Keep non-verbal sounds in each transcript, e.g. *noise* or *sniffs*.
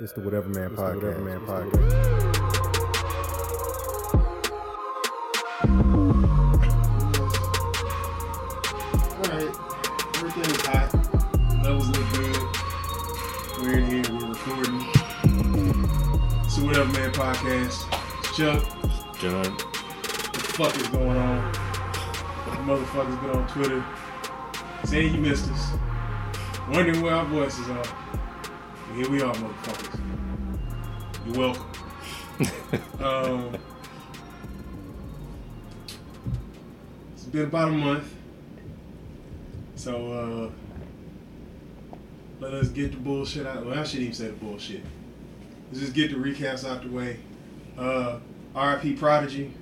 It's the WhatevaMan Podcast. WhatevaMan Podcast. Alright, everything's hot. Levels look good. We're in here, we're recording. So whatever man podcast. It's Chuck, John. what the fuck is going on? Motherfuckers been on Twitter saying you missed us. Wondering where our voices are. Here we are, motherfuckers. You're welcome. *laughs* um, it's been about a month. So uh let us get the bullshit out. Well, I shouldn't even say the bullshit. Let's just get the recaps out the way. Uh RIP Prodigy.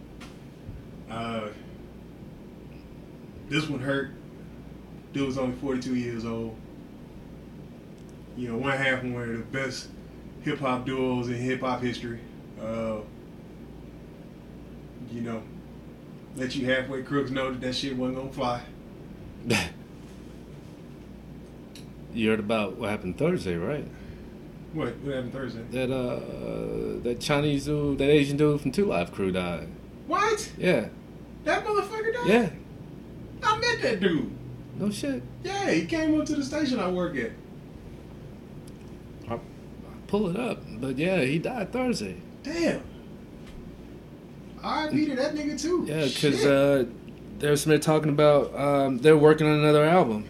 Uh this one hurt. Dude was only 42 years old. You know, one half one of the best hip hop duos in hip hop history. Uh, you know, let you halfway crooks know that that shit wasn't gonna fly. *laughs* you heard about what happened Thursday, right? What? What happened Thursday? That uh, that Chinese dude, that Asian dude from Two Live Crew died. What? Yeah, That motherfucker died? yeah. I met that dude. No shit. Yeah, he came up to the station I work at. Pull it up, but yeah, he died Thursday. Damn. R.I.P. to that nigga too. Yeah, because uh, there's somebody talking about um, they're working on another album.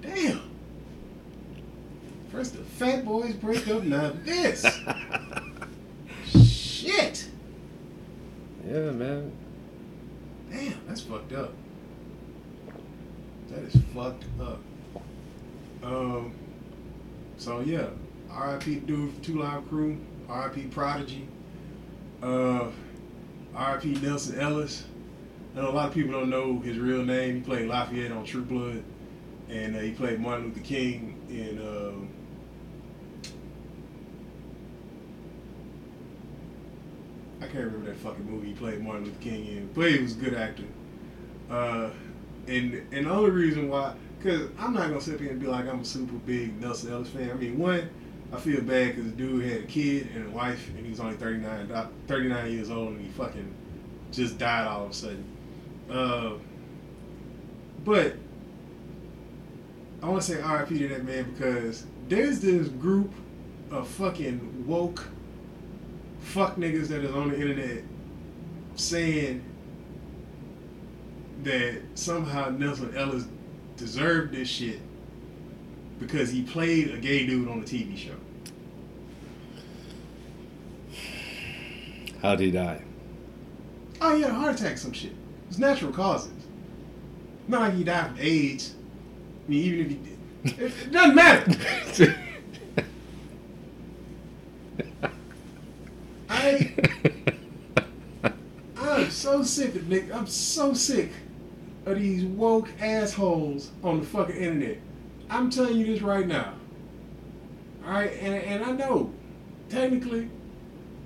Damn. First the fat boys break up, now this. *laughs* Shit. Yeah, man. Damn, that's fucked up. That is fucked up. Um. So yeah, R.I.P. dude Two Live Crew. R.I.P. Prodigy. Uh, R.I.P. Nelsan Ellis. I know a lot of people don't know his real name. He played Lafayette on True Blood, and uh, he played Martin Luther King in. Um, I can't remember that fucking movie he played Martin Luther King in, but he was a good actor. Uh, and and the only reason why, because I'm not gonna sit here and be like I'm a super big Nelsan Ellis fan. I mean, one, I feel bad because the dude had a kid and a wife, and he was only 39, 39 years old, and he fucking just died all of a sudden. Uh, but I want to say RIP to that man because there's this group of fucking woke fuck niggas that is on the internet saying that somehow Nelsan Ellis deserved this shit because he played a gay dude on a TV show. How did he die? Oh, he had a heart attack, some shit. It's natural causes. Not like he died from AIDS. I mean, even if he did, it, it doesn't matter. *laughs* I I'm so sick of Nick. I'm so sick of these woke assholes on the fucking internet. I'm telling you this right now. All right, and and I know technically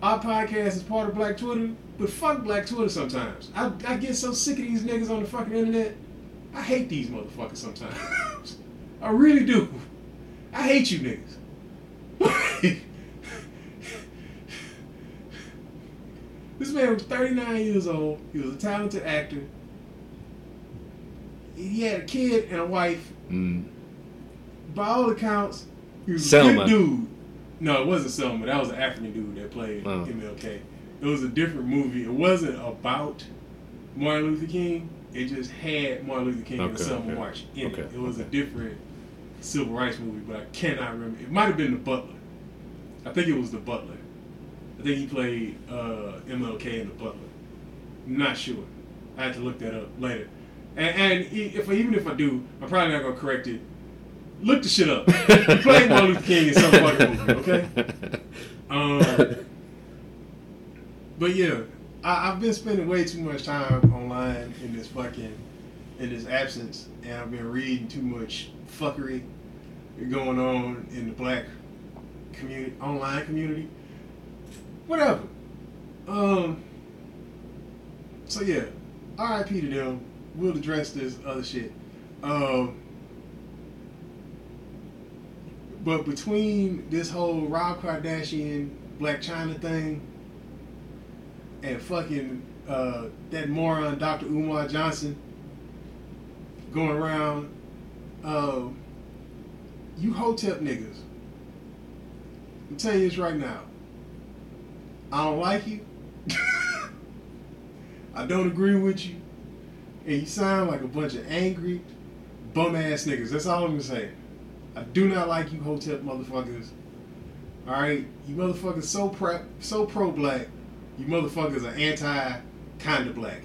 our podcast is part of Black Twitter, but fuck Black Twitter sometimes. I I get so sick of these niggas on the fucking internet. I hate these motherfuckers sometimes. *laughs* I really do. I hate you niggas. *laughs* This man was 39 years old. He was a talented actor. He had a kid and a wife. Mm. By all accounts, he was a good dude. No, it wasn't Selma. That was an African dude that played Oh. MLK. It was a different movie. It wasn't about Martin Luther King. It just had Martin Luther King and Okay, Selma okay. March in Okay, it. It was a different civil rights movie, but I cannot remember. It might have been The Butler. I think it was The Butler. I think he played uh, MLK in The Butler. Not sure. I had to look that up later. And, and if even if I do, I'm probably not gonna correct it. Look the shit up. he played Martin Luther King in some fucking movie, okay? Um, but yeah, I, I've been spending way too much time online in this fucking in this absence, and I've been reading too much fuckery going on in the black community, online community. Whatever. Um. So yeah, R.I.P. to them. We'll address this other shit. Um. But between this whole Rob Kardashian Blac Chyna thing and fucking uh, that moron Dr. Umar Johnson going around, uh, you hotep niggas. I'm telling you this right now. I don't like you. *laughs* I don't agree with you. And you sound like a bunch of angry, bum ass niggas. That's all I'm gonna say. I do not like you hotep motherfuckers. Alright? You motherfuckers so pro so pro black. You motherfuckers are anti kinda black.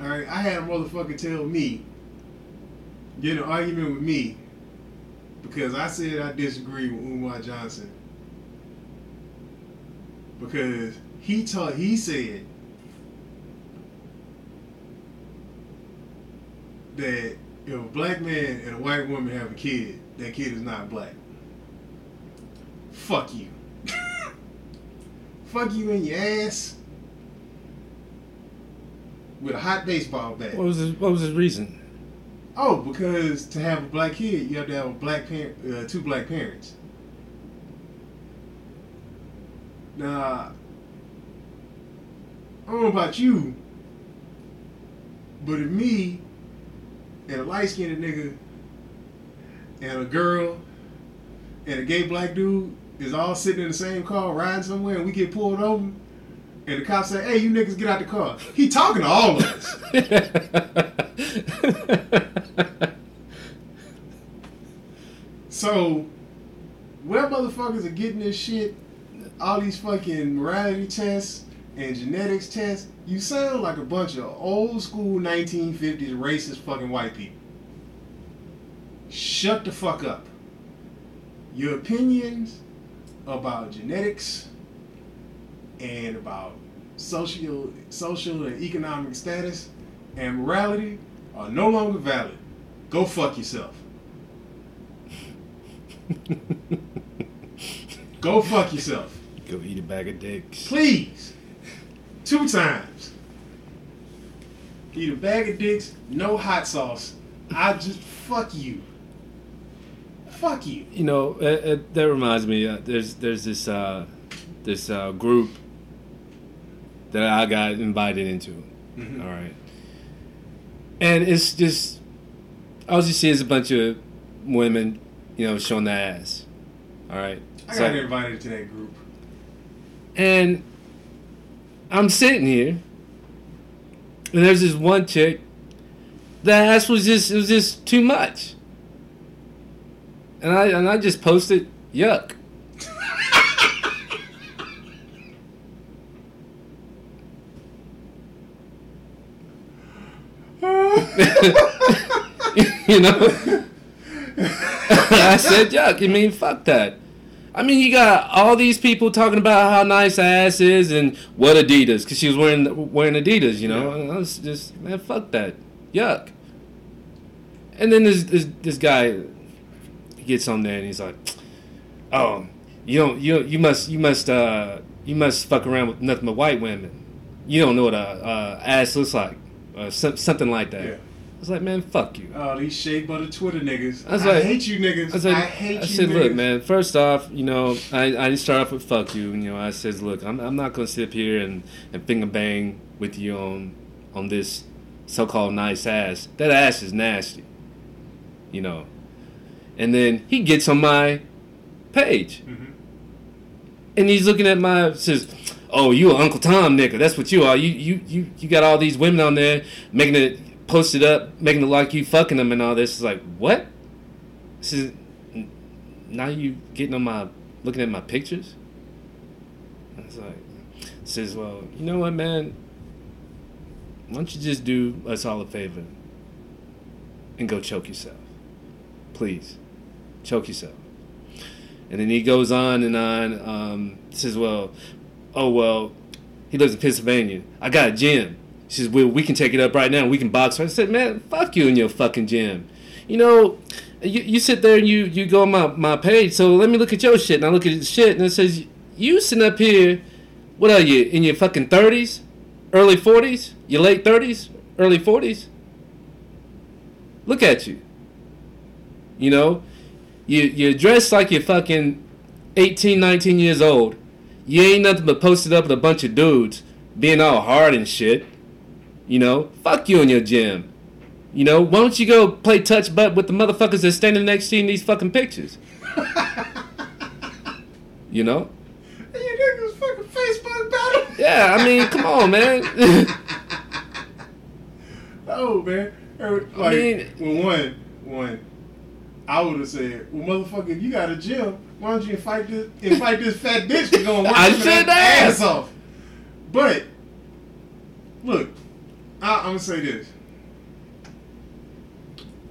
Alright, I had a motherfucker tell me, get an argument with me, because I said I disagree with Umar Johnson. Because he taught he said that if a black man and a white woman have a kid, that kid is not black. Fuck you. *laughs* Fuck you in your ass with a hot baseball bat. What was his, what was his reason? Oh, because to have a black kid, you have to have a black parent, uh, two black parents. Now, I don't know about you, but if me and a light skinned nigga and a girl and a gay black dude is all sitting in the same car riding somewhere and we get pulled over and the cops say, hey, you niggas get out the car. He talking to all of us. *laughs* So, where motherfuckers are getting this shit, all these fucking morality tests and genetics tests, you sound like a bunch of old school 1950s racist fucking white people. Shut the fuck up. Your opinions about genetics and about social, social and economic status and morality are no longer valid. Go fuck yourself. *laughs* Go fuck yourself. Go eat a bag of dicks. Please. Two times. Eat a bag of dicks, no hot sauce. I just fuck you. Fuck you. You know, uh, uh, that reminds me. Uh, there's there's this uh, this uh, group that I got invited into. Mhm. All right, and it's just all you see is a bunch of women, you know, showing their ass. All right, I So- got invited to that group. and I'm sitting here, and there's this one chick. That ass was just it was just too much, and I and I just posted yuck. *laughs* you know, *laughs* I said yuck. I mean, fuck that. I mean, you got all these people talking about how nice ass is and what Adidas, because she was wearing wearing Adidas, you know. And I was just, man, fuck that, yuck. And then this this, this guy he gets on there and he's like, oh, you don't you you must you must uh you must fuck around with nothing but white women. You don't know what a, a ass looks like, uh, something like that. Yeah. I was like, man, fuck you. Oh, these shea butter Twitter niggas. I was like, I hate you niggas. I said, I hate I you said, niggas. look, man. First off, you know, I, I start off with fuck you. And, You know, I says, look, I'm, I'm not gonna sit up here and, and finger bang with you on on this so-called nice ass. That ass is nasty. You know. And then he gets on my page Mhm. and he's looking at my says, "Oh, you a Uncle Tom nigga? That's what you are. You you you you got all these women on there making it posted up, making it like you fucking them and all this." It's like what? This is now you getting on my looking at my pictures. I was like, says, "Well, you know what, man? Why don't you just do us all a favor and go choke yourself, please, choke yourself." And then he goes on and on. Um, says, "Well, oh well, he lives in Pennsylvania. I got a gym." She says, "Well, we can take it up right now. We can box." I said, "Man, fuck you and your fucking gym. You know, you, you sit there and you you go on my my page. So let me look at your shit. And I look at the shit and it says you sitting up here. What are you in your fucking thirties, early forties, your late thirties, early forties? Look at you. You know, You you're dressed like you're fucking 18, 19 years old. You ain't nothing but posted up with a bunch of dudes being all hard and shit. You know, fuck you in your gym. You know, why don't you go play touch butt with the motherfuckers that's standing next to you in these fucking pictures? *laughs* you know? And you niggas fucking Facebook battle. Yeah, I mean, come on, man. *laughs* Oh man, Er, like mean- well, one, one, I would have said, well, motherfucker, you got a gym, why don't you fight this, invite this fat bitch to go and work I her said that that. ass off? But look, I, I'm gonna say this.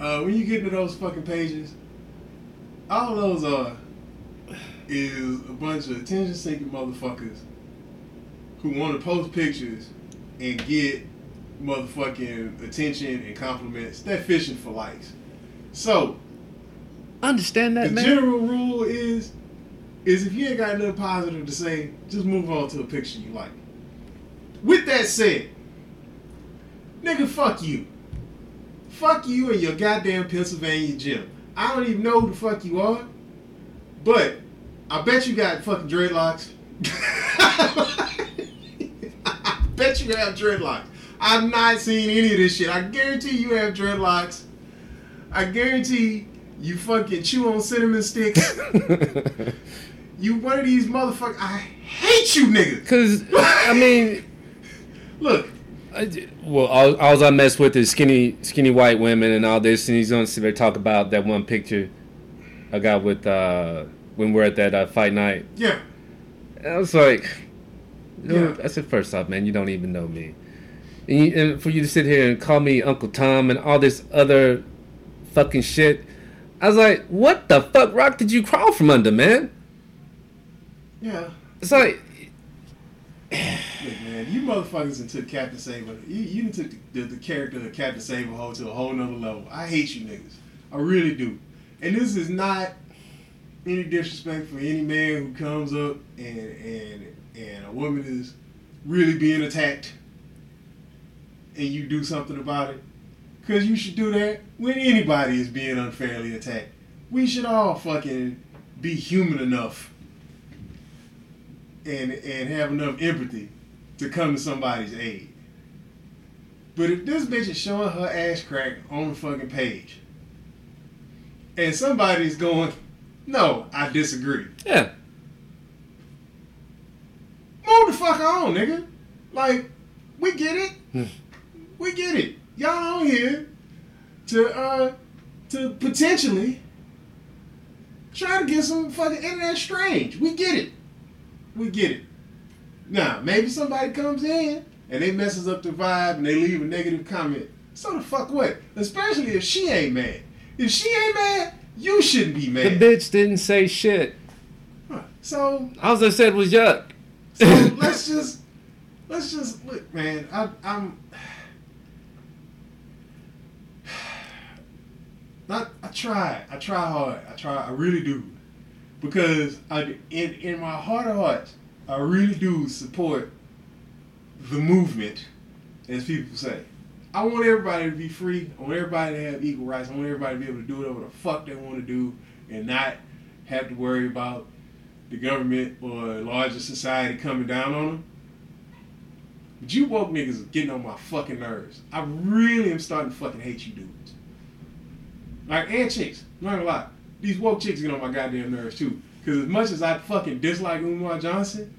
Uh, when you get into those fucking pages, all those are is a bunch of attention-seeking motherfuckers who want to post pictures and get motherfucking attention and compliments. They're fishing for likes. So Understand the that, man. general rule is is if you ain't got nothing positive to say, just move on to a picture you like. With that said, nigga, fuck you. Fuck you and your goddamn Pennsylvania gym. I don't even know who the fuck you are, but I bet you got fucking dreadlocks. *laughs* I bet you have dreadlocks. I've not seen any of this shit. I guarantee you have dreadlocks. I guarantee you fucking chew on cinnamon sticks. *laughs* you one of these motherfuckers. I hate you nigga. Cause I mean, *laughs* Look, I, well, all, all I mess with is skinny, skinny white women and all this, and he's gonna sit there talk about that one picture I got with uh, when we're at that uh, fight night. yeah. And I was like, Yeah. I said, first off, man, you don't even know me, and, you, and for you to sit here and call me Uncle Tom and all this other fucking shit, I was like, what the fuck rock did you crawl from under, man? Yeah. It's like, Look, man, you motherfuckers done took Captain Saber. You, you took the, the, character of Captain Saber Hole to a whole nother level. I hate you niggas. I really do. And this is not any disrespect for any man who comes up and and and a woman is really being attacked and you do something about it. Cause you should do that when anybody is being unfairly attacked. We should all fucking be human enough and and have enough empathy to come to somebody's aid. But if this bitch is showing her ass crack on the fucking page, and somebody's going, "No, I disagree," yeah, move the fuck on, nigga. Like, we get it. Hmm. we get it. Y'all on here to uh to potentially try to get some fucking internet strange. We get it. We get it. Now, maybe somebody comes in and they messes up the vibe and they leave a negative comment. So the fuck what? Especially if she ain't mad. If she ain't mad, you shouldn't be mad. the bitch didn't say shit. Huh. So All I said was yuck. so *laughs* let's just let's just look, man. I, I'm *sighs* *sighs* I, I try. I try hard. I try. I really do, because I in in my heart of hearts, I really do support the movement, as people say. I want everybody to be free. I want everybody to have equal rights. I want everybody to be able to do whatever the fuck they want to do, and not have to worry about the government or larger society coming down on them. But you woke niggas are getting on my fucking nerves. I really am starting to fucking hate you dudes. Like, and chicks. I'm not gonna lie. These woke chicks get on my goddamn nerves too. Because as much as I fucking dislike Umar Johnson,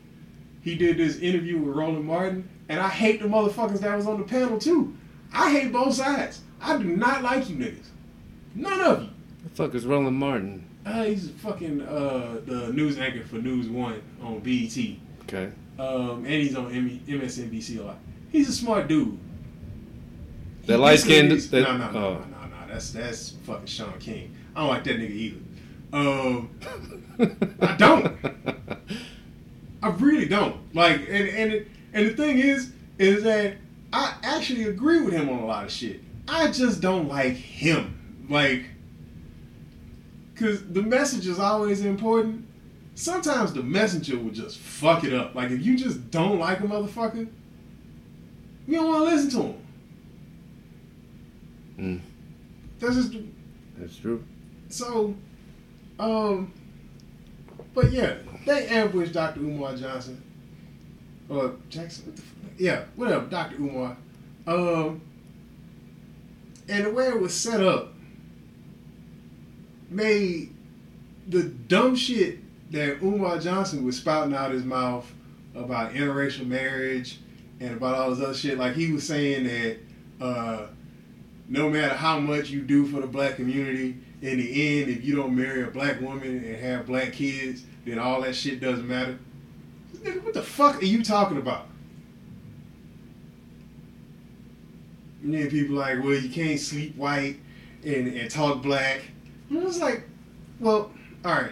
he did this interview with Roland Martin, and I hate the motherfuckers that was on the panel too. I hate both sides. I do not like you niggas. None of you. The fuck is Roland Martin? Uh, he's fucking uh, the news anchor for News One on BET, Okay. um, and he's on M- MSNBC a lot. He's a smart dude. That light skinned- No, no, no, no, no, no. That's that's fucking Shaun King. I don't like that nigga either. Um, I don't. I really don't. Like, and and it- and the thing is, is that I actually agree with him on a lot of shit. I just don't like him. Like, cause the message is always important. Sometimes the messenger will just fuck it up. Like, if you just don't like a motherfucker, you don't want to listen to him. Mm. That's just That's true. So Um, but yeah, they ambushed Dr. Umar Johnson. Or Jackson, what? Yeah, whatever, Dr. Umar. Um, and the way it was set up made the dumb shit that Umar Johnson was spouting out his mouth about interracial marriage and about all this other shit. Like he was saying that uh, no matter how much you do for the black community, in the end, if you don't marry a black woman and have black kids, then all that shit doesn't matter. What the fuck are you talking about? And then people like, well, you can't sleep white and, and talk black. And I was like, well, all right,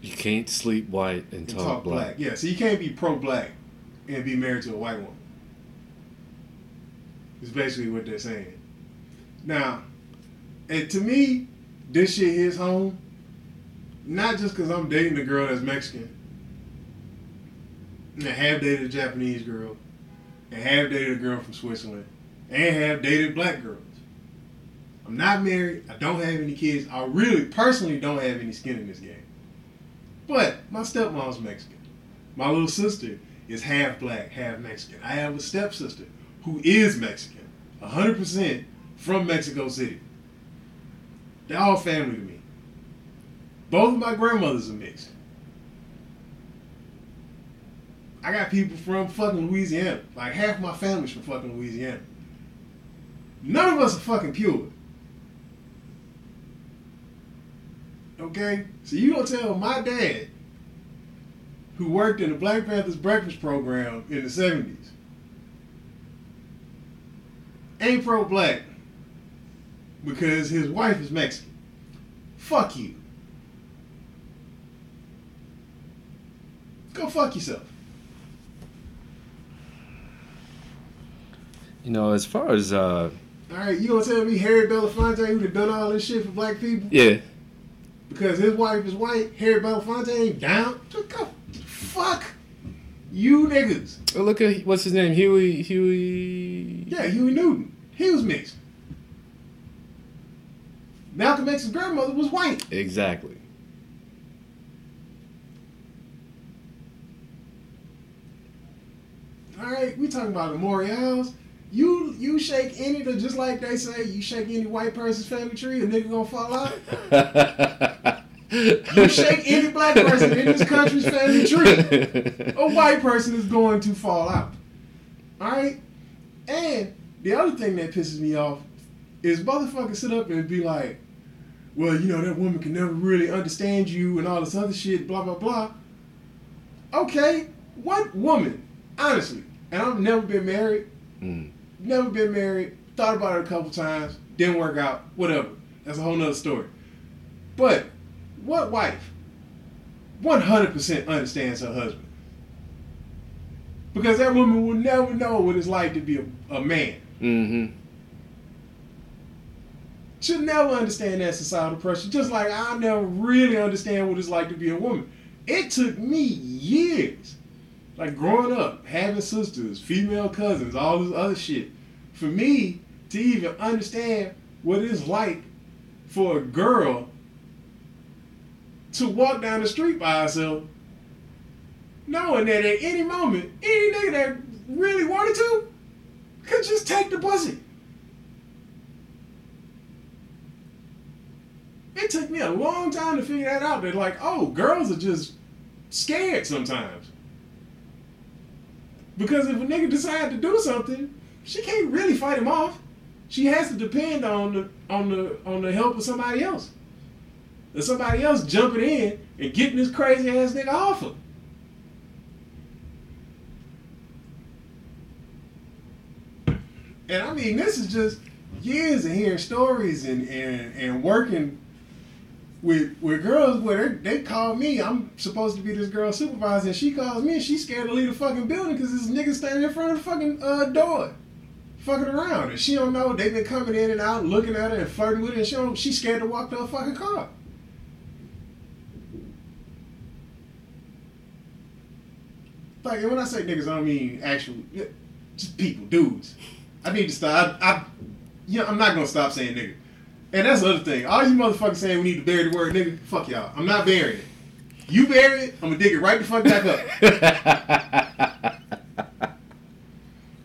You can't sleep white and and talk, black. Yeah, so you can't be pro-black and be married to a white woman. It's basically what they're saying. Now, and to me, this shit hits home. Not just because I'm dating a girl that's Mexican, and I have dated a Japanese girl, and have dated a girl from Switzerland, and have dated black girls. I'm not married. I don't have any kids. I really, personally, don't have any skin in this game. But my stepmom's Mexican. My little sister is half black, half Mexican. I have a stepsister who is Mexican, 100% from Mexico City. They're all family to me. Both of my grandmothers are mixed. I got people from fucking Louisiana. Like half my family's from fucking Louisiana. None of us are fucking pure. Okay? So you don't tell my dad, who worked in the Black Panthers breakfast program in the 70s, ain't pro black because his wife is Mexican. Fuck you. Go fuck yourself. You know, as far as uh, All right, you gonna tell me Harry Belafonte who done all this shit for black people yeah, because his wife is white? Harry Belafonte ain't down. Just go fuck you niggas. look at what's his name, Huey, Huey. Yeah, Huey Newton. He was mixed. Malcolm X's grandmother was white. Exactly. All right, we talking about the Morials. You you shake any the just like they say, you shake any white person's family tree, a nigga gonna fall out. *laughs* You shake any black person in this country's family tree, a white person is going to fall out. All right, and the other thing that pisses me off is motherfuckers sit up and be like, "Well, you know that woman can never really understand you and all this other shit, blah blah blah." Okay, what woman, honestly, and I've never been married, Mm. never been married, thought about it a couple times, didn't work out, whatever. That's a whole nother story. But what wife 100% understands her husband? Because that woman will never know what it's like to be a, a man. Mm-hmm. She'll never understand that societal pressure, just like I never really understand what it's like to be a woman. It took me years, like growing up, having sisters, female cousins, all this other shit, for me to even understand what it's like for a girl to walk down the street by herself, knowing that at any moment, any nigga that really wanted to could just take the pussy. It took me a long time to figure that out. That like, oh, girls are just scared sometimes. Because if a nigga decide to do something, she can't really fight him off. She has to depend on the on the on the help of somebody else. Or somebody else jumping in and getting this crazy ass nigga off her. And I mean, this is just years of hearing stories and, and, and working with with girls where they, they call me. I'm supposed to be this girl supervisor, and she calls me, and she's scared to leave the fucking building because this nigga standing in front of the fucking uh, door, fucking around, and she don't know they've been coming in and out, looking at her and flirting with her, and she don't, she's scared to walk to her fucking car. Like, and when I say niggas, I don't mean actual, just people, dudes. I need to stop. I, I, yeah, I'm not gonna stop saying nigga. And that's the other thing. All you motherfuckers saying we need to bury the word nigga, fuck y'all. I'm not burying it. You bury it, I'm gonna dig it right the fuck back up. *laughs*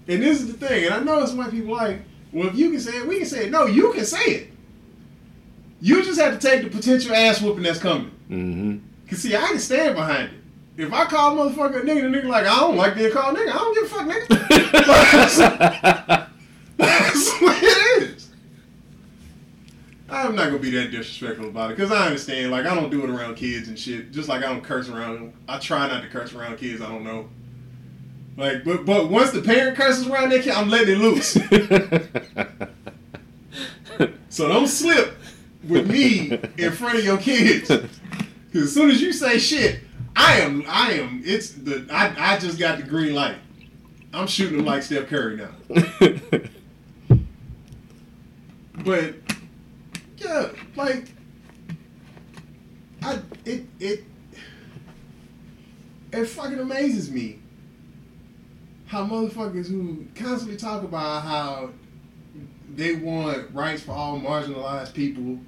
And this is the thing, and I know it's why people like, well, if you can say it, we can say it. No, you can say it. You just have to take the potential ass whooping that's coming. mm-hmm. Cause see, I can stand behind it. If I call a motherfucker a nigga, the nigga like, I don't like being called nigga. I don't give a fuck, nigga. *laughs* *laughs* That's what it is. I'm not gonna be that disrespectful about it, cause I understand. Like I don't do it around kids and shit. Just like I don't curse around. I try not to curse around kids. I don't know. Like, but but once the parent curses around their kid, I'm letting it loose. *laughs* So don't slip with me in front of your kids. Cause as soon as you say shit, I am I am it's the I, I just got the green light. I'm shooting them like Steph Curry now. *laughs* But like I it it it fucking amazes me how motherfuckers who constantly talk about how they want rights for all marginalized people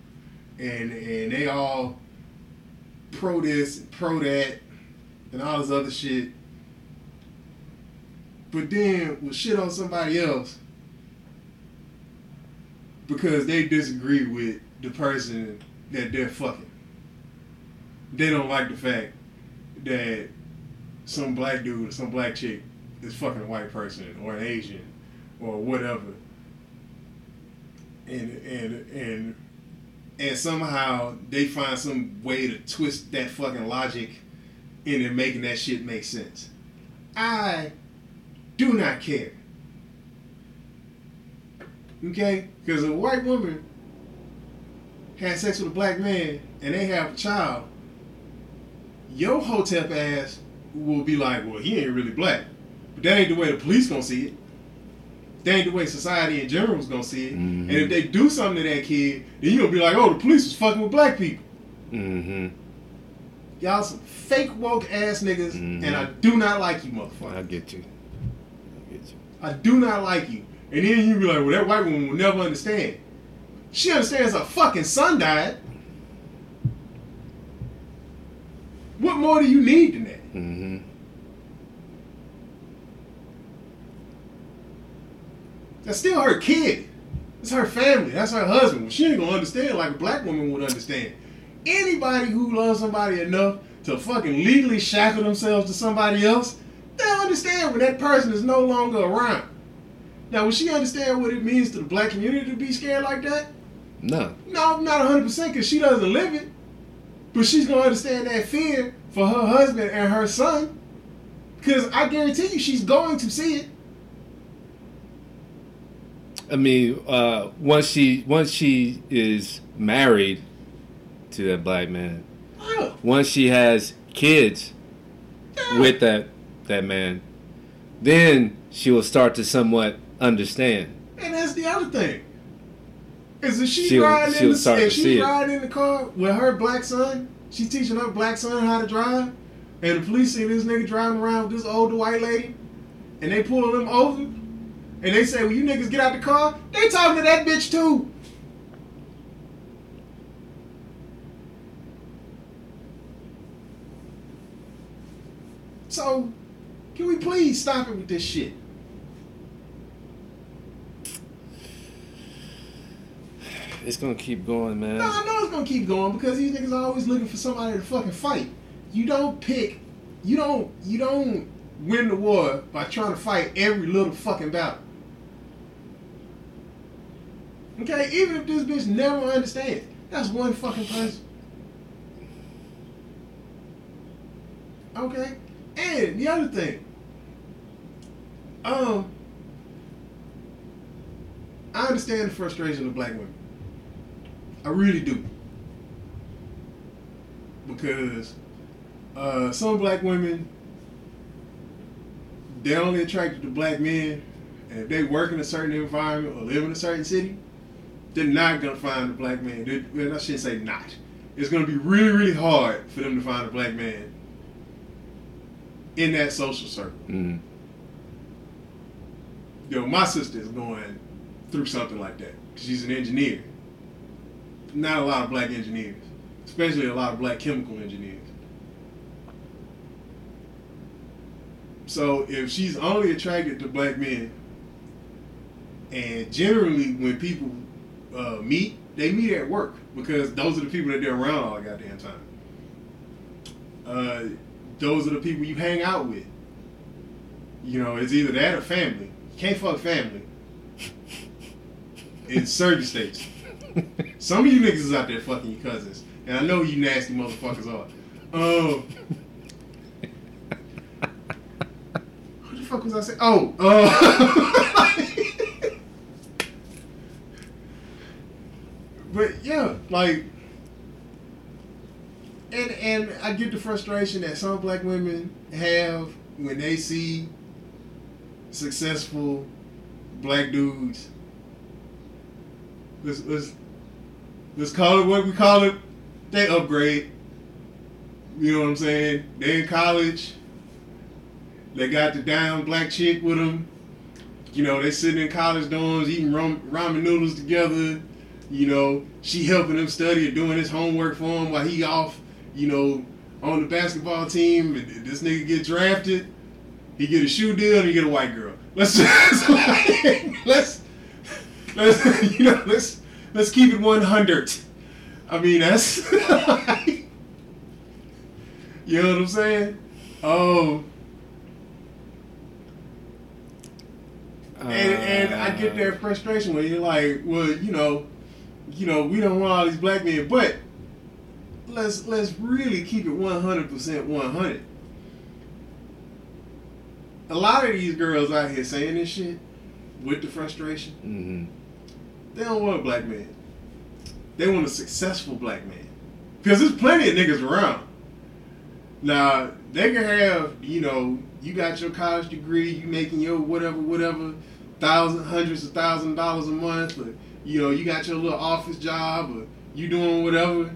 and and they all pro this pro that and all this other shit. But then will shit on somebody else because they disagree with the person that they're fucking. They don't like the fact that some black dude or some black chick is fucking a white person or an Asian or whatever. And and and and somehow they find some way to twist that fucking logic into making that shit make sense. I do not care. Okay? Because a white woman has sex with a black man and they have a child, your hotep ass will be like, well, he ain't really black. But that ain't the way the police gonna see it. That ain't the way society in general is gonna see it. Mhm. And if they do something to that kid, then you gonna be like, oh, the police was fucking with black people. mm-hmm. Y'all some fake woke ass niggas, Mhm. and I do not like you, motherfucker. I get you. I get you. I do not like you. And then you be like, well, that white woman will never understand. She understands her fucking son died. What more do you need than that? Mm-hmm. That's still her kid. It's her family. That's her husband. She ain't gonna understand like a black woman would understand. Anybody who loves somebody enough to fucking legally shackle themselves to somebody else, they'll understand when that person is no longer around. Now, will she understand what it means to the black community to be scared like that? No. No, not 100% because she doesn't live it. But she's going to understand that fear for her husband and her son. Because I guarantee you she's going to see it. I mean, uh, once she once she is married to that black man, Yeah. once she has kids with that that man, then she will start to somewhat understand. And that's the other thing. Is if she's She'll- riding she'll in the to it. riding in the car with her black son, she's teaching her black son how to drive, and the police see this nigga driving around with this older white lady, and they pull him over, and they say, "Well, you niggas get out the car." They talking to that bitch too. So, can we please stop it with this shit? It's gonna keep going, man. No, I know it's gonna keep going because these niggas are always looking for somebody to fucking fight. You don't pick, you don't, you don't win the war by trying to fight every little fucking battle. Okay, even if this bitch never understands, that's one fucking person. Okay, and the other thing, um, I understand the frustration of black women. I really do. Because uh, some black women, they're only attracted to black men, and if they work in a certain environment or live in a certain city, they're not gonna find a black man. They're, well, I shouldn't say not. It's gonna be really, really hard for them to find a black man in that social circle. Mm. Yo, my sister is going through something like that. She's an engineer. Not a lot of black engineers, especially a lot of black chemical engineers. So if she's only attracted to black men, and generally when people uh, meet, they meet at work because those are the people that they're around all the goddamn time. Uh, those are the people you hang out with. You know, it's either that or family. You can't fuck family in certain states. Some of you niggas is out there fucking your cousins, and I know you nasty motherfuckers are. Um, what the fuck was I saying? Oh, uh, *laughs* but yeah, like, and and I get the frustration that some black women have when they see successful black dudes. Let's let's let's call it what we call it. They upgrade. You know what I'm saying? They in college. They got the down black chick with them. You know, they sitting in college dorms eating ram- ramen noodles together. You know, she helping him study or doing his homework for him while he off, you know, on the basketball team. And this nigga get drafted. He get a shoe deal and he get a white girl. Let's *laughs* let's *laughs* let's you know let's let's keep it one hundred. I mean that's *laughs* you know what I'm saying. Oh, and and I get that frustration when you're like, well, you know, you know, we don't want all these black men, but let's let's really keep it one hundred percent one hundred. A lot of these girls out here saying this shit with the frustration, hmm they don't want a black man. They want a successful black man. Because there's plenty of niggas around. Now, they can have, you know, you got your college degree, you making your whatever, whatever, thousand, hundreds of thousand dollars a month, or, you know, you got your little office job, or you doing whatever.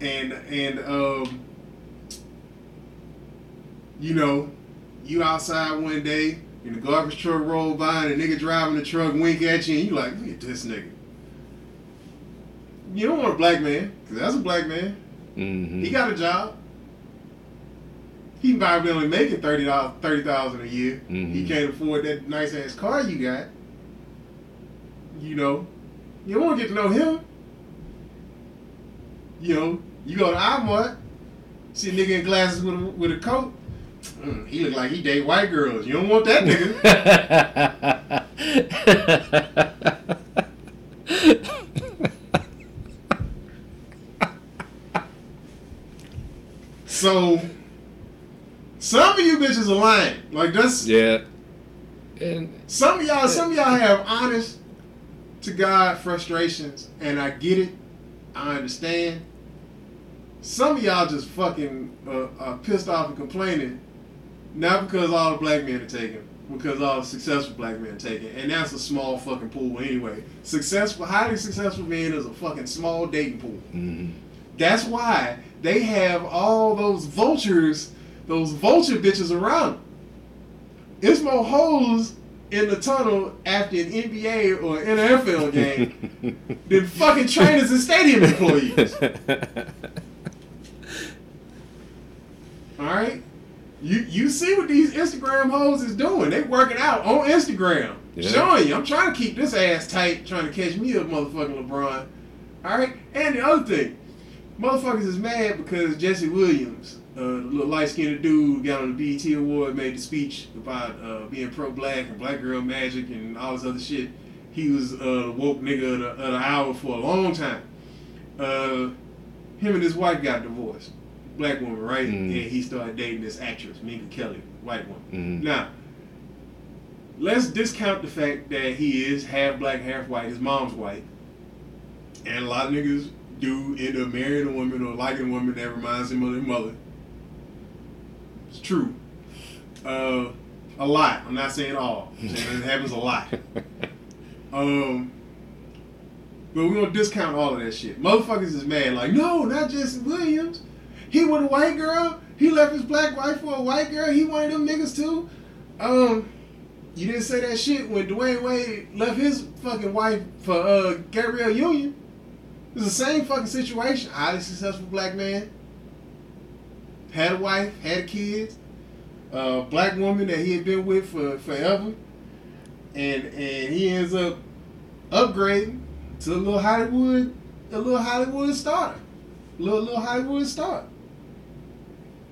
And, and, um, you know, you outside one day, and the garbage truck roll by, and a nigga driving the truck wink at you, and you like, look at this nigga. You don't want a black man, because that's a black man. hmm He got a job. He probably only making thirty dollars, thirty thousand a year. He Mhm. can't afford that nice ass car you got. You know, you don't want to get to know him. You know, you go to Walmart, see a nigga in glasses with a, with a coat. Mm, he look like he date white girls. You don't want that nigga. *laughs* so, some of you bitches are lying. Like that's yeah. And Some of y'all, some of y'all have *laughs* honest to God frustrations, and I get it. I understand. Some of y'all just fucking uh, are pissed off and complaining, not because all the black men are taken, because all the successful black men are taken, and that's a small fucking pool anyway. Successful, highly successful men is a fucking small dating pool. mhm. That's why they have all those vultures, those vulture bitches around. them. It's more holes in the tunnel after an NBA or an NFL game *laughs* than fucking trainers and stadium employees. *laughs* All right, you you see what these Instagram hoes is doing? They working out on Instagram, Yeah. showing you. I'm trying to keep this ass tight, trying to catch me up, motherfucking LeBron. All right, and the other thing, motherfuckers is mad because Jesse Williams, uh, the little light skinned dude, got on the BET award, made the speech about uh, being pro black and black girl magic and all this other shit. He was uh, woke nigga of the, of the hour for a long time. Uh, him and his wife got divorced, black woman, right? Mm. And he started dating this actress, Minka Kelly, white woman. Mhm. Now, let's discount the fact that he is half black, half white. His mom's white, and a lot of niggas do end up marrying a woman or liking a woman that reminds them of their mother. It's true. Uh, a lot. I'm not saying all. I'm saying *laughs* it happens a lot. *laughs* Um, but we're gonna discount all of that shit. Motherfuckers is mad. Like, no, not Jesse Williams. He with a white girl. He left his black wife for a white girl. He of them niggas too. Um, you didn't say that shit when Dwyane Wade left his fucking wife for uh Gabrielle Union. It's the same fucking situation. Highly successful black man. Had a wife, had kids. Uh, black woman that he had been with for forever. And and he ends up upgrading to a little Hollywood, a little Hollywood star. Little little Hollywood star.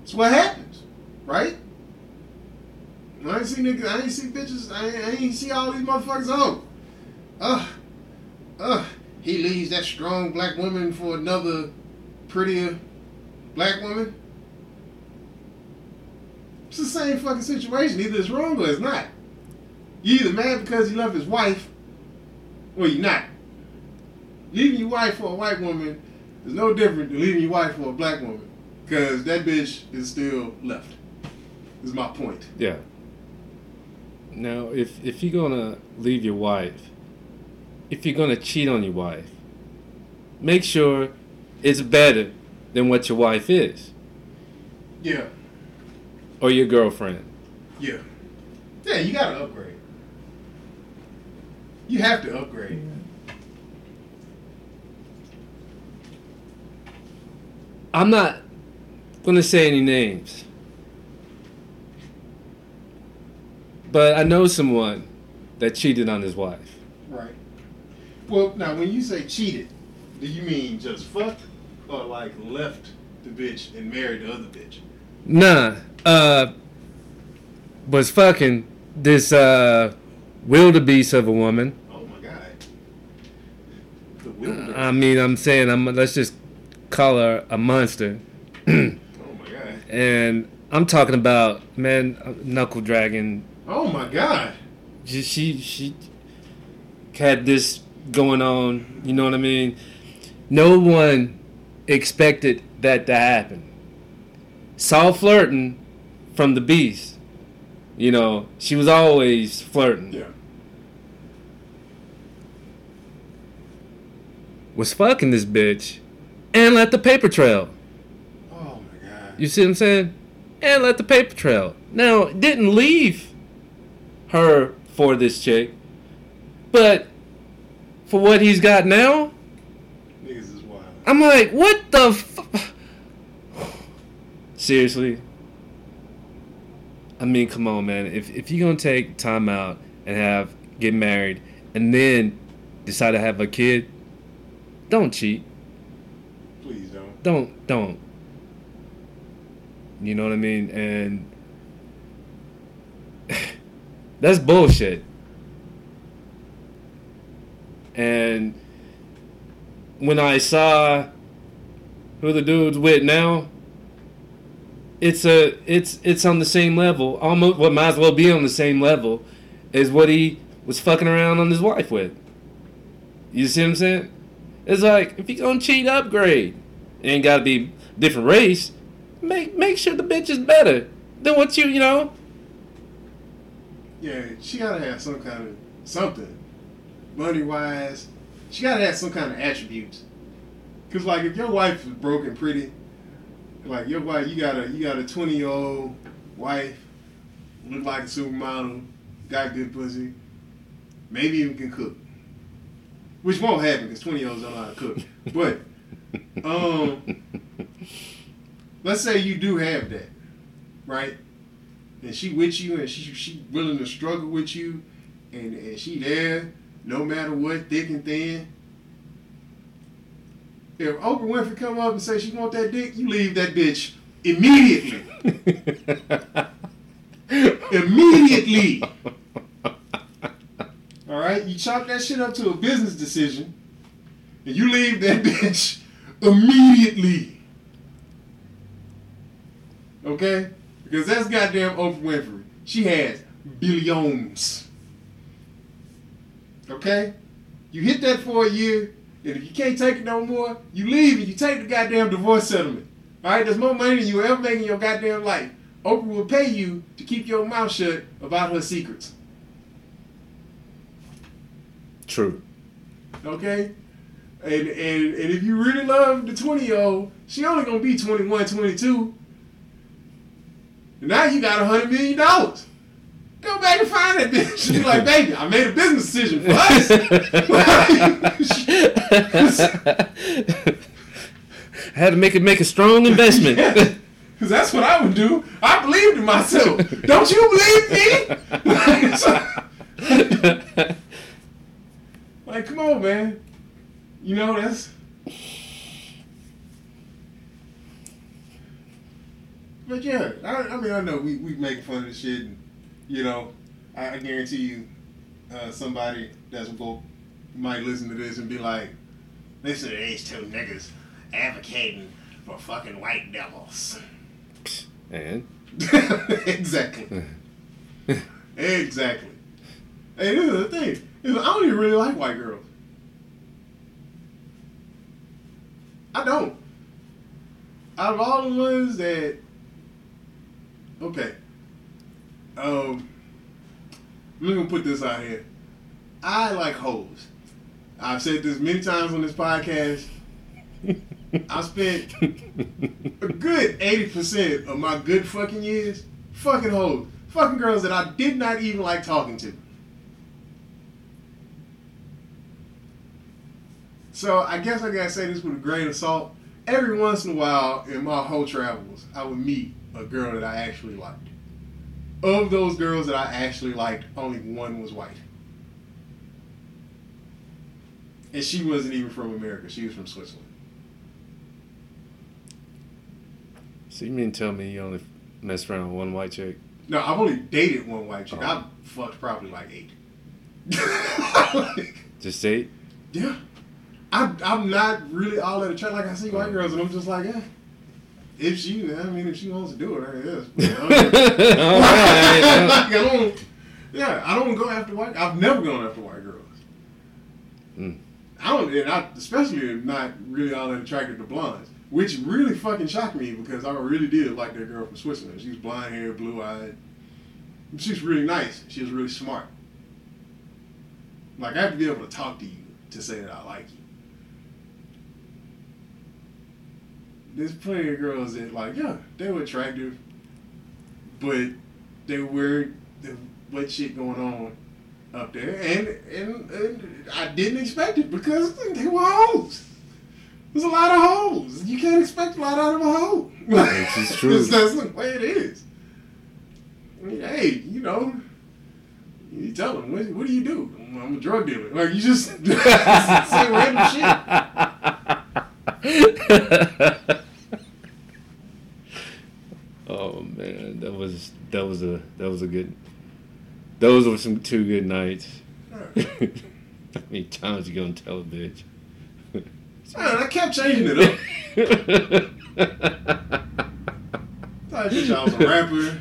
That's what happens, right? I ain't see niggas, I ain't see bitches, I ain't, I ain't see all these motherfuckers Oh, Ugh. Ugh. He leaves that strong black woman for another prettier black woman. It's the same fucking situation. Either it's wrong or it's not. You either mad because he left his wife, or you not. Leaving your wife for a white woman is no different than leaving your wife for a black woman. Because that bitch is still left. Is my point. Yeah. Now, if if you're gonna leave your wife, if you're gonna cheat on your wife, make sure it's better than what your wife is Yeah. or your girlfriend. Yeah. Yeah, you gotta upgrade. You have to upgrade. I'm not gonna say any names, but I know someone that cheated on his wife. Right. Well, now when you say cheated, do you mean just fucked or like left the bitch and married the other bitch? Nah, uh, was fucking this uh wildebeest of a woman. Oh my god. The wilderness. I mean, I'm saying, I'm let's just call her a monster. *clears throat* and I'm talking about man, uh, knuckle dragon. Oh my god. She she, she had this going on. You know what I mean? No one expected that to happen. Saw flirting from the beast. You know, she was always flirting. Yeah. Was fucking this bitch, and let the paper trail. You see what I'm saying? And let the paper trail. Now, didn't leave her for this chick, but for what he's got now, Niggas is wild. I'm like, what the f- Seriously? I mean, come on, man. If, if you're going to take time out and have, get married, and then decide to have a kid, don't cheat. Please don't. don't don't you know what i mean? And *laughs* that's bullshit. And when i saw who the dude's with now it's a it's it's on the same level. Almost what might as well be on the same level as what he was fucking around on his wife with. You see what i'm saying? It's like if you gonna cheat upgrade. It ain't gotta be different race. Make make sure the bitch is better than what you you know. Yeah, she gotta have some kind of something, money wise. She gotta have some kind of attributes. Cause like if your wife is broke and pretty, like your wife, you got a you got a twenty year old wife, look like a supermodel, got good pussy, maybe even can cook, which won't happen because twenty year olds don't know how to cook. But um, *laughs* let's say you do have that, right? and she with you and she she willing to struggle with you and, and she there no matter what, thick and thin. If Oprah Winfrey come up and say she want that dick, you leave that bitch immediately. *laughs* immediately. All right, you chop that shit up to a business decision, and you leave that *laughs* bitch immediately. Okay? Because that's goddamn Oprah Winfrey. She has billions. Okay? You hit that for a year, and if you can't take it no more, you leave and you take the goddamn divorce settlement. Alright? There's more money than you ever make in your goddamn life. Oprah will pay you to keep your mouth shut about her secrets. True. Okay? And, and, and if you really love the 20 year old, she only gonna be 21, 22. Now you got a hundred million dollars. Go back and find that bitch. Be like, baby, I made a business decision for us. I *laughs* had to make it make a strong investment. *laughs* Because that's what I would do. I believed in myself. Don't you believe me? *laughs* like, come on, man. You know, that's. But yeah, I, I mean, I know we, we make fun of the shit, and, you know, I, I guarantee you, uh, somebody that's woke might listen to this and be like, listen to these two niggas advocating for fucking white devils. *laughs* and *laughs* exactly. *laughs* exactly. Hey, this is the thing. is I don't even really like white girls. I don't. Out of all the ones that, okay, um, I'm gonna put this out here. I like hoes. I've said this many times on this podcast. I spent a good 80% of my good fucking years fucking hoes. Fucking girls that I did not even like talking to. So I guess I gotta say this with a grain of salt. Every once in a while in my whole travels, I would meet a girl that I actually liked. Of those girls that I actually liked, only one was white. And she wasn't even from America. She was from Switzerland. so you mean tell me you only messed around with one white chick? No, I've only dated one white chick. Oh. I've fucked probably like eight. *laughs* Just eight? yeah. I, I'm not really all that attracted. Like, I see white oh. girls and I'm just like, yeah. If she, I mean, if she wants to do it, I guess. All right. Like, I don't, yeah, I don't go after white. I've never gone after white girls. Mm. I don't, and I especially not really all that attracted to blondes, which really fucking shocked me because I really did like that girl from Switzerland. She was blonde hair, blue eyed. She's really nice. She was really smart. Like I have to be able to talk to you to say that I like you. There's plenty of girls that like, yeah, they were attractive, but they were the what shit going on up there, and, and and I didn't expect it because they were hoes. There's a lot of hoes. You can't expect a lot out of a hoe. Which is *laughs* true. That's- the way it is. I mean, hey, you know, you tell them, what, what do you do? I'm a drug dealer. Like, you just *laughs* say random shit. *laughs* oh man, that was that was a that was a good. Those were some two good nights. *laughs* How many times you gonna tell a bitch? *laughs* Man, I kept changing it up. *laughs* I thought I was a rapper.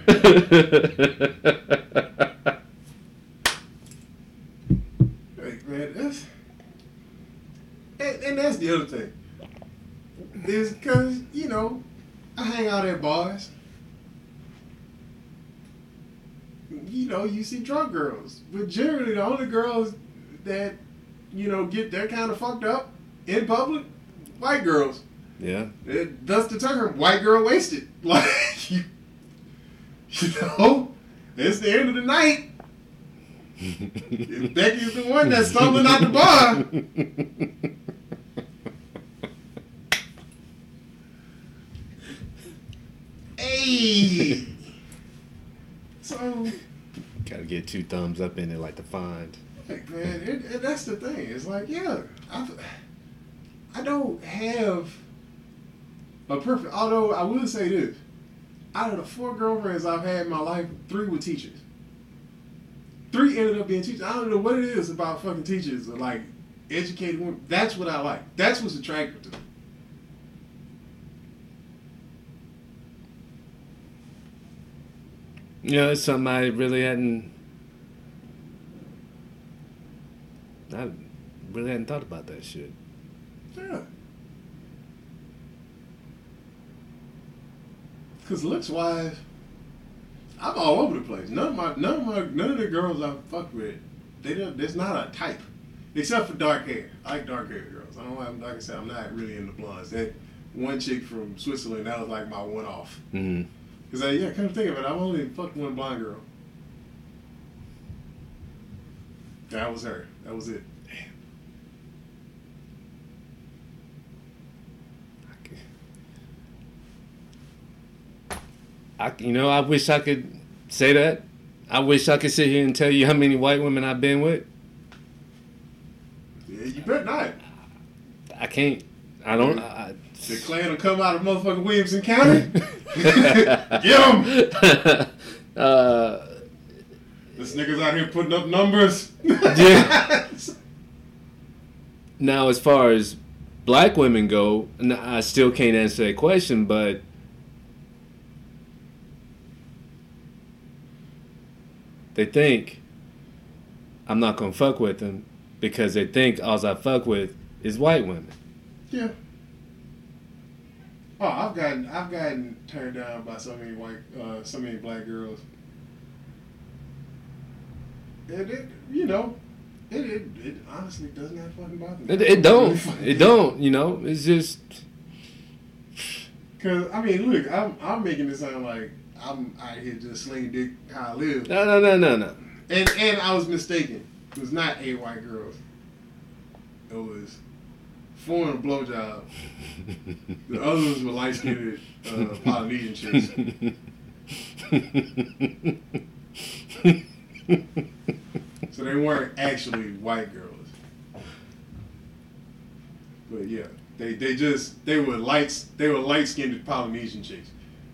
Like, man, that's and, and that's the other thing. Is because you know I hang out at bars. You know, you see drunk girls, but generally the only girls that you know get that kind of fucked up in public, white girls. yeah. It, thus the term white girl wasted. *laughs* Like you, you know, it's the end of the night. *laughs* If Becky's the one that's stumbling out the bar. *laughs* Hey. So, Gotta get two thumbs up in it like the find. man, it, it, that's the thing. It's like, yeah, I, I don't have a perfect. Although I will say this, out of the four girlfriends I've had in my life, three were teachers. Three ended up being teachers. I don't know what it is about fucking teachers like educated women. That's what I like. That's what's attractive to me. You know, it's something I really hadn't. I really hadn't thought about that shit. Yeah. Cause looks wise, I'm all over the place. None of my none of my none of the girls I fuck with, they don't. There's not a type, except for dark hair. I like dark hair girls. I don't have like I said, I'm not really into blondes. That one chick from Switzerland, that was like my one off. Mm. Because, I, yeah, kind of think of it, I've only fucked one blind girl. That was her. That was it. Damn. I, you know, I wish I could say that. I wish I could sit here and tell you how many white women I've been with. Yeah, you bet not. I can't. I don't. I, the Klan will come out of motherfucking Williamson County. *laughs* Get them. *laughs* uh, This nigga's out here putting up numbers. Yeah. *laughs* now, as far as black women go, I still can't answer that question, but they think I'm not gonna fuck with them because they think all I fuck with is white women. Yeah. Oh, I've gotten I've gotten turned down by so many white uh, so many black girls. And it, you know, it, it it honestly does not have fucking bother me. It, it don't. It don't. You know. It's just. *laughs* Cause I mean, look, I'm I'm making it sound like I'm out here just slinging dick how I live, No, no, no, no, no. and and I was mistaken. It was not eight white girls. It was a blowjob. The others were light skinned uh, Polynesian chicks. So they weren't actually white girls. But yeah, they they just they were lights they were light skinned Polynesian chicks.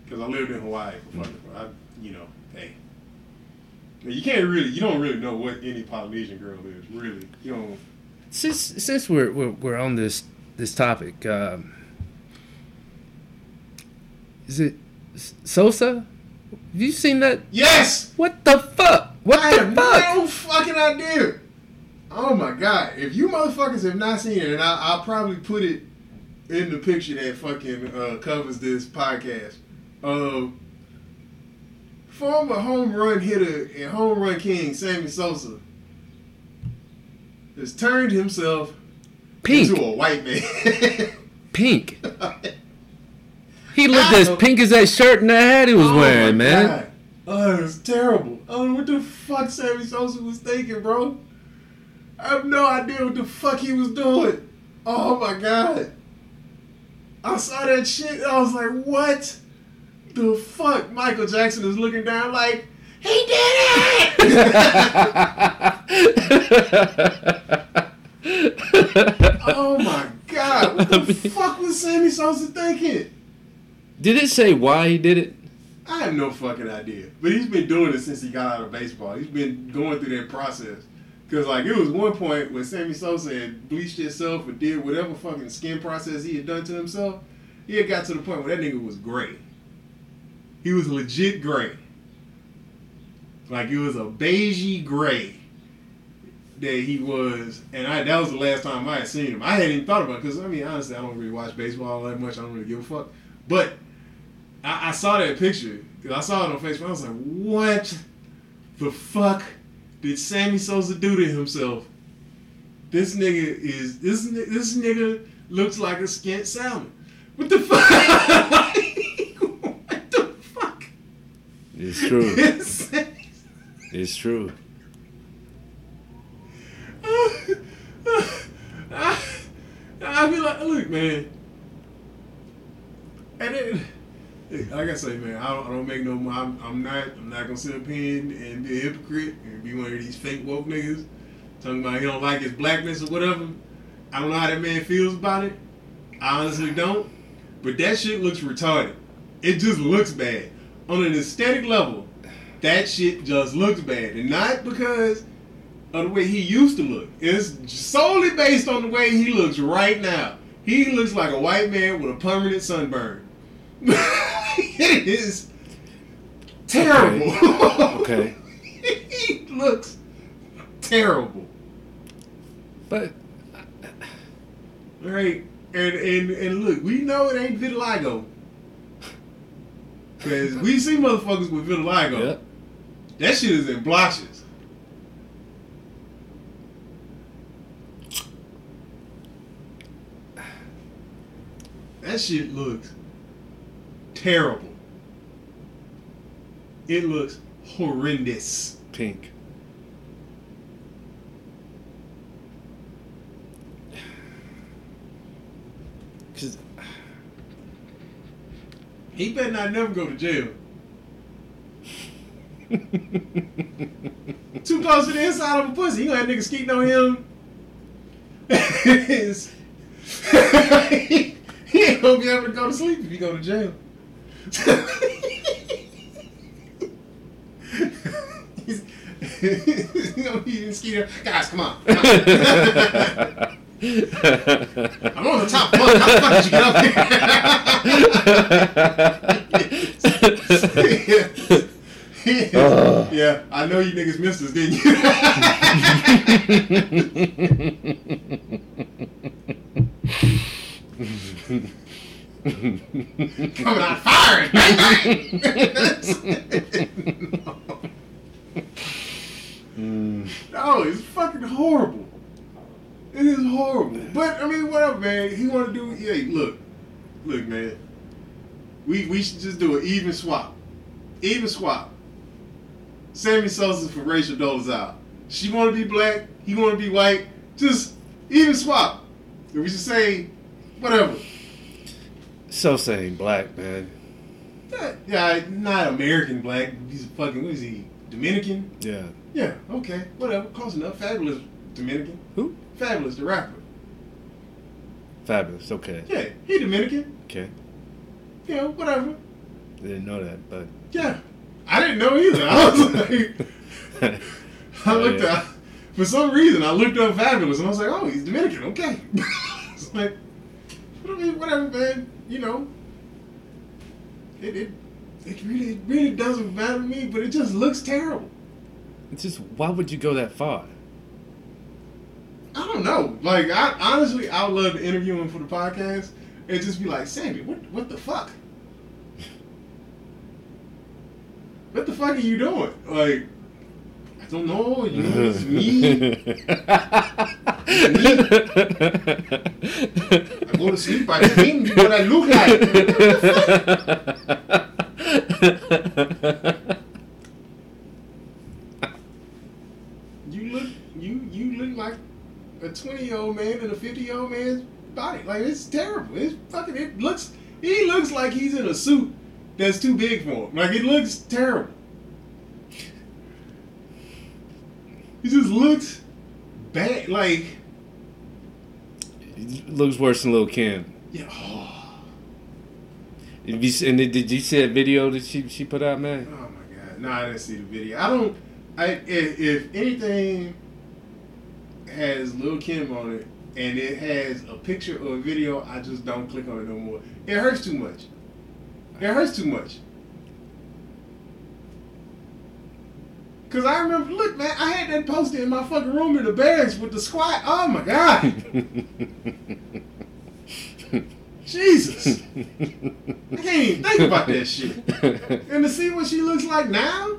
Cause I lived in Hawaii for fucking I you know hey. You can't really you don't really know what any Polynesian girl is really you know since since we're we're, we're on this this topic, um, is it Sosa? Have you seen that? yes What the fuck? What I the have fuck? no fucking idea. Oh my god! If you motherfuckers have not seen it, and I, I'll probably put it in the picture that fucking uh, covers this podcast. Uh, former home run hitter and home run king Sammy Sosa has turned himself Pink, into a white man. *laughs* pink. *laughs* He looked as pink as that shirt and that hat he was Oh my wearing, man. God. Oh, it was terrible. Oh, what the fuck Sammy Sosa was thinking, bro. I have no idea what the fuck he was doing. Oh my god. I saw that shit. I was like, what the fuck? Michael Jackson is looking down like, he did it! *laughs* oh my god. What the *laughs* fuck was Sammy Sosa thinking? Did it say why he did it? I have no fucking idea. But he's been doing it since he got out of baseball. He's been going through that process. Cause like it was one point when Sammy Sosa had bleached himself or did whatever fucking skin process he had done to himself. He had got to the point where that nigga was gray. He was legit gray. Like it was a beigey gray that he was, and I that was the last time I had seen him. I hadn't even thought about it because I mean honestly I don't really watch baseball that much. I don't really give a fuck. But I, I saw that picture. I saw it on Facebook. I was like, what the fuck did Sammy Sosa do to himself? This nigga is this this nigga looks like a skint salmon. What the *laughs* fuck? what the fuck? It's true. *laughs* It's- true. I, I be like, look, man. And then, like I say, man, I don't, I don't make no. I'm, I'm not. I'm not gonna sit up here and be a hypocrite and be one of these fake woke niggas talking about he don't like his blackness or whatever. I don't know how that man feels about it. I honestly don't. But that shit looks retarded. It just looks bad on an aesthetic level. That shit just looks bad, and not because of the way he used to look. It's solely based on the way he looks right now. He looks like a white man with a permanent sunburn. *laughs* it is terrible. Okay. *laughs* he looks terrible. But uh, Right? And and and look, we know it ain't vitiligo. Cause we see motherfuckers with vitiligo. Yep. That shit is in blotches. That shit looks terrible. It looks horrendous. pink. *sighs* Cause *sighs* He better not never go to jail. Too close to the inside of a pussy. You gonna have niggas skeeting on him. *laughs* He ain't gonna be able to go to sleep if you go to jail. *laughs* He's, he's gonna be in skeeter. Guys, come on. Come on. I'm on the top bunk. How the fuck did you get up here? *laughs* *laughs* Yeah, I know you niggas missed us, didn't you? Coming out firing. Bang. no, it's fucking horrible. It is horrible. But I mean, whatever, man. He want to do. Yeah, look, look, man. We we should just do an even swap. Even swap. Sammy Sosa for Rachel Dolezal. She want to be black. He want to be white. Just even swap. And we should say whatever. so saying black man. Yeah, Yeah, not American black. He's fucking. What is he? Dominican? Yeah. Yeah. Okay. Whatever. Close enough. Fabolous Dominican. Who? Fabolous the rapper. Fabolous. Okay. Yeah, he Dominican. Okay. You know, whatever. Didn't know that, but Yeah. I didn't know either. I was *laughs* like, I oh, looked up for some reason. I looked up Fabolous, and I was like, oh, he's Dominican. Okay. *laughs* it's like, I mean, whatever, man. You know, it it it really it really doesn't matter to me, but it just looks terrible. It's just why would you go that far? I don't know. Like, I honestly, I would love to interview him for the podcast and just be like, Sammy, what what the fuck? What the fuck are you doing? Like, I don't know. You know, it's me. I go to sleep. I dream what I look like. You look, you you look like a twenty year old man in a fifty year old man's body. Like it's terrible. It's fucking. It looks. He looks like he's in a suit that's too big for him. Like it looks terrible. He just looks bad. Like it Looks worse than Lil Kim. yeah. Oh, Did you, and did, did you see that video that she she put out, man? oh my god. No, I didn't see the video. I don't. I if, if anything has Lil Kim on it and it has a picture or a video, I just don't click on it no more. It hurts too much. It hurts too much. Cause I remember, look, man, I had that poster in my fucking room in the barracks with the squat. Oh my god, *laughs* Jesus! I can't even think about that shit. And to see what she looks like now,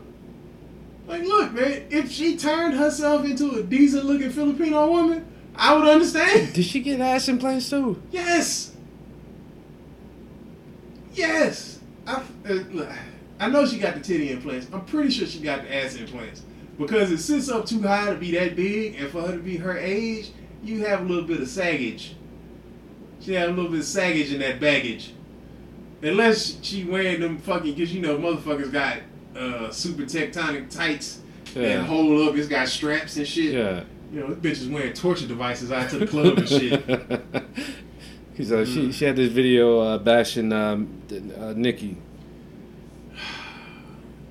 like, look, man, if she turned herself into a decent looking Filipino woman, I would understand. Did she get ass implants too? Yes. Yes. I, uh, I know she got the titty implants. I'm pretty sure she got the ass implants. Because it sits up too high to be that big, and for her to be her age, you have a little bit of saggage. She had a little bit of saggage in that baggage. Unless she wearing them fucking, because you know, motherfuckers got uh, super tectonic tights Yeah. that hold up. It's got straps and shit. Yeah. You know, this bitch is wearing torture devices out to the club and shit. *laughs* Cause uh, she she had this video uh, bashing um, uh, Nicki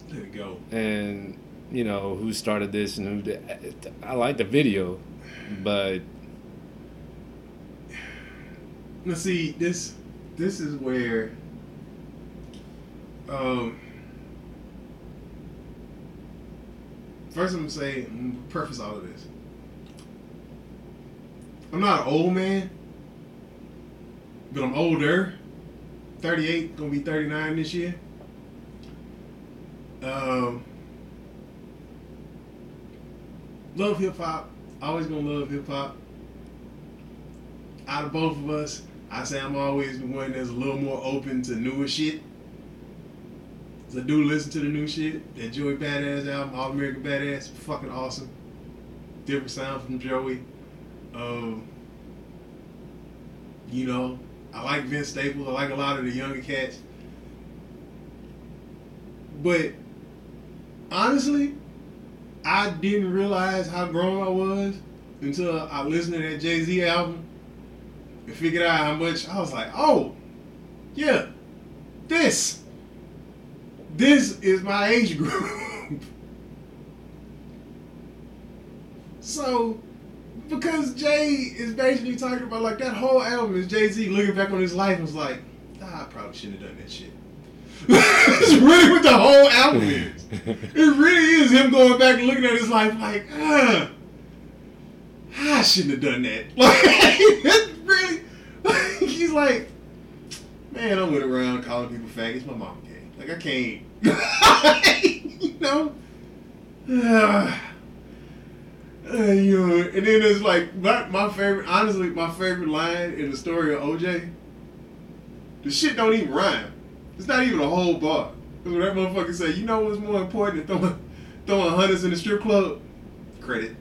Let it go. and you know who started this and who did. I like the video, but let's see this this is where um first I'm gonna say I'm gonna preface all of this. I'm not an old man, but I'm older. 38, gonna be 39 this year. Um love hip hop. Always gonna love hip hop out of both of us, I say I'm always the one that's a little more open to newer shit. I do listen to the new shit. That Joey Badass album, All American Badass, fucking awesome. Different sound from Joey. Um, you know, I like Vince Staples. I like a lot of the younger cats. But honestly, I didn't realize how grown I was until I listened to that Jay Z album and figured out how much I was like, oh, yeah, this, this is my age group. *laughs* so, because Jay is basically talking about like that whole album is Jay Z looking back on his life and was like, nah, I probably shouldn't have done that shit. *laughs* That's really what the whole album is. *laughs* It really is him going back and looking at his life like, ah, I shouldn't have done that. *laughs* Like, it's really, he's like, man, I went around calling people faggots. My mom gay. Like, I can't, you know? *sighs* Uh, you know, and then it's like my, my favorite, honestly, my favorite line in the story of OJ. The shit don't even rhyme. It's not even a whole bar. Because when that motherfucker say, you know what's more important than throwing, throwing hundreds in the strip club? Credit.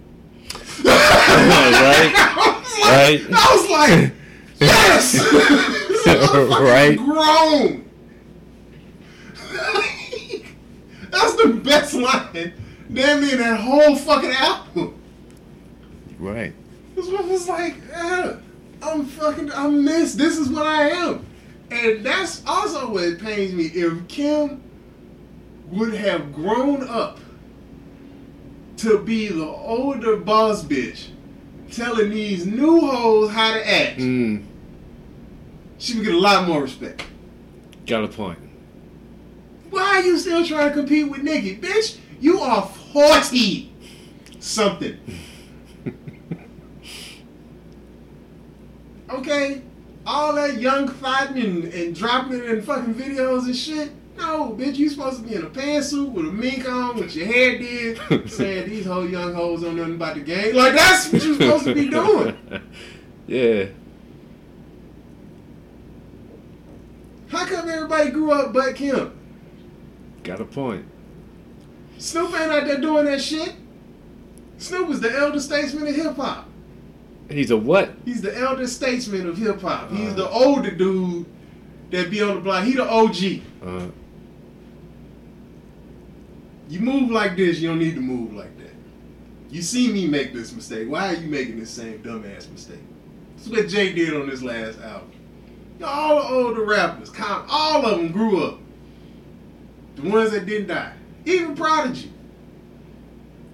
right? *laughs* I was like, Right. I was like, yes! *laughs* Right. grown. *laughs* That's the best line. Damn near that whole fucking album. Right. This one was like, eh, I'm fucking, I'm this. This is what I am. And that's also what pains me. If Kim would have grown up to be the older boss bitch telling these new hoes how to act, Mm, she would get a lot more respect. got a point. Why are you still trying to compete with Nicki? Bitch, you are 40 something. *laughs* okay? All that young fighting and, and dropping it in fucking videos and shit. No, bitch, you supposed to be in a pantsuit with a mink on, with your hair did, *laughs* saying these whole young hoes don't know nothing about the game. Like, that's what you're supposed to be *laughs* doing. yeah. How come everybody grew up but Kim? Got a point. Snoop ain't out there doing that shit. Snoop is the elder statesman of hip hop. He's a what? He's the elder statesman of hip hop. He's Uh. the older dude that be on the block. He the OG. Uh, You move like this, you don't need to move like that. You see me make this mistake. Why are you making this same dumbass mistake? This is what Jay did on this last album. All the older rappers, all of them grew up. The ones that didn't die. Even Prodigy.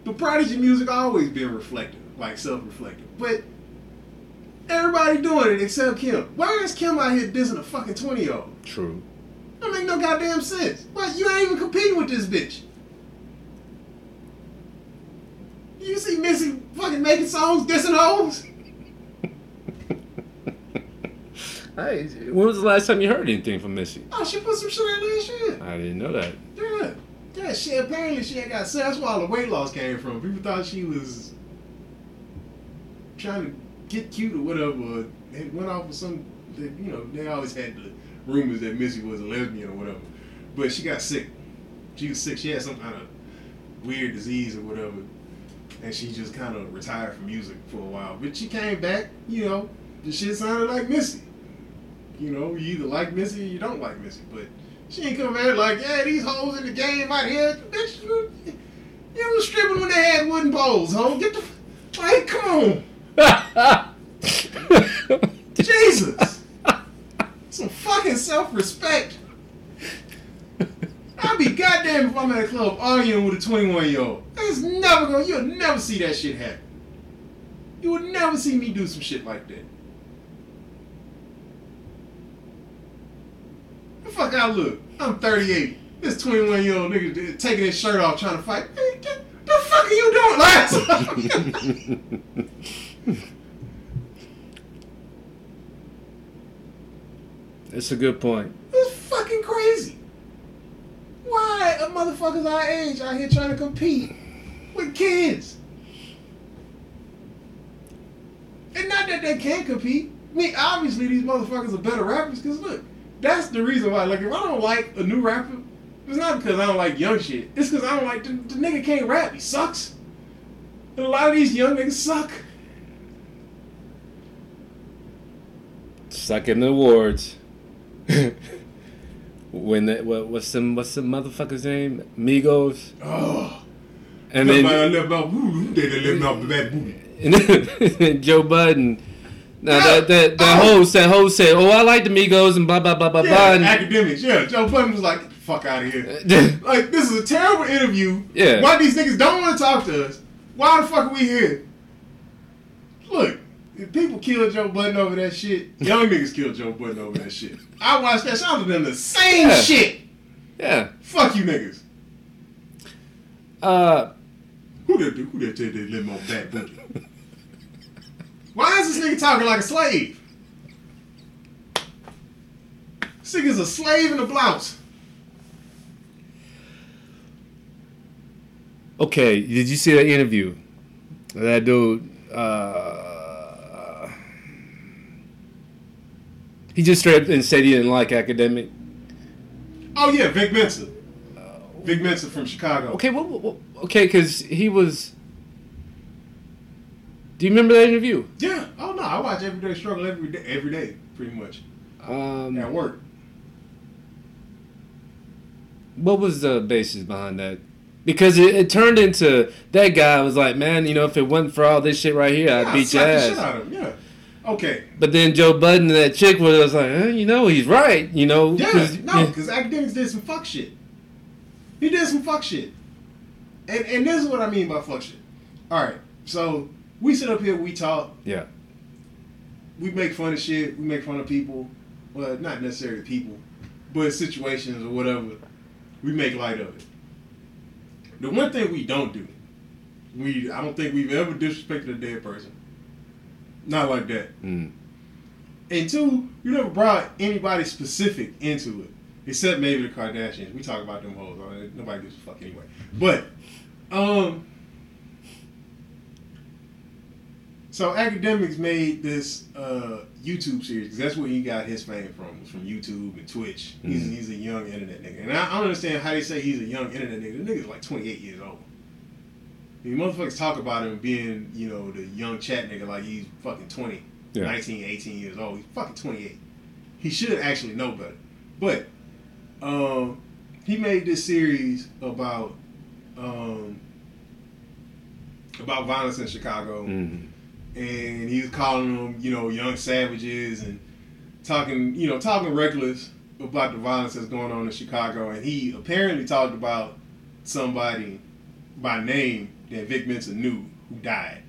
The Prodigy music always been reflective, like self-reflective. But everybody doing it except Kim. Why is Kim out here dissing a fucking 20-year-old? true. That make no goddamn sense. What? You ain't even competing with this bitch. You see Missy fucking making songs dissing hoes? *laughs* Hey, when was the last time you heard anything from Missy? Oh, she put some shit out last year. I didn't know that. Yeah. Yeah, she apparently she had got sick. That's where all the weight loss came from. People thought she was trying to get cute or whatever. It went off with some, you know, they always had the rumors that Missy was a lesbian or whatever. But she got sick. She was sick. She had some kind of weird disease or whatever. And she just kind of retired from music for a while. But she came back, you know, the shit sounded like Missy. You know, you either like Missy or you don't like Missy. But she ain't come out like, yeah, these hoes in the game out here. Bitch, you, you was stripping when they had wooden poles, ho. Get the. Like, come on. Jesus. Some fucking self respect. I'll be goddamn if I'm at a club arguing with a 21 year old. It's never gonna, you'll never see that shit happen. You would never see me do some shit like that. The fuck I look? I'm 38. This 21 year old nigga taking his shirt off trying to fight. Hey, the, the fuck are you doing? *laughs* Last *laughs* *laughs* It's a good point. It's fucking crazy. Why are motherfuckers our age out here trying to compete with kids? And not that they can't compete. I mean, obviously these motherfuckers are better rappers. Cause look, that's the reason why. Like, if I don't like a new rapper, it's not because I don't like young shit. It's because I don't like the, the nigga can't rap. He sucks. And a lot of these young niggas suck. Sucking the awards. *laughs* when the, what, what's some what's the motherfucker's name? Migos. Oh, And then, then live out, who they live out the bad booty. and *laughs* Joe Budden. Now that that that Oh. host that host said, "Oh, I like the Migos and blah blah blah blah blah." Yeah, And, Akademiks. Yeah, Joe Budden was like, fuck out of here." *laughs* Like this is a terrible interview. Yeah. Why these niggas don't want to talk to us? Why the fuck are we here? Look, people killed Joe Budden over that shit, *laughs* young niggas killed Joe Budden over that shit. I watched that. Out to them the same Yeah. shit. yeah. Fuck you niggas. Uh, Who that do? Who that tell they live on bad booty? Why is this nigga talking like a slave? This nigga's a slave in a blouse. okay. Did you see that interview? That dude. Uh, he just straight up and said he didn't like academic. Oh yeah, Vic Mensa. Vic Mensa from Chicago. Okay, what? what, what okay, because he was. Do you remember that interview? Yeah. Oh no, I watch Everyday Struggle every day, every day, pretty much Um, at work. What was the basis behind that? Because it, it turned into that guy was like, man, you know, if it wasn't for all this shit right here, I'd Yeah, beat your ass. out of him. Yeah. Okay. But then Joe Budden and that chick was like, eh, you know, he's right. You know, Yeah. 'cause- No, because Akademiks did some fuck shit. He did some fuck shit. And and this is what I mean by fuck shit. All right. So we sit up here, we talk, yeah, we make fun of shit, we make fun of people. Well, not necessarily people, but situations or whatever. We make light of it. The one thing we don't do, we I don't think we've ever disrespected a dead person. Not like that. mm. And two, you never brought anybody specific into it, except maybe the Kardashians. We talk about them hoes. uh, Nobody gives a fuck anyway. But, um, so Akademiks made this uh, YouTube series 'cause that's where he got his fame from. Was from YouTube and Twitch. He's, Mhm. he's a young internet nigga, and I, I don't understand how they say he's a young internet nigga. The nigga's like 28 years old. You motherfuckers talk about him being, you know, the young chat nigga like he's fucking 20. Yeah. 19, 18 years old. He's fucking 28. He should actually know better. But um, he made this series about um, about violence in Chicago, Mhm. and he was calling them, you know, young savages and talking, you know, talking reckless about the violence that's going on in Chicago. And he apparently talked about somebody by name that Vic Mensa knew who died.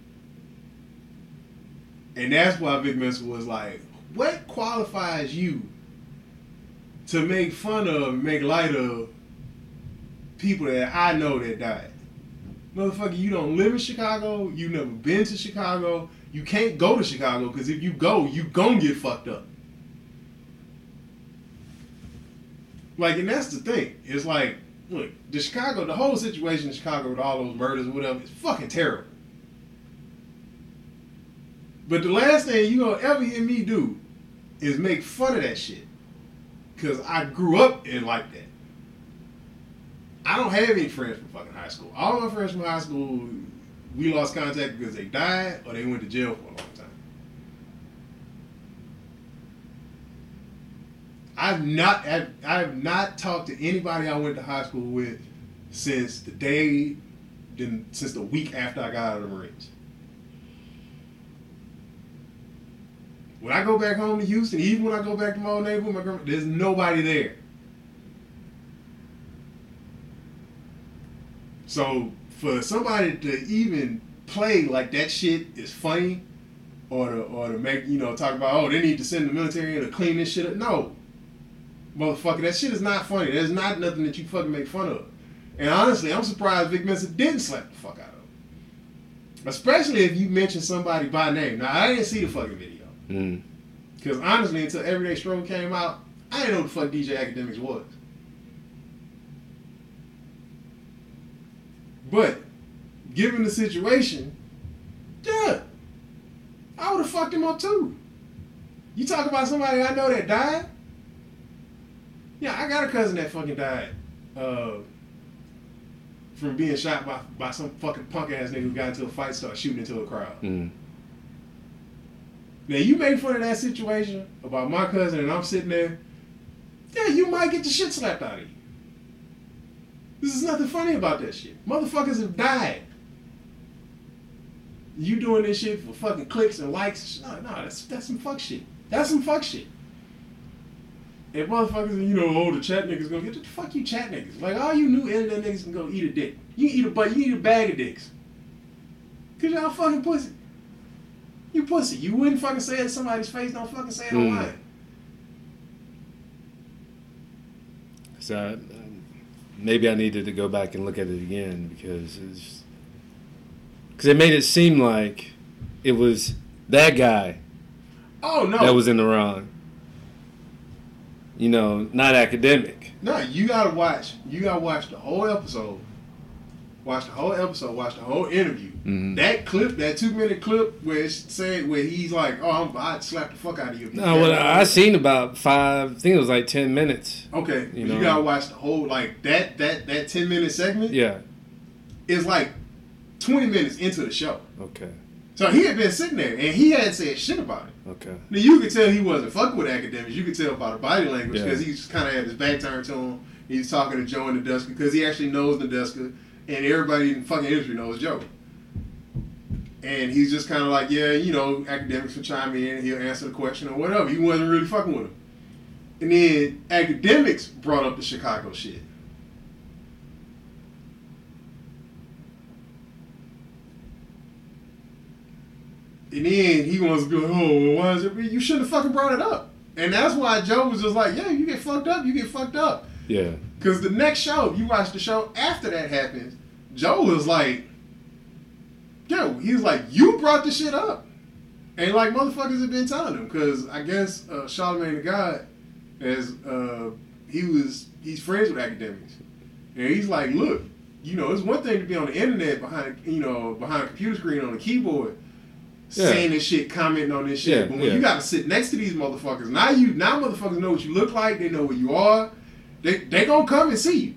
And that's why Vic Mensa was like, what qualifies you to make fun of, make light of people that I know that died? Motherfucker, you don't live in Chicago, you never been to Chicago, you can't go to Chicago because if you go, you gon' get fucked up. Like, and that's the thing. It's like, look, the Chicago, the whole situation in Chicago with all those murders whatever, is fucking terrible. But the last thing you gonna ever hear me do is make fun of that shit. Cause I grew up in like that. I don't have any friends from fucking high school. All my friends from high school, we lost contact because they died or they went to jail for a long time. I've not I've, I've not talked to anybody I went to high school with since the day since the week after I got out of the Marines. When I go back home to Houston, even when I go back to my old neighborhood, my grandma, there's nobody there. So for somebody to even play like that shit is funny, or to or to make you know talk about oh they need to send the military to clean this shit up. No, motherfucker, that shit is not funny. There's not nothing that you fucking make fun of. And honestly, I'm surprised Vic Mensa didn't slap the fuck out of him. Especially if you mention somebody by name. Now I didn't see the fucking video. Mm. Because honestly, until Everyday Struggle came out, I didn't know what the fuck DJ Akademiks was. But, given the situation, yeah, I would have fucked him up too. You talk about somebody I know that died? Yeah, I got a cousin that fucking died uh, from being shot by, by some fucking punk ass nigga who got into a fight, started shooting into a crowd. Mm. Now you make fun of that situation about my cousin, and I'm sitting there yeah, you might get the shit slapped out of you. This is nothing funny about that shit. Motherfuckers have died. You doing this shit for fucking clicks and likes? No, no, that's that's some fuck shit. That's some fuck shit. If motherfuckers, you know, oh, the chat niggas gonna get the fuck you chat niggas. Like all you new internet niggas can go eat a dick. You eat a butt, you eat a bag of dicks. Cause y'all fucking pussy. You pussy. You wouldn't fucking say it in somebody's face, don't fucking say it Mm. online. So maybe I needed to go back and look at it again because it's because it made it seem like it was that guy Oh no. that was in the wrong. You know, not academic. No, you gotta watch. You gotta watch the whole episode. Watch the whole episode. Watch the whole interview. Mhm. That clip, that two minute clip where it's said where he's like, "Oh, I'm, I'd slap the fuck out of you." No, well, I I seen about five. I think it was like ten minutes. Okay, You you, gotta watch the whole like that that that ten minute segment Yeah. is like twenty minutes into the show. Okay. So he had been sitting there and he hadn't said shit about it. Okay. Now you could tell he wasn't fucking with Akademiks. You could tell by the body language Yeah. because he just kind of had his back turned to him. He's talking to Joe and Nadeska because he actually knows Nadeska, and everybody in the fucking industry knows Joe. And he's just kind of like, yeah, you know, Akademiks will chime in, he'll answer the question or whatever. He wasn't really fucking with him. And then Akademiks brought up the Chicago shit. And then he wants to like, oh, why is it? You shouldn't have fucking brought it up. And that's why Joe was just like, yeah, you get fucked up, you get fucked up. Yeah. Because the next show, you watch the show after that happens, Joe was like, yo, he was like, you brought the shit up. And like motherfuckers have been telling him, because I guess uh, Charlamagne the God, as uh, he was, he's friends with Akademiks. And he's like, look, you know, it's one thing to be on the internet behind, you know, behind a computer screen on a keyboard, Yeah. saying this shit, commenting on this shit. Yeah, but when yeah. you got to sit next to these motherfuckers, now you, now motherfuckers know what you look like, they know where you are, they they gonna come and see you.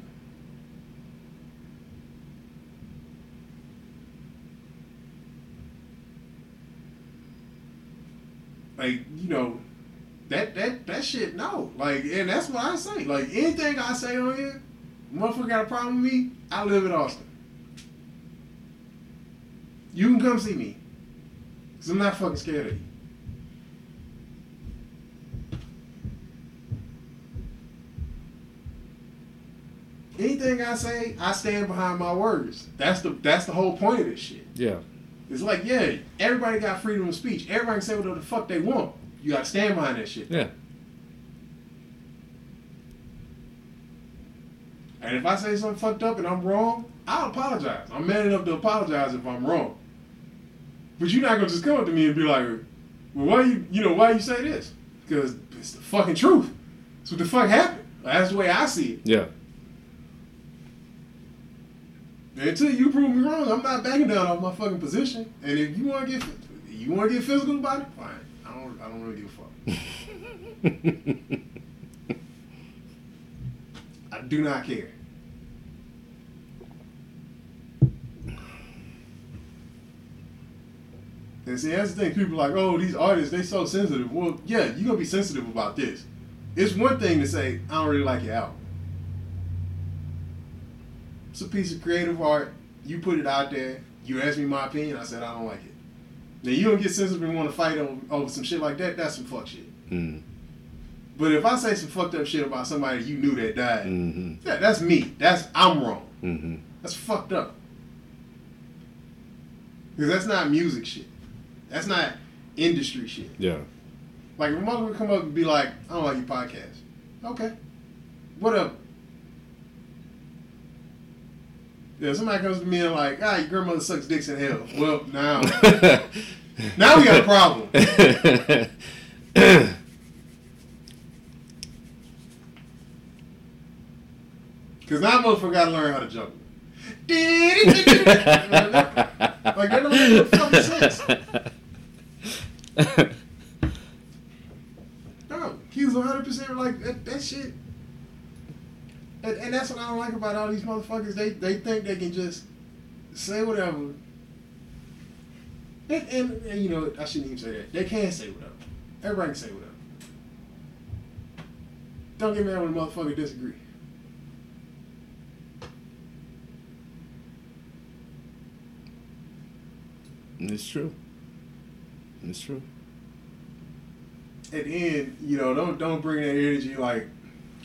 Like you know, that that that shit no. Like and that's what I say. Like anything I say on here, motherfucker got a problem with me. I live in Austin. You can come see me, cause I'm not fucking scared of you. Anything I say, I stand behind my words. That's the that's the whole point of this shit. Yeah. It's like, yeah, everybody got freedom of speech. Everybody can say whatever the fuck they want. You gotta stand behind that shit. Yeah. And if I say something fucked up and I'm wrong, I'll apologize. I'm man enough to apologize if I'm wrong. But you're not gonna just come up to me and be like, well, why you, you know, why you say this? Because it's the fucking truth. It's what the fuck happened. That's the way I see it. Yeah. Until you prove me wrong, I'm not backing down off my fucking position. And if you want to get, you want to get physical about it, fine. I don't, I don't really give a fuck. *laughs* I do not care. And see, that's the thing. People are like, oh, these artists, they so sensitive. Well, yeah, you're going to be sensitive about this. It's one thing to say, I don't really like your album. It's a piece of creative art. You put it out there. You asked me my opinion. I said, I don't like it. Now, you don't get sensitive and want to fight over, over some shit like that. That's some fuck shit. Mm. But if I say some fucked up shit about somebody you knew that died, hmm yeah, that's me. That's I'm wrong. hmm That's fucked up. Because that's not music shit. That's not industry shit. Yeah. Like if a mother would come up and be like, I don't like your podcast. Okay. What up? Yeah, somebody comes to me and like, ah, your grandmother sucks dicks in hell. Well, now *laughs* now we got a problem. *laughs* Cause now motherfucker gotta learn how to juggle. *laughs* like that don't make no fucking sense. *laughs* No, he was 100 percent like that, that shit. And, and that's what I don't like about all these motherfuckers. They they think they can just say whatever. And, and, and you know, I shouldn't even say that. They can say whatever. Everybody can say whatever. Don't get mad when a motherfucker disagree. It's true. And it's true. At the end, you know, don't don't bring that energy like,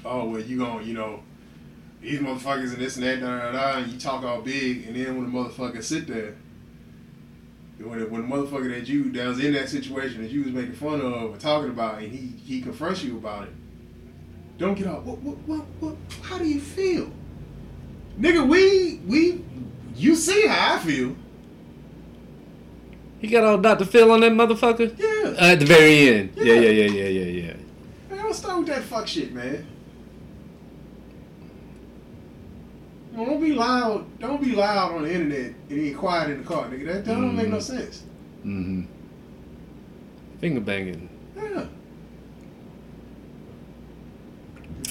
oh well, you gonna, you know, these motherfuckers and this and that, da, da, da, and you talk all big, and then when the motherfucker sit there, when the, when the motherfucker that you that was in that situation that you was making fun of or talking about, and he he confronts you about it, don't get off. What what what, what how do you feel, nigga? We we you see how I feel. He got all Dr. Phil on that motherfucker? Yeah. Uh, at the very end. Yeah, Yeah. yeah, yeah, yeah, yeah. Man, don't start with that fuck shit, man. Don't be loud. Don't be loud on the internet and be quiet in the car, nigga. That, that don't make no Mhm. sense. Mm-hmm. Finger banging. Yeah.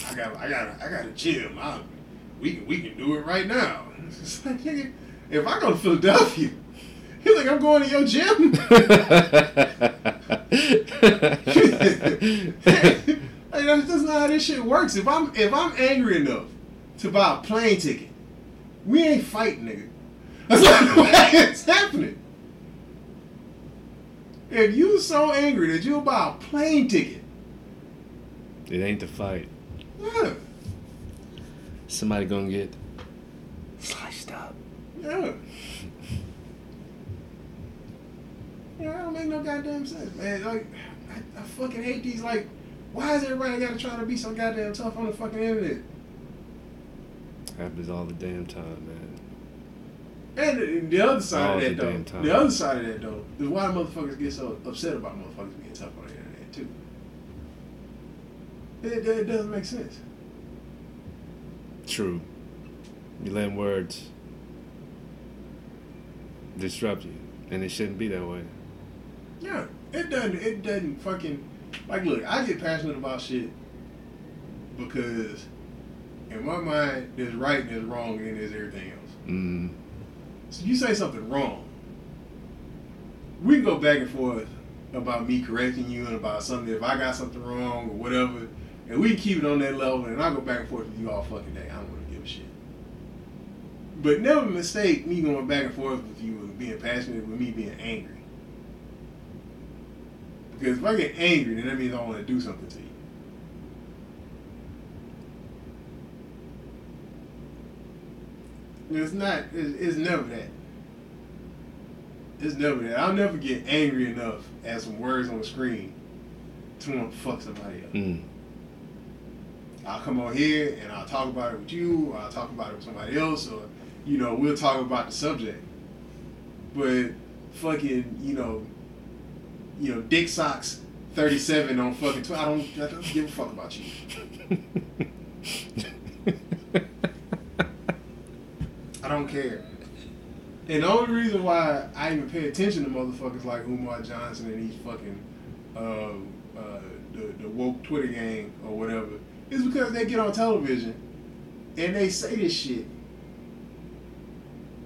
I got, I got, I got a gym. I, we can, we can do it right now. *laughs* It's like, nigga, if I go to Philadelphia, you like, I'm going to your gym? *laughs* *laughs* hey, that's, that's not how this shit works. If I'm if I'm angry enough to buy a plane ticket, we ain't fighting, nigga. That's not *laughs* the way it's happening. If you so angry that you'll buy a plane ticket, it ain't the fight. yeah, Somebody gonna get sliced up. yeah. Yeah, that don't make no goddamn sense, man. Like, I, I fucking hate these. Like, why is everybody got to try to be so goddamn tough on the fucking internet? Happens all the damn time, man. And the, the other side All of the that, though, damn time. the other side of that, though, is why motherfuckers get so upset about motherfuckers being tough on the internet, too. It, it doesn't make sense. True. You letting words disrupt you, and it shouldn't be that way. Yeah, it doesn't. It doesn't fucking like. Look, I get passionate about shit because in my mind, there's right and there's wrong, and there's everything else. Mm. So you say something wrong, we can go back and forth about me correcting you and about something if I got something wrong or whatever, and we can keep it on that level, and I go back and forth with you all fucking day. I don't want to give a shit. But never mistake me going back and forth with you and being passionate with me being angry. Because if I get angry, then that means I want to do something to you. It's not. It's, it's never that. It's never that. I'll never get angry enough at some words on the screen to want to fuck somebody up. Mm. I'll come on here and I'll talk about it with you, or I'll talk about it with somebody else, or you know, we'll talk about the subject. But fucking, you know, you know, Dick Socks thirty seven on fucking Twitter. I don't, I don't give a fuck about you. I don't care. And the only reason why I even pay attention to motherfuckers like Umar Johnson and these fucking uh, uh, the, the woke Twitter gang or whatever is because they get on television and they say this shit.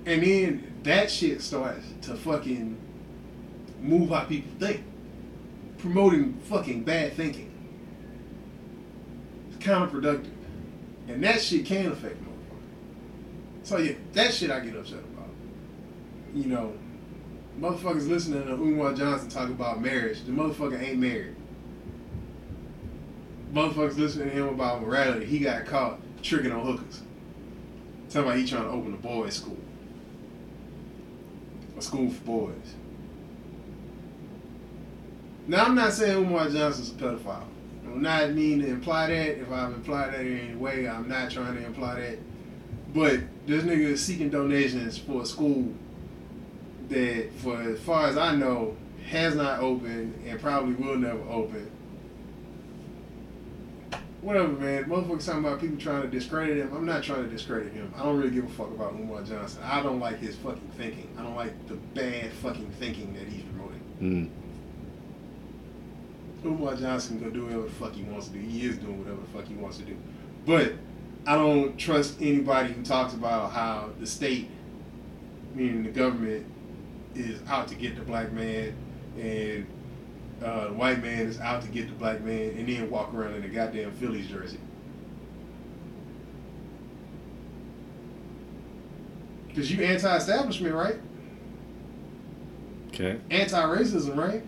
And then that shit starts to fucking move how people think. Promoting fucking bad thinking. It's counterproductive. And that shit can affect motherfuckers. So yeah, that shit I get upset about. You know, motherfuckers listening to Umar Johnson talk about marriage. The motherfucker ain't married. Motherfuckers listening to him about morality. He got caught tricking on hookers. Talking about he trying to open a boys' school. A school for boys. Now I'm not saying Umar Johnson's a pedophile. I'm not mean to imply that. If I've implied that in any way, I'm not trying to imply that. But this nigga is seeking donations for a school that, for as far as I know, has not opened and probably will never open. Whatever, man. Motherfuckers talking about people trying to discredit him. I'm not trying to discredit him. I don't really give a fuck about Umar Johnson. I don't like his fucking thinking. I don't like the bad fucking thinking that he's promoting. Mm. Umar Johnson can go do whatever the fuck he wants to do. He is doing whatever the fuck he wants to do. But I don't trust anybody who talks about how the state, meaning the government, is out to get the black man and uh, the white man is out to get the black man, and then walk around in a goddamn Phillies jersey. Cause you anti-establishment, right? Okay. Anti-racism, right?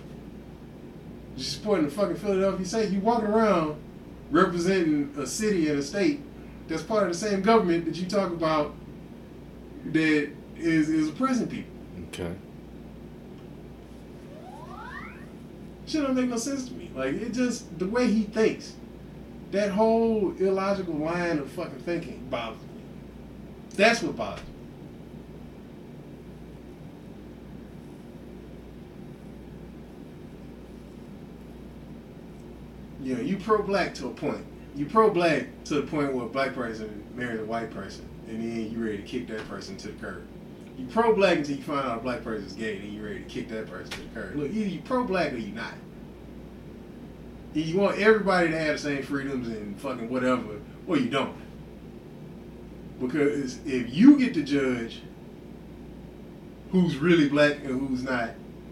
You supporting the fucking Philadelphia Saints. You walking around representing a city and a state that's part of the same government that you talk about that is is oppressing people. Okay. Shit don't make no sense to me. Like it just the way he thinks, that whole illogical line of fucking thinking bothers me. That's what bothers me. You know, you pro black to a point. You pro black to the point where a black person marries a white person, and then you ready to kick that person to the curb. You pro black until you find out a black person's gay, and you ready to kick that person to the curb. Look, either you pro black or you not. You want everybody to have the same freedoms and fucking whatever, or you don't. Because if you get to judge who's really black and who's not,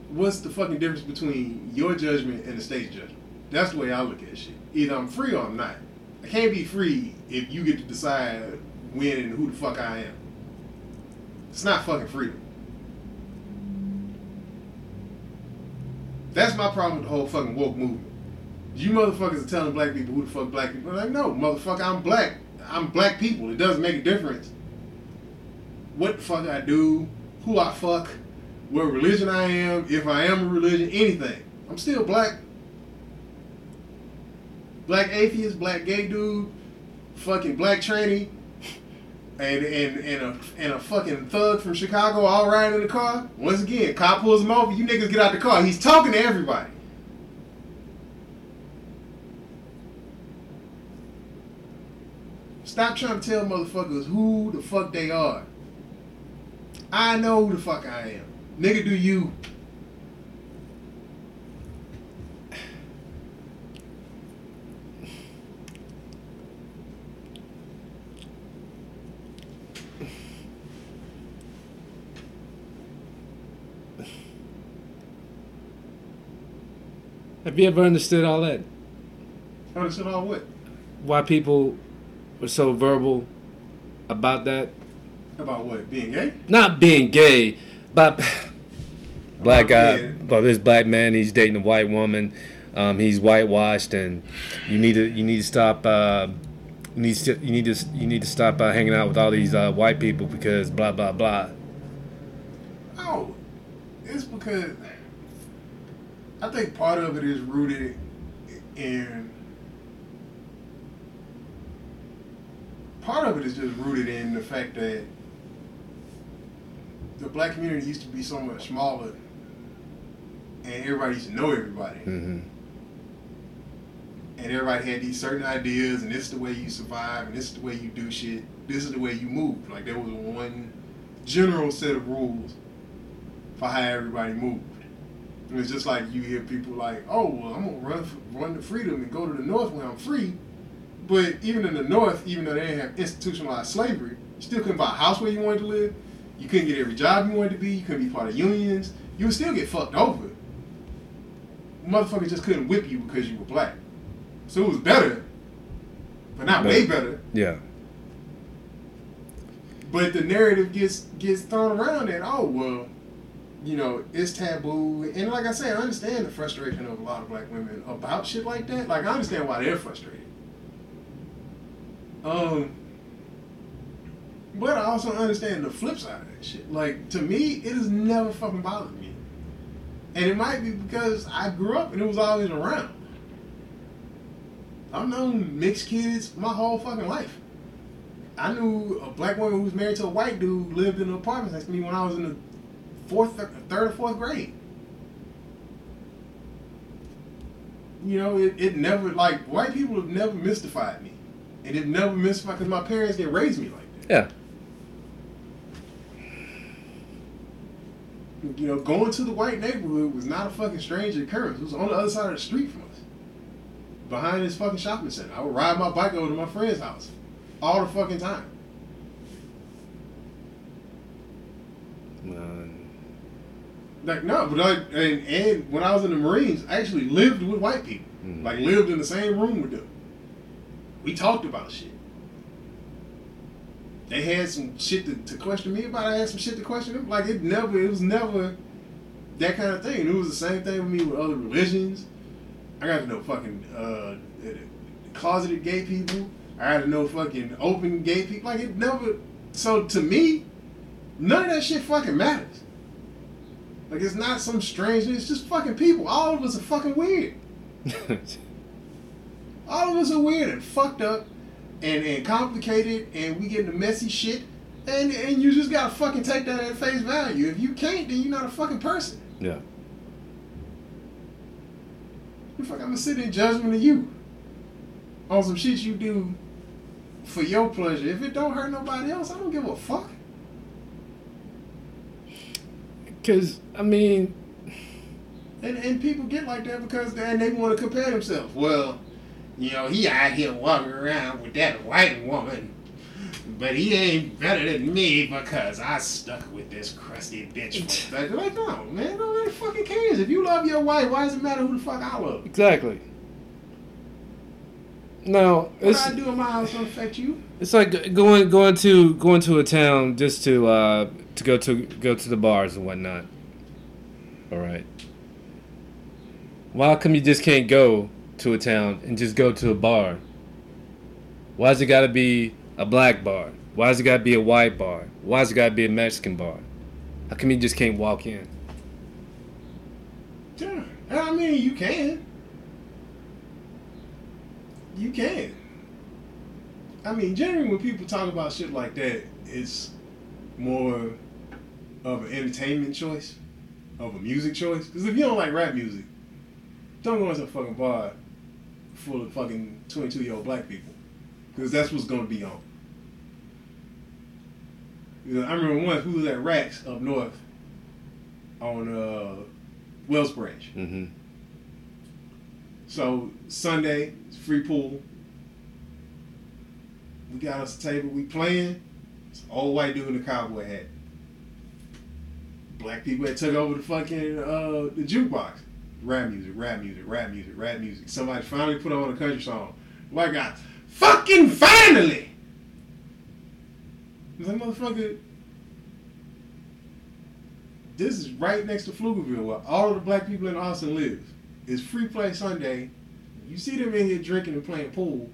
what's the fucking difference between your judgment and the state's judgment? That's the way I look at shit. Either I'm free or I'm not. I can't be free if you get to decide when and who the fuck I am. It's not fucking freedom. That's my problem with the whole fucking woke movement. You motherfuckers are telling black people who the fuck black people. like, no, motherfucker, I'm black. I'm black people. It doesn't make a difference. What the fuck I do, who I fuck, what religion I am, if I am a religion, anything. I'm still black. Black atheist, black gay dude, fucking black tranny, and and and a and a fucking thug from Chicago all riding in the car. Once again, cop pulls him over. You niggas get out the car. He's talking to everybody. Stop trying to tell motherfuckers who the fuck they are. I know who the fuck I am. Nigga, do you? Have you ever understood all that? Understood all what? Why people were so verbal about that? About what? Being gay? Not being gay, but black guy. But this black man, he's dating a white woman. Um, he's whitewashed, and you need to you need to stop. Uh, you need to you need to you need to stop uh, hanging out with all these uh, white people because blah blah blah. Oh, it's because I think part of it is rooted in. Part of it is just rooted in the fact that the black community used to be so much smaller, and everybody used to know everybody, hmm and everybody had these certain ideas, and this is the way you survive, and this is the way you do shit, this is the way you move. Like there was one general set of rules for how everybody moved. And it's just like you hear people like, "Oh, well, I'm gonna run for, run to freedom and go to the north where I'm free." But even in the north, even though they didn't have institutionalized slavery, you still couldn't buy a house where you wanted to live. You couldn't get every job you wanted to be. You couldn't be part of unions. You would still get fucked over. Motherfuckers just couldn't whip you because you were black. So it was better, but not way better. Yeah. But the narrative gets gets thrown around that oh well, you know it's taboo, and like I said, I understand the frustration of a lot of black women about shit like that. Like I understand why they're frustrated. Um, but I also understand the flip side of that shit. Like to me, it has never fucking bothered me, and it might be because I grew up and it was always around. I've known mixed kids my whole fucking life. I knew a black woman who was married to a white dude lived in an apartment next to me when I was in the fourth, third or fourth grade. You know, it, it never like white people have never mystified me, and it never mystified because my parents didn't raise me like that. Yeah. You know, going to the white neighborhood was not a fucking strange occurrence. It was on the other side of the street from us, behind this fucking shopping center. I would ride my bike over to my friend's house all the fucking time. Uh, Like no, but like and and when I was in the Marines, I actually lived with white people. Mhm. Like lived in the same room with them. We talked about shit. They had some shit to, to question me about. I had some shit to question them. Like it never, it was never that kind of thing. It was the same thing with me with other religions. I got to know fucking uh, closeted gay people. I got to know fucking open gay people. Like it never. So to me, none of that shit fucking matters. Like it's not some strange. It's just fucking people. All of us are fucking weird. *laughs* All of us are weird and fucked up and, and complicated and we get into messy shit. And and you just gotta fucking take that at face value. If you can't, then you're not a fucking person. yeah. The fuck I'ma sit in judgment of you. On some shit you do for your pleasure. If it don't hurt nobody else, I don't give a fuck. Because, I mean, And and people get like that because they, and they want to compare themselves. Well, you know, he out here walking around with that white woman, but he ain't better than me because I stuck with this crusty bitch. *laughs* like, like, no, man, nobody fucking cares. If you love your wife, why does it matter who the fuck I love? exactly. No, What I do in my house don't affect you. it's like going going to going to a town just to uh to go to go to the bars and whatnot. All right. Why come you just can't go to a town and just go to a bar? Why's it got to be a black bar? Why's it got to be a white bar? Why's it got to be a Mexican bar? How come you just can't walk in? Yeah, I mean, you can. You can. I mean, generally, when people talk about shit like that, it's more of an entertainment choice, of a music choice. Because if you don't like rap music, don't go into a fucking bar full of fucking 22 year old black people. Because that's what's going to be on. You know, I remember once we was at Rax up north on uh, Wells Branch. Mm-hmm. So Sunday, it's free pool. We got us a table, we playing. It's an old white dude in a cowboy hat. Black people that took over the fucking uh, the jukebox. Rap music, rap music, rap music, rap music. Somebody finally put on a country song. White guy, fucking finally! Like, motherfucker, this is right next to Pflugerville where all of the black people in Austin live. It's free play Sunday. You see them in here drinking and playing pool.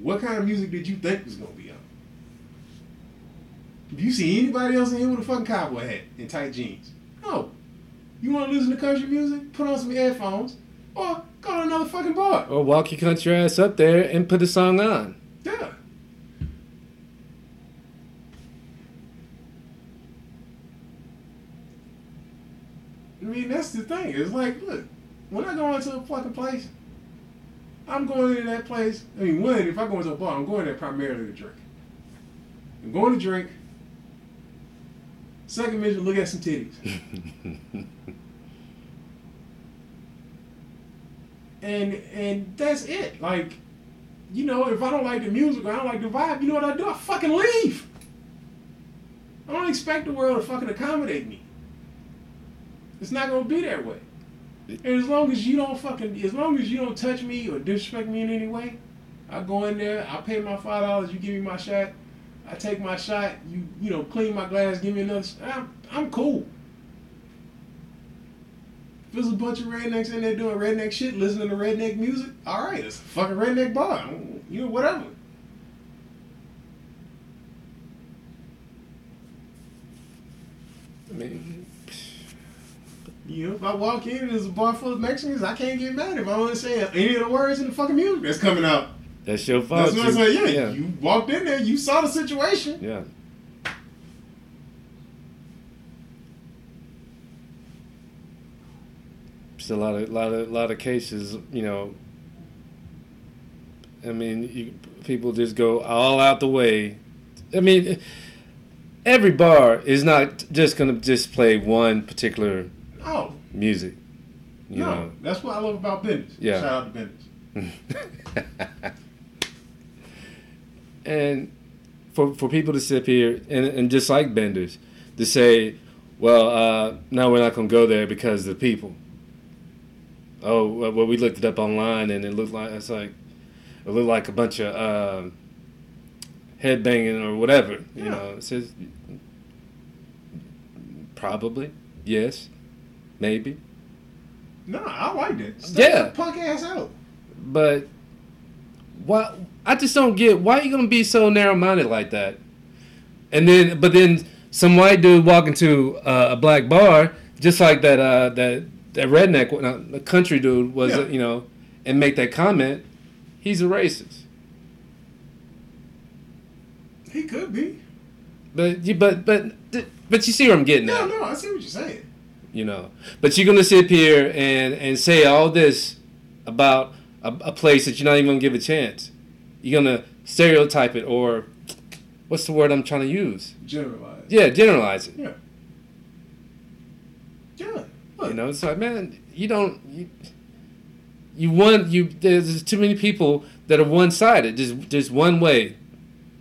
What kind of music did you think was on? Do you see anybody else in here with a fucking cowboy hat and tight jeans? No. You want to listen to country music? Put on some headphones, or go to another fucking bar. Or walk your country ass up there and put the song on. Yeah. I mean, that's the thing. It's like, look, when I go into a fucking place, I'm going into that place. I mean, one, if I go into a bar, I'm going there primarily to drink. I'm going to drink. Second mission, look at some titties. *laughs* and and that's it. Like, you know, if I don't like the music or I don't like the vibe, you know what I do? I fucking leave. I don't expect the world to fucking accommodate me. It's not gonna be that way. And as long as you don't fucking, as long as you don't touch me or disrespect me in any way, I go in there, I pay my five dollars, you give me my shot, I take my shot, you you know, clean my glass, give me another. I'm I'm cool. If there's a bunch of rednecks in there doing redneck shit, listening to redneck music, all right, it's a fucking redneck bar, you know, whatever. I mean, You know, if I walk in and there's a bar full of Mexicans, I can't get mad if I don't understand any of the words in the fucking music that's coming out. That's your fault. That's what I say. Yeah, yeah. you walked in there, you saw the situation. yeah. It's a lot of lot of lot of cases, you know. I mean, you, people just go all out the way. I mean, every bar is not just gonna just play one particular Oh, music. You no, know. that's what I love about Benders. Yeah. Shout out to Benders. *laughs* and for for people to sit here and, and just like Benders to say, Well, uh, no, we're not gonna go there because of the people. Oh, well, we looked it up online, and it looked like it's like it looked like a bunch of uh, headbanging or whatever. You Yeah. know, it says probably yes, maybe, No, I like it. Step Yeah. punk ass out. but why? I just don't get why are you gonna be so narrow minded like that. And then, but then some white dude walk into uh, a black bar, just like that uh, that that redneck, uh, the country dude was, Yeah. you know, and make that comment. He's a racist. He could be. But you, but but but you see where I'm getting No, at, No, no, I see what you're saying. you know. But you're gonna sit here and and say all this about a, a place that you're not even gonna give a chance. You're gonna stereotype it or what's the word I'm trying to use? Generalize. Yeah, generalize it. Yeah. Yeah. Look, You know, it's like man, you don't you, you want you there's too many people that are one sided, just just one way.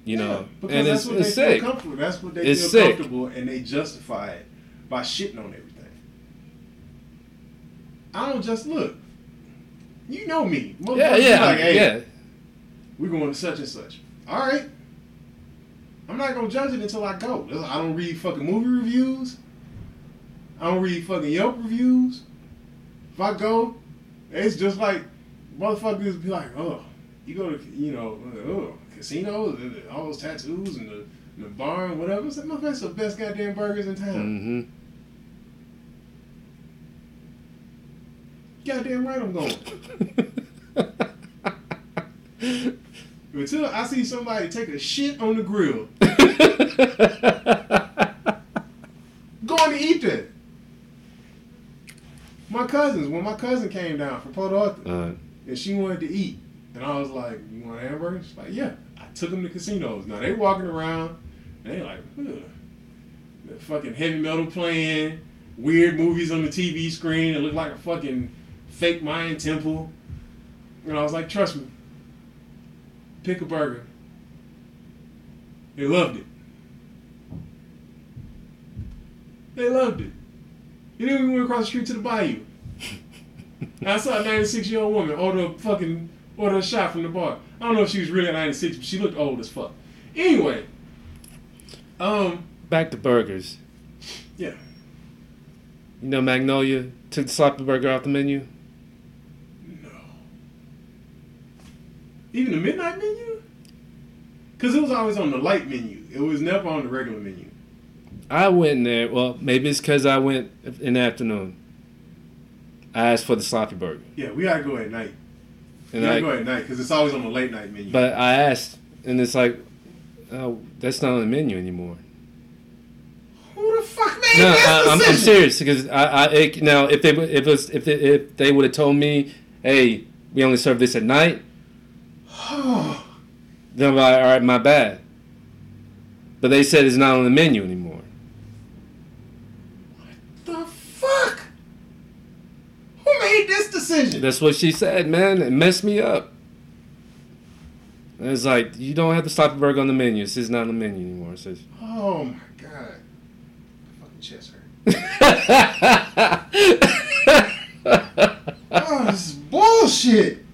You yeah, know, because and that's it's, what it's they sick. feel comfortable. That's what they It's feel sick. comfortable, and they justify it by shitting on everything. I don't just look. You know me. Most Yeah, yeah, Like, hey, yeah. We're going to such and such. All right. I'm not gonna judge it until I go. I don't read fucking movie reviews. I don't read fucking Yelp reviews. If I go, it's just like motherfuckers be like, oh, you go to you know, oh, casino, and all those tattoos and the, and the bar and whatever. It's like, motherfucker, that's the best goddamn burgers in town. Mm-hmm. Goddamn right, I'm going. *laughs* Until I see somebody take a shit on the grill, *laughs* going to eat that. My cousins, when my cousin came down from Port Arthur, uh, and she wanted to eat, and I was like, "You want a hamburger?" She's like, "Yeah." I took them to casinos. Now they walking around, and they like, Ugh. the fucking heavy metal playing, weird movies on the TV screen. It looked like a fucking fake Mayan temple. And I was like, "Trust me, pick a burger." They loved it. They loved it. And then we went across the street to the bayou. *laughs* I saw a 96 year old woman order a fucking order a shot from the bar. I don't know if she was really 96, but she looked old as fuck. Anyway, um, Back to burgers. yeah, You know, Magnolia took the sloppy burger off the menu. no. Even the midnight menu? Because it was always on the light menu. It was never on the regular menu. I went in there. Well, maybe it's because I went in the afternoon. I asked for the sloppy burger, Yeah, we gotta go at night. We and gotta I, go at night because it's always on the late night menu. but I asked, and it's like, oh, that's not on the menu anymore. who the fuck made No, this I, I'm, I'm serious because I, I it, now if they if it was if they, if they would have told me, hey, we only serve this at night, *gasps* then I'm like, all right, my bad. But they said it's not on the menu anymore. What the fuck? Who made this decision? That's what she said, man. It messed me up. And it's like you don't have the sloppy burger on the menu. It says not on the menu anymore. It says. Oh my god. My fucking chest hurt. *laughs* Oh, this is bullshit.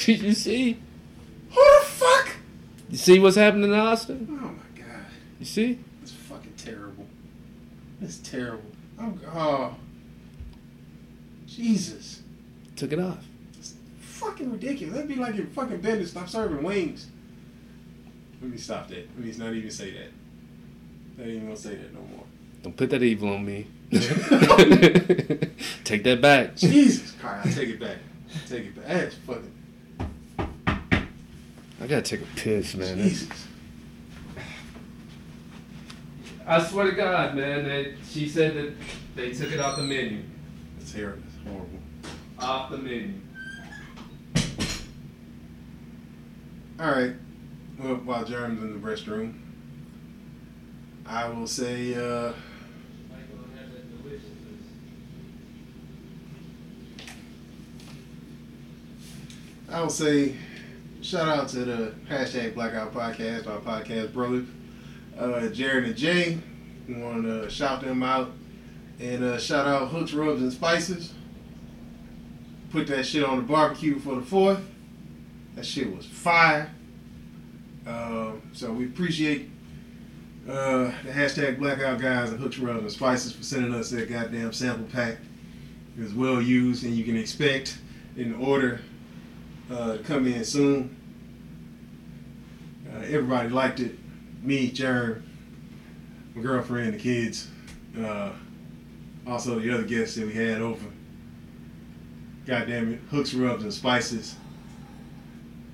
*laughs* you see, Who the fuck? you see what's happening in Austin. Oh my god. You see, It's fucking terrible. It's terrible. I'm, oh. Jesus. took it off. It's fucking ridiculous. That'd be like if fucking Benders Stop serving wings. Let me stop that. Let me not even say that. Not even gonna say that no more. Don't put that evil on me. *laughs* *laughs* Take that back. Jesus Christ, I take it back. Take it back. That's fucking I gotta take a piss, man. Jesus. I swear to God, man, that she said that they took it off the menu. It's terrible. It's horrible. Off the menu. All right. Well, while Jerem's in the restroom, I will say, uh, I will say, shout out to the hashtag Blackout Podcast, our podcast brothers, uh, Jared and Jay. We want to shout them out and uh, shout out Hooks, Rubs, and Spices. Put that shit on the barbecue for the fourth. That shit was fire. Um, so we appreciate uh, the hashtag Blackout Guys and Hooks, Rubs, and Spices for sending us that goddamn sample pack. It was well used, and you can expect in order uh, come in soon. Uh, everybody liked it. Me, Jared, my girlfriend, the kids, uh, also the other guests that we had over. God damn it, hooks, rubs, and spices.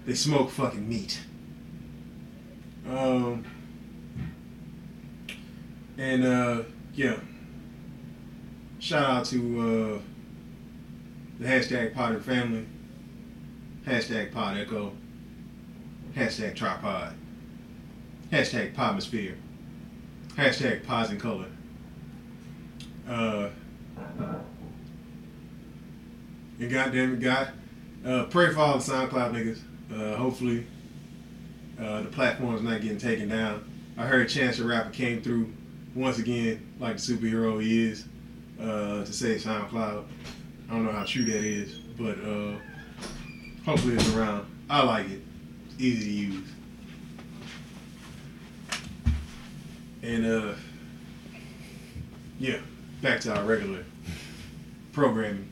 They smoke fucking meat. Um, and uh, yeah, shout out to uh, the hashtag Potter family, hashtag Pod Echo, hashtag Tripod, hashtag Podmosphere, hashtag Pods in Color. Uh, and goddamn it, God, uh, pray for all the SoundCloud niggas. Uh, hopefully, uh, the platform's not getting taken down. I heard Chance the Rapper came through once again, like the superhero he is, uh, to save SoundCloud. I don't know how true that is, but uh, hopefully it's around. I like it. Easy to use. And uh, yeah, back to our regular programming.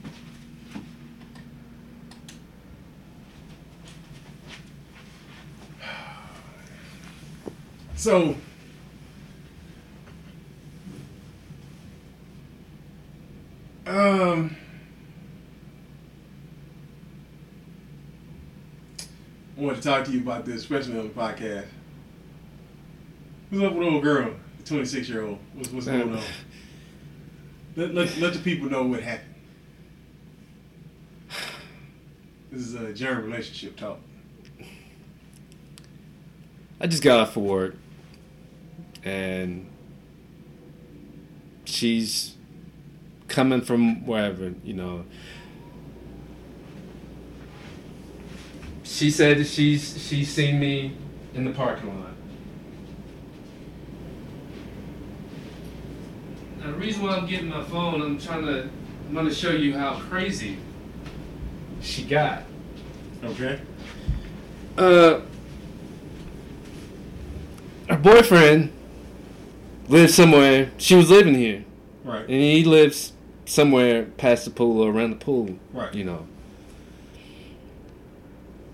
*sighs* So, um, I wanted to talk to you about this, especially on the podcast. What's up with old girl, the 26 year old? What's, what's going on? *laughs* Let, let, let the people know what happened. This is a germ relationship talk. I just got off of work, and she's coming from wherever, you know. She said that she's she's seen me in the parking lot. Now, the reason why I'm getting my phone, I'm trying to, I'm gonna show you how crazy she got. Okay. Uh, her boyfriend lives somewhere. She was living here, Right. and he lives somewhere past the pool or around the pool. Right. You know.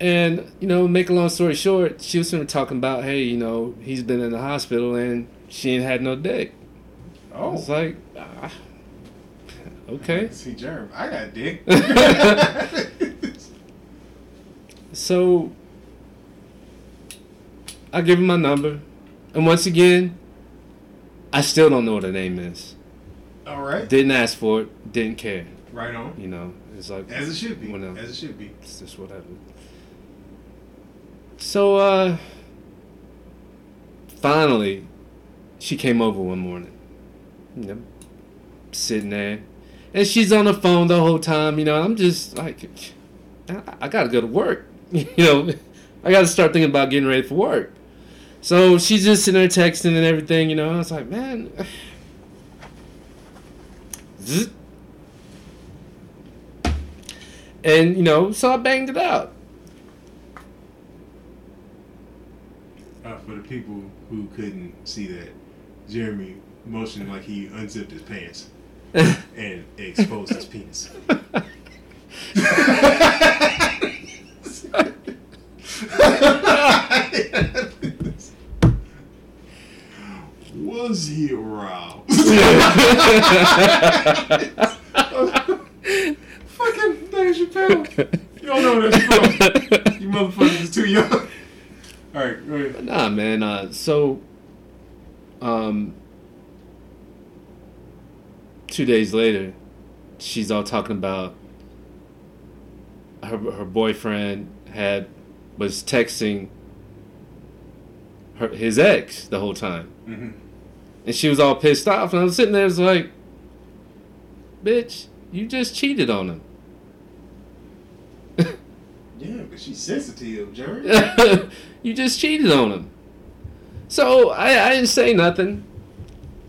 And you know, make a long story short, she was talking about, hey, you know, he's been in the hospital and she ain't had no dick. Oh. was like, ah, okay. See, germ. I got dick. *laughs* So I give him my number, and once again, I still don't know what her name is. All right. Didn't ask for it. Didn't care. Right on. You know, it's like As it should be. Whatever. As it should be. it's just whatever. So uh, finally, she came over one morning. You know, sitting there, and she's on the phone the whole time. You know, I'm just like, I, I gotta go to work. *laughs* you know, I gotta start thinking about getting ready for work. So she's just sitting there texting and everything. You know, I was like, man. *sighs* And you know, so I banged it out. Uh, for the people who couldn't see that, Jeremy motioned like he unzipped his pants *laughs* and exposed his penis. Was he aroused? *laughs* Fucking Dave Chappelle. You don't know where that's from. You motherfuckers is too young. All right, go. Nah, man. Uh, so, um, two days later, she's all talking about her her boyfriend had was texting her his ex the whole time, Mm-hmm. and she was all pissed off. And I was sitting there, was like, "Bitch, you just cheated on him." Yeah, but she's sensitive, Jerry. *laughs* you just cheated on him. So I, I didn't say nothing.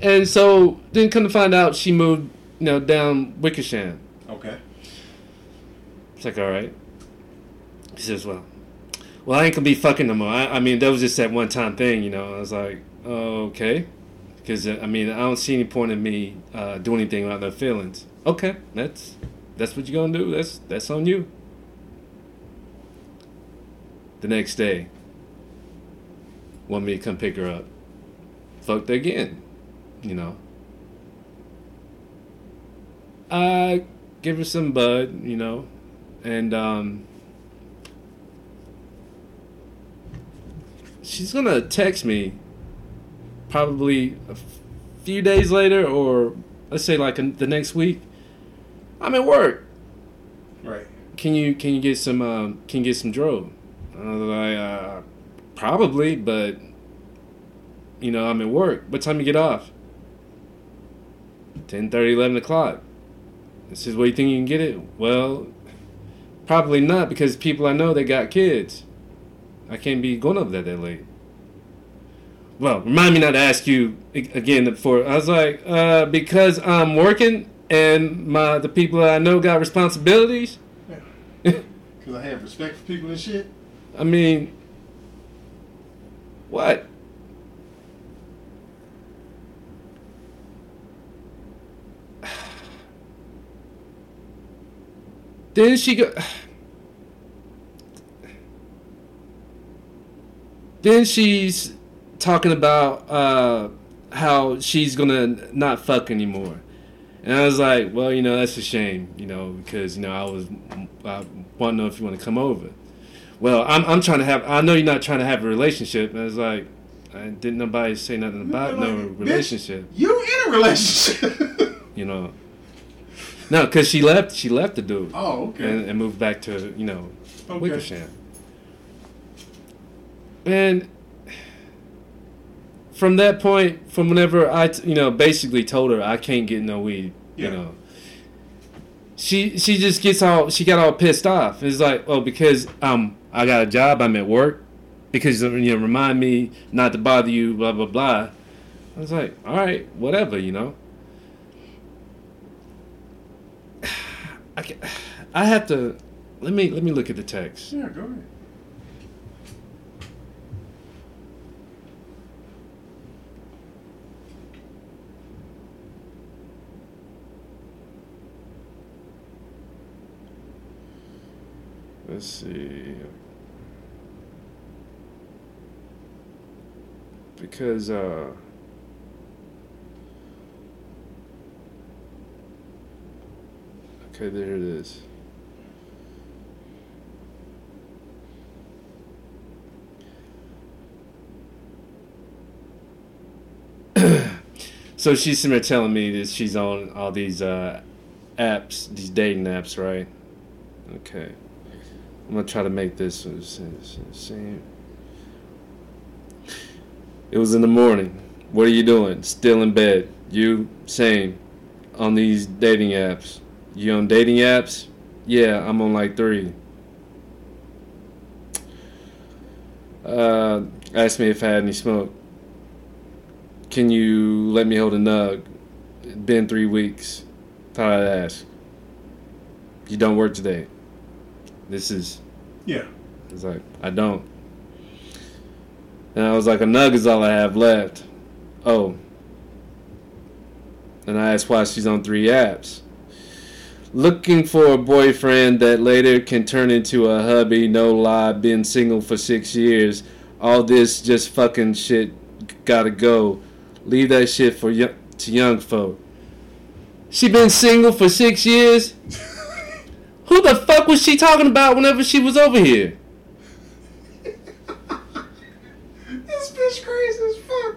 And so then come to find out she moved, you know, down Wickersham. okay. It's like, all right. He says, well, well, I ain't gonna be fucking no more. I, I mean, that was just that one time thing, you know. I was like, oh, okay. Because, I mean, I don't see any point in me uh, doing anything without no feelings. Okay, that's that's what you're gonna do. That's that's on you. The next day, want me to come pick her up. Fucked again, you know. I give her some bud, you know, and um, she's gonna text me probably a few days later, or let's say like the next week. I'm at work. Right. Can you can you get some um, can you get some dro? I was like, uh, probably, but you know I'm at work. What time you get off? 10, 30, 11 o'clock. This is where you think you can get it? Well, probably not because people I know they got kids. I can't be going up there that late. Well, remind me not to ask you again before. I was like, uh, because I'm working and my the people I know got responsibilities. Because I have respect for people and shit. I mean, what? *sighs* Then she go. *sighs* Then she's talking about uh, how she's gonna not fuck anymore, and I was like, well, you know, that's a shame, you know, because you know I was I want to know if you want to come over. Well, I'm I'm trying to have. I know you're not trying to have a relationship. And I was like, I didn't nobody say nothing about no Like, bitch, relationship. You in a relationship. *laughs* You know. No, because she left. She left the dude oh, okay. and, and moved back to you know okay. Wickersham. And from that point, from whenever I, t- you know, basically told her I can't get no weed, Yeah. you know, she she just gets all she got all pissed off. It's like, oh, because um I got a job, I'm at work, because you know remind me not to bother you, blah blah blah. I was like, all right, whatever, you know. *sighs* I can, I have to let me let me look at the text. Yeah, go ahead. Let's see. Because uh Okay, there it is. so she's telling me that she's on all these uh apps, these dating apps, right? Okay. I'm gonna try to make this s- same. It was in the morning. What are you doing? Still in bed. You same. On these dating apps. You on dating apps? Yeah, I'm on like three. Uh, asked me if I had any smoke. Can you let me hold a nug? Been three weeks. Thought I'd ask. You don't work today. This is Yeah. it's like, I don't. And I was like, a nug is all I have left. Oh. And I asked why she's on three apps. Looking for a boyfriend that later can turn into a hubby, no lie, been single for six years. All this just fucking shit gotta go. Leave that shit for y- to young folk. She been single for six years? *laughs* Who the fuck was she talking about whenever she was over here? Bitch crazy as fuck.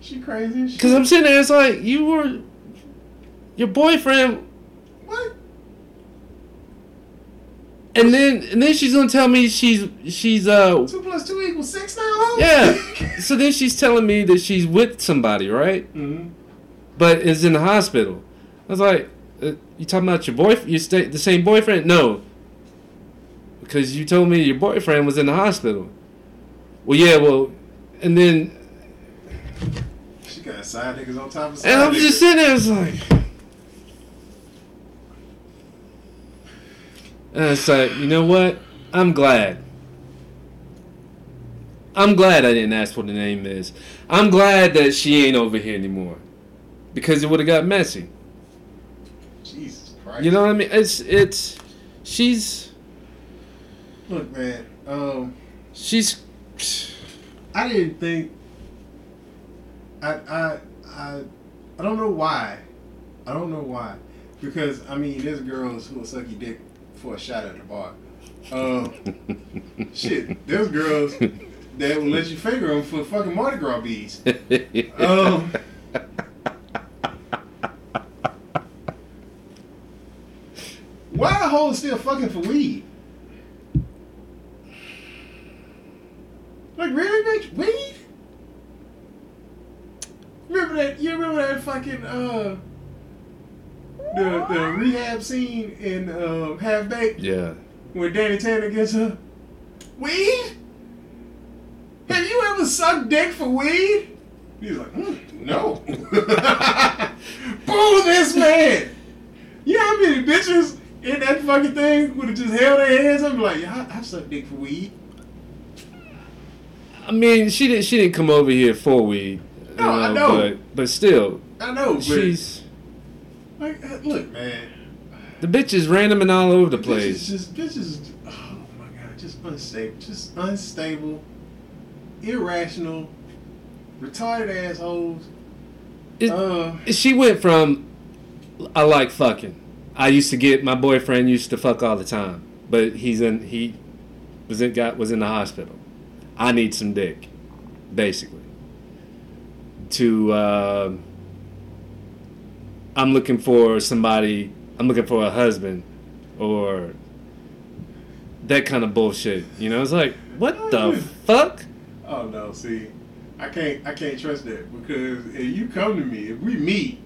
She crazy as. Cause I'm sitting there, it's like you were your boyfriend, What? and then and then she's gonna tell me she's she's uh Two plus two equals six now, huh? yeah. *laughs* so then she's telling me that she's with somebody, right? mm-hmm. But is in the hospital. I was like, uh, you talking about your boyfriend? You stay the same boyfriend? No. because you told me your boyfriend was in the hospital. Well, yeah, well, and then She got side niggas on top of side and I'm niggas. just sitting there, it's like, and it's like, you know what? I'm glad. I'm glad I didn't ask what the name is. I'm glad that she ain't over here anymore, because it would have got messy. Jesus Christ. You know what I mean? It's it's she's Look, man. Um, she's I didn't think. I I I I don't know why. I don't know why. Because I mean, there's girls who will suck your dick for a shot at the bar. Um, *laughs* shit, there's girls that will let you finger them for fucking Mardi Gras beads. Um, *laughs* why are hoes still fucking for weed? Like really, bitch? Weed? Remember that? You remember that fucking uh the the rehab scene in uh, Half Baked yeah. when Danny Tanner gets her weed? Have you ever sucked dick for weed? He's like, mm, no. *laughs* Boo this man. You know how many bitches in that fucking thing would have just held their hands up and be like, yeah, I, I suck dick for weed. I mean, she didn't she didn't come over here for weed. No, I know. but but still, I know, but she's like, uh, look, man. the bitch is random and all over the Bitches place. just, bitches, oh my god, just unstable, just unstable, irrational, retarded assholes. It- uh, She went from I like fucking. I used to get my boyfriend used to fuck all the time, but he's in he was in got was in the hospital. I need some dick, basically. To uh, I'm looking for somebody. I'm looking for a husband, or that kind of bullshit. You know, it's like what the fuck? oh no, see, I can't, I can't trust that because if you come to me, if we meet,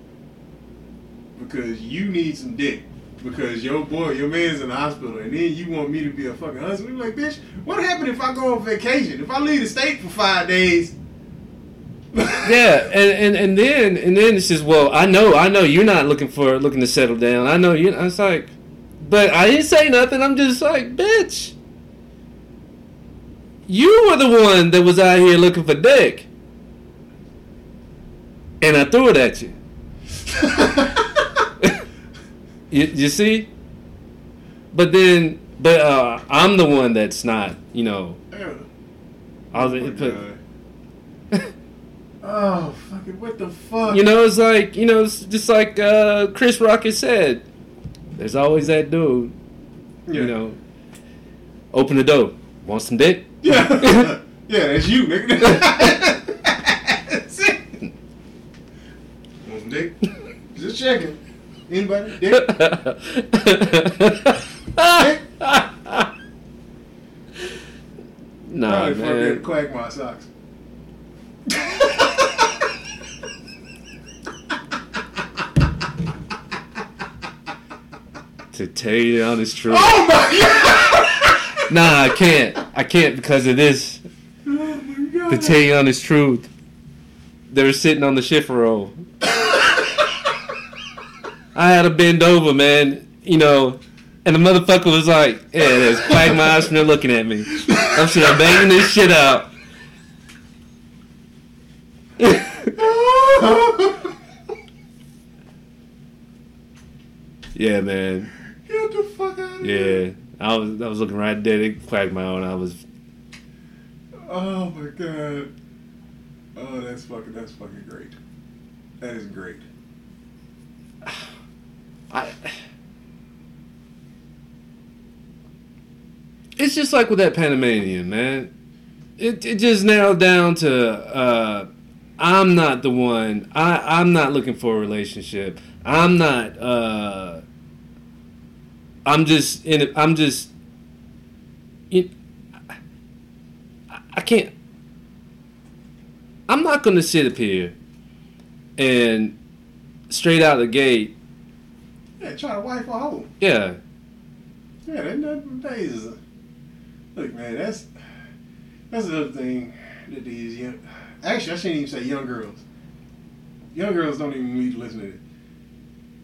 because you need some dick. Because your boy, your man's in the hospital, and then you want me to be a fucking husband. You're like, bitch, what happened if I go on vacation? If I leave the state for five days? *laughs* Yeah, and, and and then and then it says, well, I know, I know you're not looking for looking to settle down. I know you. I was like, but I didn't say nothing. I'm just like, bitch, you were the one that was out here looking for dick, and I threw it at you. *laughs* you, you see? But then, but uh, I'm the one that's not. You know, Yeah. I was Oh, put, oh, fucking what the fuck? You know, it's like you know, it's just like uh, Chris Rock has said. There's always that dude. yeah. You know, open the door. Want some dick? Yeah. *laughs* *laughs* yeah, that's you, nigga. *laughs* that's it. Want some dick? Just checking. Anybody? *laughs* Dick? Dick? nah, Probably fucking man. quack my socks. *laughs* To tell you the honest truth, Oh my god! nah, I can't. I can't because of this. Oh my god! To tell you the honest truth, they were sitting on the shift roll. *laughs* I had to bend over, man. You know, and the motherfucker was like, "Yeah, there's Quagmire *laughs* from there looking at me." I'm sure I'm banging this shit out. *laughs* yeah, man. Get the fuck out of here. Yeah, I was I was looking right there at Quagmire, and I was Oh my god. Oh, that's fucking, that's fucking great. That is great. *sighs* *sighs* *sighs* I. It's just like with that Panamanian, man. It it just narrowed down to uh, I'm not the one. I I'm not looking for a relationship. I'm not. Uh, I'm just in. it- I'm just. I, I can't. I'm not gonna sit up here and straight out the gate. Yeah, try to wife a hoe. Yeah, Yeah, that nothing. Look, man, that's that's the other thing that these young. Actually, I shouldn't even say young girls. Young girls don't even need to listen to it.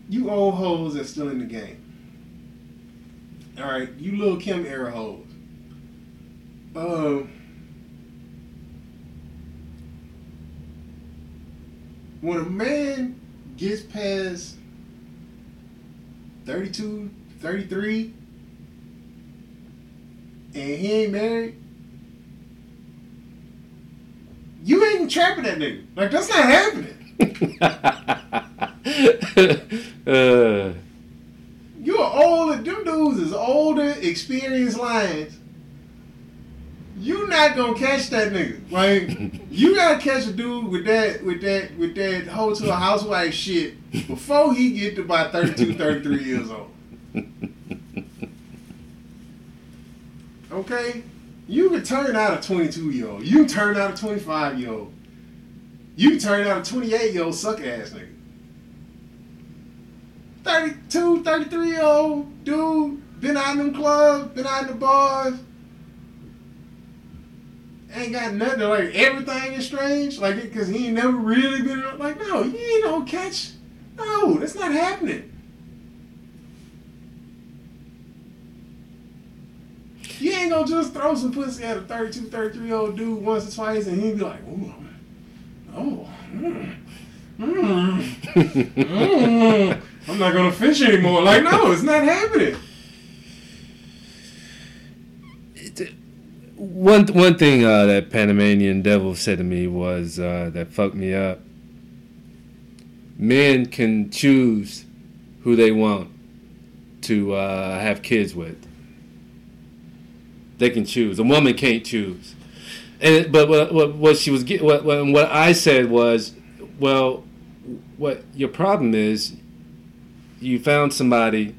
You old hoes that's still in the game. All right, you Lil' Kim era hoes. Um, when a man gets past 32, 33, and he ain't married, you ain't trapping that nigga. Like that's not happening. *laughs* uh, You're older. Them dudes is older, experienced lions. You not gonna catch that nigga. Like *laughs* you gotta catch a dude with that, with that, with that whole to a housewife shit before he get to about 32, *laughs* 33 years old. Okay, you can turn out a 22 year old. You can turn out a 25 year old. You can turn out a 28 year old suck ass nigga. 32, 33 year old dude, been out in them clubs, been out in the bars. Ain't got nothing, like everything is strange, like it, cause he ain't never really been like, no, you ain't gonna catch, no, that's not happening. You ain't gonna just throw some pussy at a 32, 33 year old dude once or twice and he be like, ooh, oh, mm, mm, mm. I'm not gonna fish anymore. Like, no, it's not happening. One one thing uh, that Panamanian Devil said to me was uh, that fucked me up. Men can choose who they want to uh, have kids with. They can choose. A woman can't choose. And but what what, what she was get what what I said was, well, what your problem is, you found somebody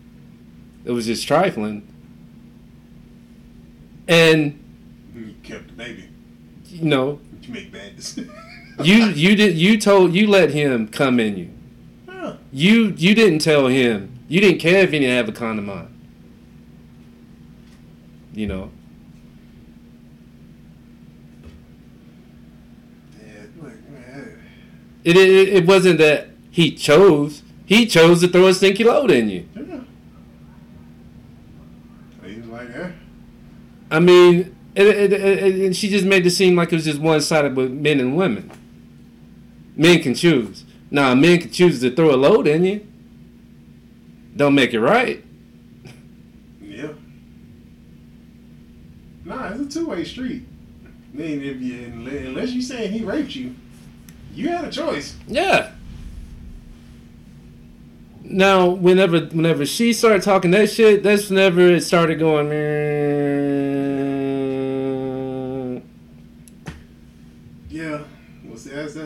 that was just trifling, and kept the baby. No. You make bad decisions. *laughs* you you did you told you let him come in you. Huh. You you didn't tell him. You didn't care if he didn't have a condom on. You know. Yeah, look, man. It, it it wasn't that he chose. He chose to throw a stinky load in you. Yeah. He was like, yeah. I mean, it, and she just made it seem like it was just one sided with men and women. Men can choose. Now, men can choose to throw a load in you. Don't make it right. Yeah. Nah, it's a two way street. I mean, if you unless you saying he raped you, you had a choice. Yeah. Now, whenever whenever she started talking that shit, that's whenever it started going. "Meow." Yeah.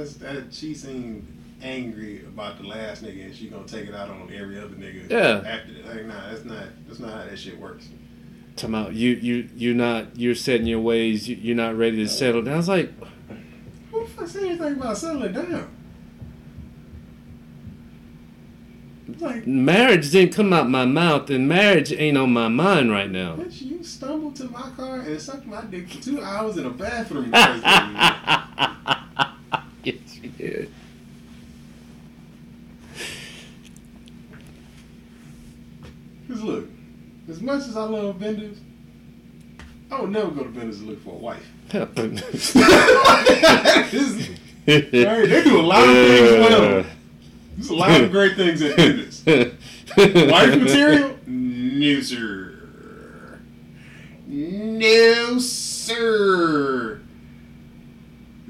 Well, that's, that's that. She seemed angry about the last nigga, and she gonna take it out on every other nigga. Yeah. After that, like, nah, that's not that's not how that shit works. Talking about you you you're not you're setting your ways. You, you're not ready to settle down. I was like, Who the fuck said anything about settling down? Like, marriage didn't come out my mouth, and marriage ain't on my mind right now. bitch, you stumbled to my car and sucked my dick for two hours in a bathroom. *laughs* *laughs* because of you. yes, you did. Cause look, as much as I love Bender's, I would never go to Bender's to look for a wife. *laughs* *laughs* Hey, they do a lot of things well. There's a lot of great things at Bender's. Wife material? No, sir. No, sir.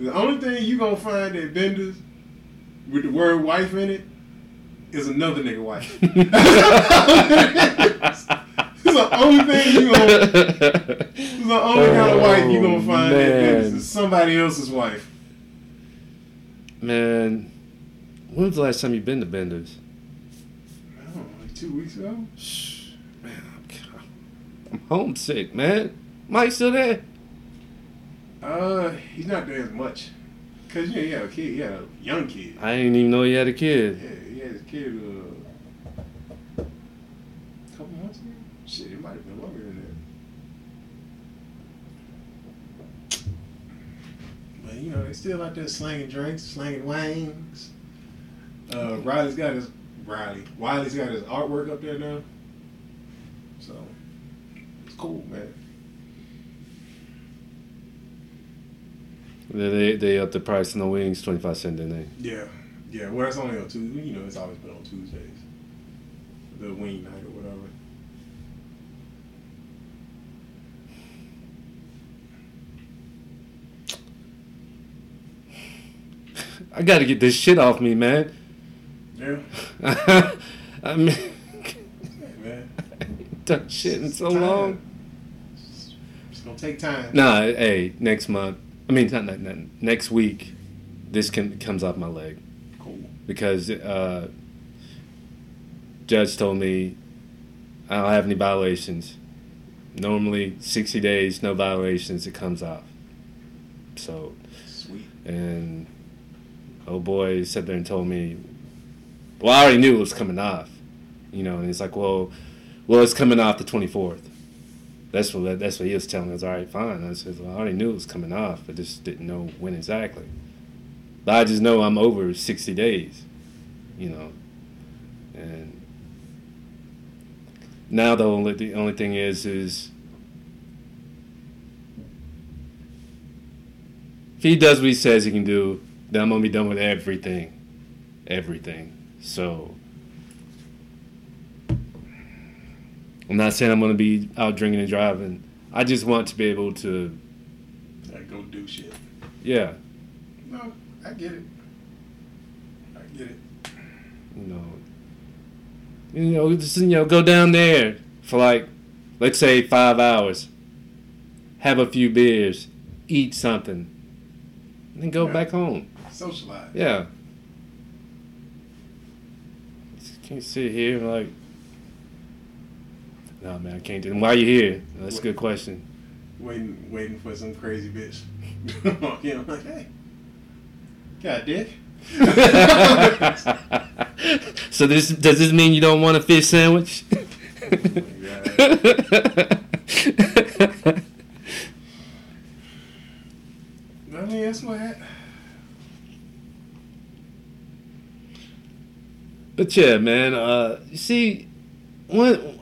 The only thing you gonna find at Bender's with the word wife in it is another nigga wife. *laughs* It's the only thing you gonna. It's the only kind of wife you gonna find at oh, Bender's man. is somebody else's wife. Man, when was the last time you been to Bender's? I don't know, like two weeks ago. Shh, Man, I'm, I'm homesick, man. Mike still there? Uh, he's not doing as much. Cause you know, he had a kid, he had a young kid. I didn't even know he had a kid. Yeah, he had a kid uh, a couple months ago. Shit, it might have been longer than that. But you know, they still out there slanging drinks, slanging wangs. Uh, Riley's got his Riley. Wiley's got his artwork up there now. So it's cool, man. They they, they upped the price on the wings twenty five cent, didn't they? Yeah, yeah. Well, it's only on Tuesday. You know, it's always been on Tuesdays. The wing night or whatever. *sighs* I got to get this shit off me, man. Yeah, *laughs* I mean, *laughs* man. *laughs* done shit in so Time. long. It's, it's gonna take time. Nah, hey, next month. I mean, not, not, next week. This can, comes off my leg Cool. because uh, judge told me I don't have any violations. Normally, sixty days, no violations. It comes off. So, Sweet. and oh boy sat there and told me, well, I already knew it was coming off, you know. And he's like, well, well, it's coming off the twenty fourth. That's what that's what he was telling us. All right, fine. I said, well, I already knew it was coming off. I just didn't know when exactly. But I just know I'm over sixty days, you know. And now the only the only thing is is if he does what he says he can do, then I'm gonna be done with everything, everything. So I'm not saying I'm gonna be out drinking and driving. I just want to be able to, Like, go do shit. yeah, No, I get it. I get it. you know, you know, just you know, go down there for like, let's say five hours, have a few beers, eat something, and then go Yeah. back home. Socialize. Yeah. Just Can't sit here like. No man, I can't do. It. Why you here? That's a good question. Waiting, waiting for some crazy bitch. *laughs* you know, like, hey, God, dick. *laughs* so this does this mean you don't want a fish sandwich? I mean, that's what. but yeah, man. Uh, you see, when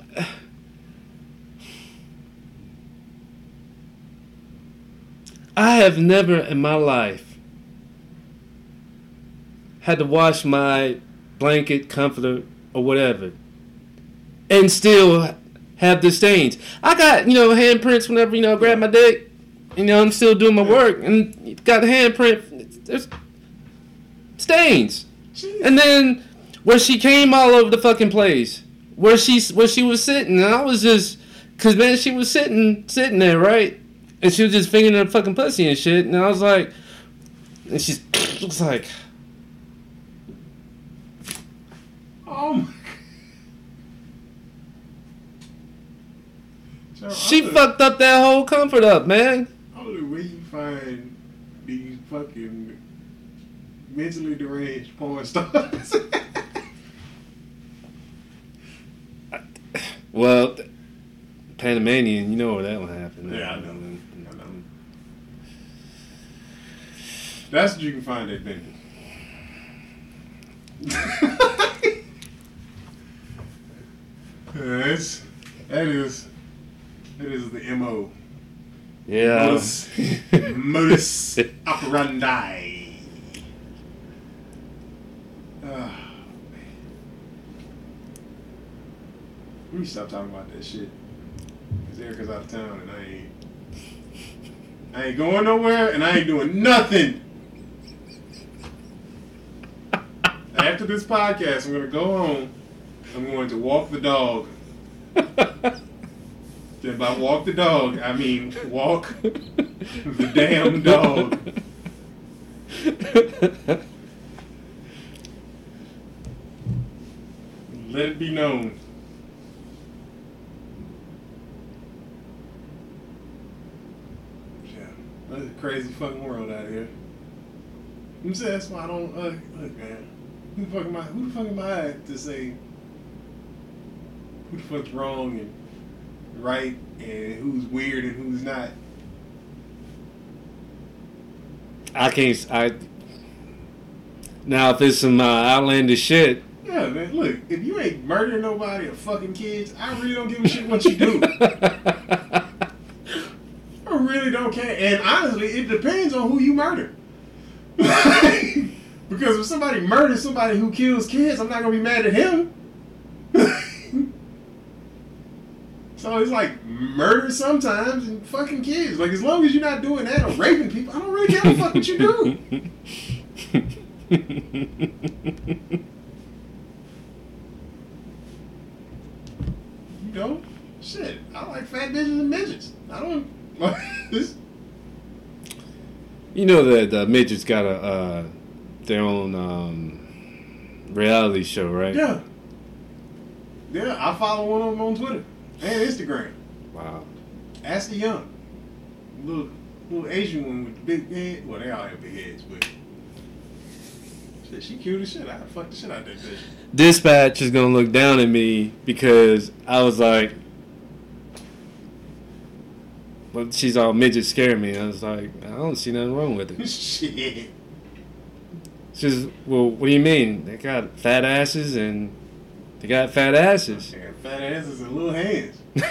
I have never in my life had to wash my blanket, comforter, or whatever, and still have the stains. I got you know handprints whenever you know I grab my dick. You know I'm still doing my work and got the handprint. There's stains. Jeez. And then where she came all over the fucking place, where she where she was sitting, and I was just, cause man, she was sitting sitting there right, and she was just fingering her fucking pussy and shit, and I was like, and she's *sniffs* looks like Oh my. So, she fucked up that whole comfort up, man. I don't know where you find these fucking mentally deranged porn stars. *laughs* Well, Panamanian, you know where that one happened. Yeah, I know. I know. That's what you can find at Bender's. That's that is that is the mo. Yeah. Modus, *laughs* modus operandi. Ah, Let me stop talking about that shit. Cause Erica's out of town and I ain't. I ain't going nowhere and I ain't doing nothing. After this podcast, I'm gonna go home. I'm going to walk the dog. *laughs* And by walk the dog, I mean walk the damn dog. Let it be known. Yeah, that's a crazy fucking world out here. I'm saying that's why I don't uh, look, man. Who the fuck am I? Who the fuck am I to say who the fuck's wrong and right and who's weird and who's not? I can't. I now if it's some uh, outlandish shit. Yeah, man. Look, if you ain't murdering nobody or fucking kids, I really don't give a shit what you do. *laughs* I really don't care. And honestly, it depends on who you murder. *laughs* because if somebody murders somebody who kills kids, I'm not gonna be mad at him. *laughs* so it's like murder sometimes and fucking kids. Like as long as you're not doing that or raping people, I don't really care what the fuck what you do. *laughs* You know, shit. I like fat bitches and midgets. I don't. *laughs* You know that uh, midgets got a uh, their own um, reality show, right? Yeah. Yeah, I follow one of them on Twitter and Instagram. Wow. Ask the young. Little little Asian one with the big head. Well, they all have big heads, but shit, she cute as shit. I fuck the shit out of that bitch. Dispatch is gonna look down at me because I was like, "Well, she's all midget scaring me." I was like, "I don't see nothing wrong with it." *laughs* shit. She's, "Well, what do you mean? They got fat asses and they got fat asses." They got fat asses and little hands. *laughs* Your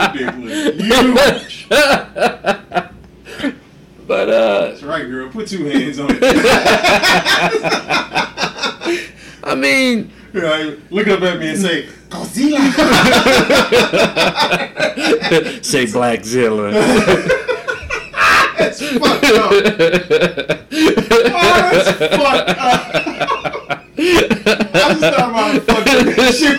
but dick look huge. uh, That's right, girl. Put two hands on it. *laughs* I mean, Like, look up at me and say, Godzilla. *laughs* say Blackzilla. That's fucked up. Oh, that's fucked up. I just thought about fucking shit.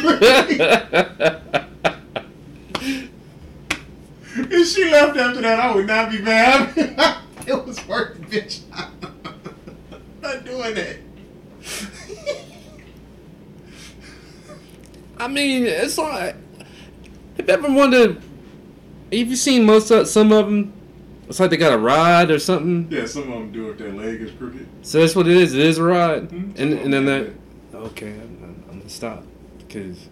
If she left after that, I would not be mad. *laughs* it was worth it, bitch. *laughs* not doing that. I mean, it's like. Have you ever wondered? Have you seen most of some of them? It's like they got a rod or something. Yeah, some of them do it. Their leg is crooked. So that's what it is. It is a ride, Mhm. and and then that. Okay, I'm, I'm, gonna stop because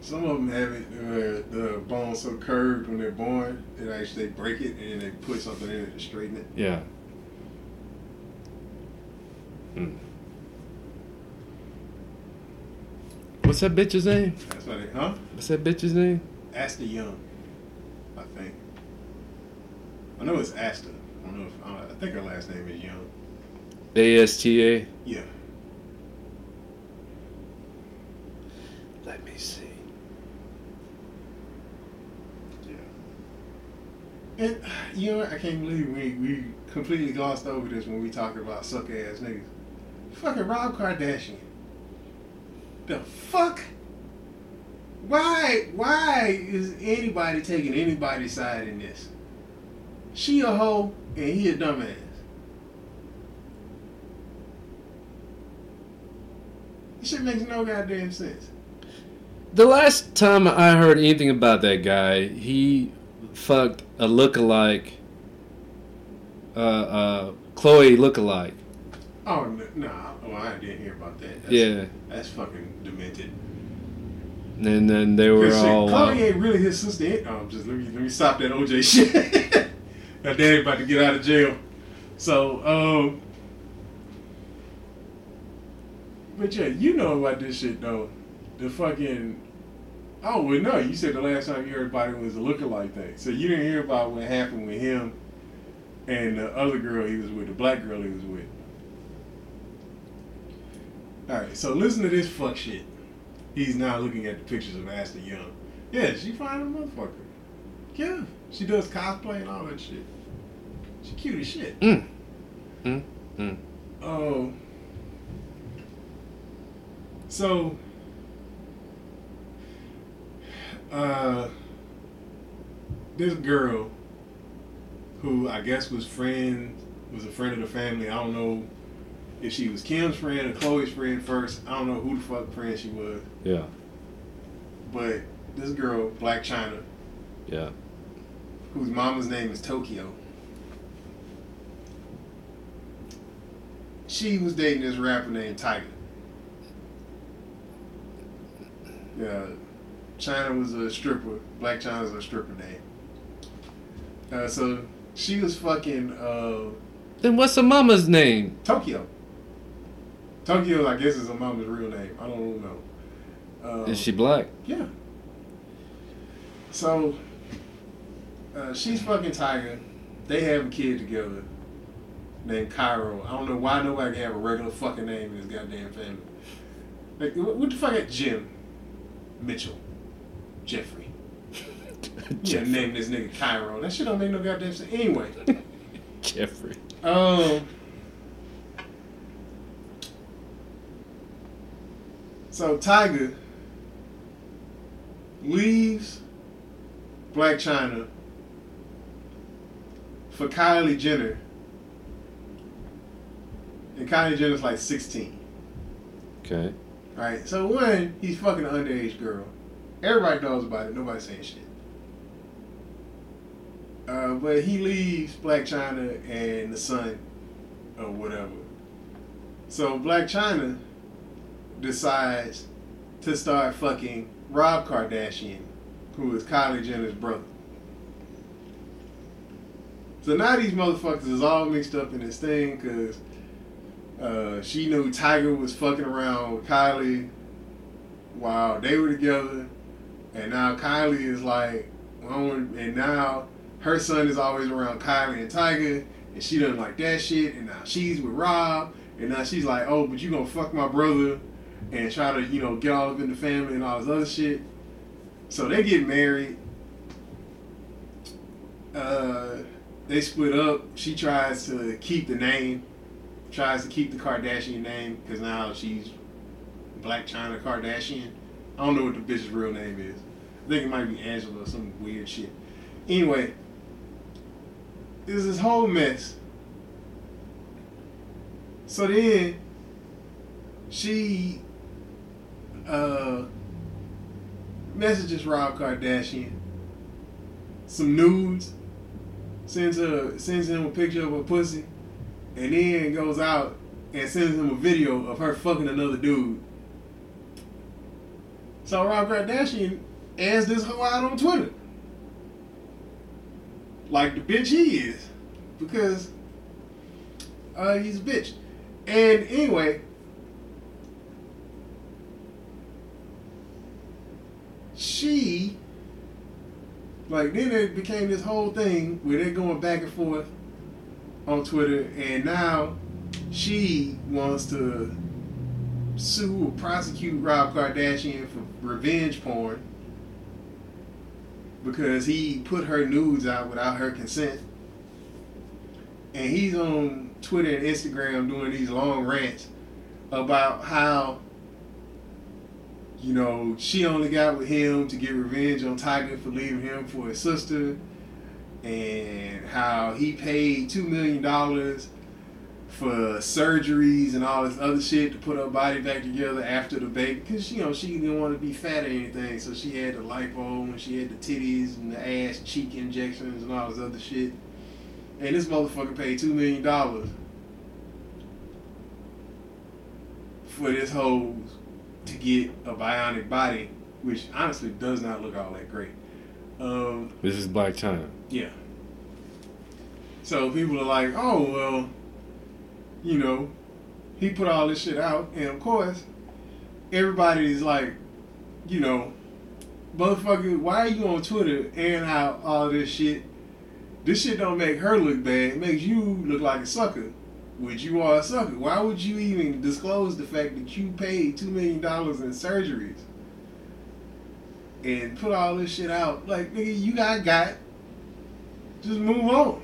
Some of them have it uh, the bones so curved when they're born, it actually they break it and then they put something in it to straighten it. yeah. Hmm. What's that bitch's name? That's what they, huh? What's that bitch's name? Asta Young, I think. I know it's Asta. I don't know if I, I think her last name is Young. A S T A. Yeah. Let me see. Yeah. And you know what? I can't believe we we completely glossed over this when we talking about suck ass niggas. Fucking Rob Kardashian. The fuck? Why why is anybody taking anybody's side in this? She a hoe and he a dumbass. This shit makes no goddamn sense. The last time I heard anything about that guy, he fucked a lookalike, uh, uh, Khloe lookalike. Oh no, nah, oh I didn't hear about that. That's, Yeah, that's fucking demented. and then they were shit. all. uh, Khloe ain't really his sister. Oh, just let me let me stop that OJ shit. *laughs* that daddy about to get out of jail. So, um, but yeah, you know about this shit though. The fucking. Oh well, no. You said the last time you heard about it was a lookalike thing. So you didn't hear about what happened with him and the other girl he was with, the black girl he was with. All right, so listen to this fuck shit. He's now looking at the pictures of Asta Young. Yeah, she fine a motherfucker. Yeah, she does cosplay and all that shit. She cute as shit. Mm. Mm. Mm. Oh. So. Uh. This girl, who I guess was friend, was a friend of the family. I don't know if she was Kim's friend or Khloe's friend first. I don't know who the fuck friend she was. Yeah, But this girl, Blac Chyna, yeah. Whose mama's name is Tokyo. She was dating this rapper named Tyga. Yeah, Chyna was a stripper. Blac Chyna's a stripper name. Uh, so She was fucking uh, Then what's her mama's name? Tokyo. Tokyo, I guess, is her mama's real name. I don't know. Um, Is she black? Yeah. So, uh, she's fucking Tyga. They have a kid together named Cairo. I don't know why nobody can have a regular fucking name in this goddamn family. Like, what, the fuck is Jim Mitchell? Jeffrey. *laughs* Yeah, name this nigga Cairo. That shit don't make no goddamn sense. Anyway, *laughs* Jeffrey. um. So Tyga leaves Blac Chyna for Kylie Jenner. And Kylie Jenner's like 16. Okay. Right? So one, he's fucking an underage girl. Everybody knows about it. Nobody's saying shit. Uh, but he leaves Blac Chyna and the son or whatever. So Blac Chyna decides to start fucking Rob Kardashian, who is Kylie Jenner's brother. So now these motherfuckers is all mixed up in this thing because uh, she knew Tyga was fucking around with Kylie while they were together, and now Kylie is like, and now her son is always around Kylie and Tyga, and she doesn't like that shit, and now she's with Rob, and now she's like, oh, but you gonna fuck my brother, and try to you know get all up in the family and all this other shit. So they get married. Uh, they split up. She tries to keep the name, tries to keep the Kardashian name because now she's Blac Chyna Kardashian. I don't know what the bitch's real name is. I think it might be Angela or some weird shit. Anyway, there's this whole mess. So then she uh, messages Rob Kardashian some nudes, sends her sends him a picture of her pussy, and then goes out and sends him a video of her fucking another dude. So Rob Kardashian adds this hoe out on Twitter. Like the bitch he is. Because uh, he's a bitch. And anyway, she like then it became this whole thing where they're going back and forth on Twitter and now she wants to sue or prosecute Rob Kardashian for revenge porn because he put her nudes out without her consent. And he's on Twitter and Instagram doing these long rants about how you know, she only got with him to get revenge on Tyga for leaving him for his sister, and how he paid two million dollars for surgeries and all this other shit to put her body back together after the baby, because you know she didn't want to be fat or anything, so she had the lipo and she had the titties and the ass cheek injections and all this other shit, and this motherfucker paid two million dollars for this whole to get a bionic body, which honestly does not look all that great. Um, This is Blac Chyna. yeah. So people are like, oh, well, you know, he put all this shit out. And of course, everybody's like, you know, motherfucker, why are you on Twitter and how all this shit? This shit don't make her look bad. It makes you look like a sucker. Which you are sucker. Why would you even disclose the fact that you paid $2 million in surgeries? And put all this shit out. Like, nigga, you got got. Just move on.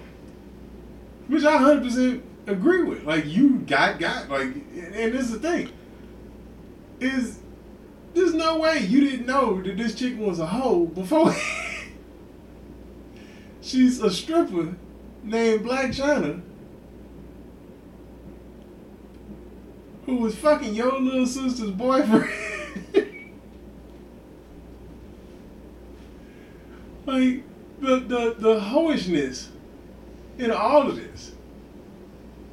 Which I 100% agree with. Like, you got got. Like, and this is the thing. Is there's no way you didn't know that this chick was a hoe before. *laughs* She's a stripper named Blac Chyna who was fucking your little sister's boyfriend. *laughs* like the the the hoishness in all of this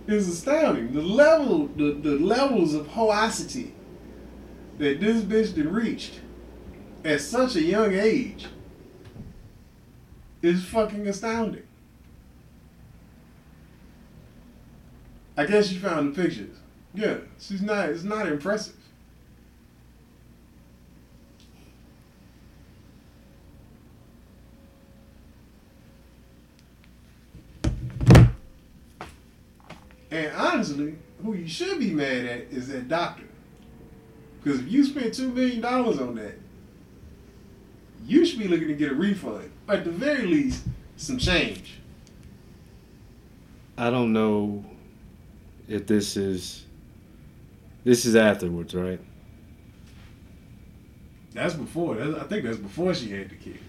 is astounding. The level the, the levels of hoacity that this bitch did reached at such a young age is fucking astounding. I guess you found the pictures. Yeah, she's not. It's not impressive. And honestly, who you should be mad at is that doctor. Because if you spent two million dollars on that, you should be looking to get a refund. Or at the very least, some change. I don't know if this is this is afterwards, right? That's before. That's, I think that's before she had the kid.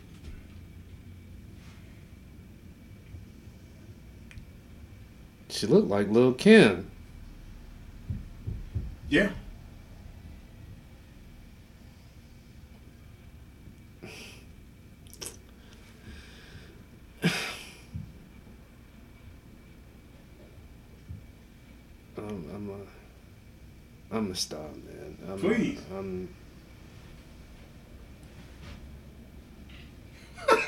She looked like Lil' Kim. Yeah. *sighs* I'm I'm a I'm a stop, man. I'm, Please. I'm *laughs*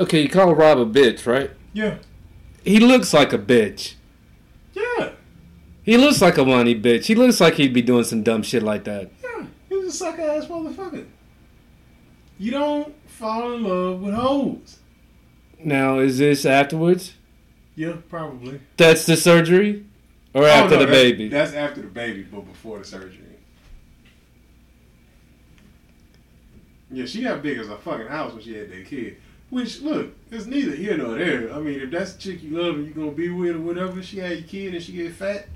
Okay, you call Rob a bitch, right? Yeah. He looks like a bitch. Yeah. He looks like a money bitch. He looks like he'd be doing some dumb shit like that. Yeah. He was a sucker ass motherfucker. You don't fall in love with hoes. Now, is this afterwards? Yeah, probably. That's the surgery? Or Oh, after no, the baby? That's after the baby, but before the surgery. Yeah, she got big as a fucking house when she had that kid. Which, look, it's neither here nor there. I mean, if that's the chick you love and you're gonna be with or whatever, she had your kid and she get fat,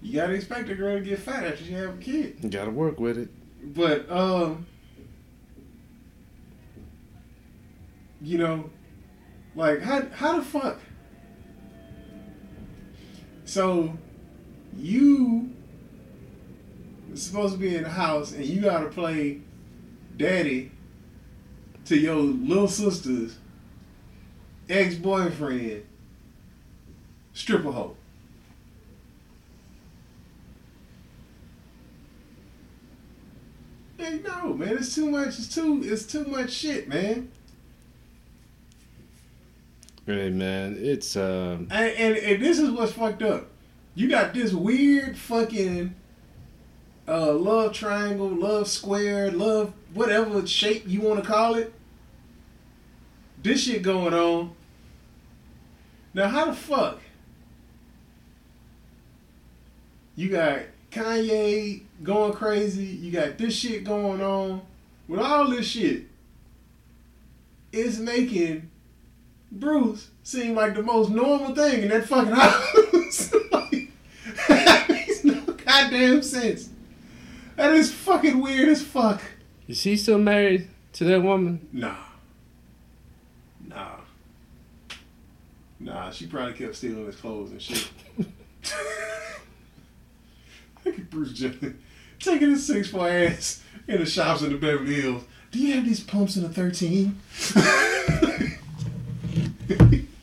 you gotta expect a girl to get fat after she have a kid. You gotta work with it. But um, you know, like how how the fuck? So you supposed to be in the house and you gotta play daddy to your little sister's ex boyfriend stripper hoe. Hey, no, man, it's too much. It's too. It's too much shit, man. Hey, man, it's, um, And, and and this is what's fucked up. You got this weird fucking uh, love triangle, love square, love whatever shape you want to call it. This shit going on. Now, how the fuck? You got Kanye going crazy. You got this shit going on. With all this shit, it's making Bruce seemed like the most normal thing in that fucking *laughs* house. like, *laughs* that makes no goddamn sense. That is fucking weird as fuck. is he still married to that woman? Nah. Nah. Nah, she probably kept stealing his clothes and shit. *laughs* Look at Bruce Jenner taking his six foot ass in the shops in the Beverly Hills. Do you have these pumps in a 13? *laughs*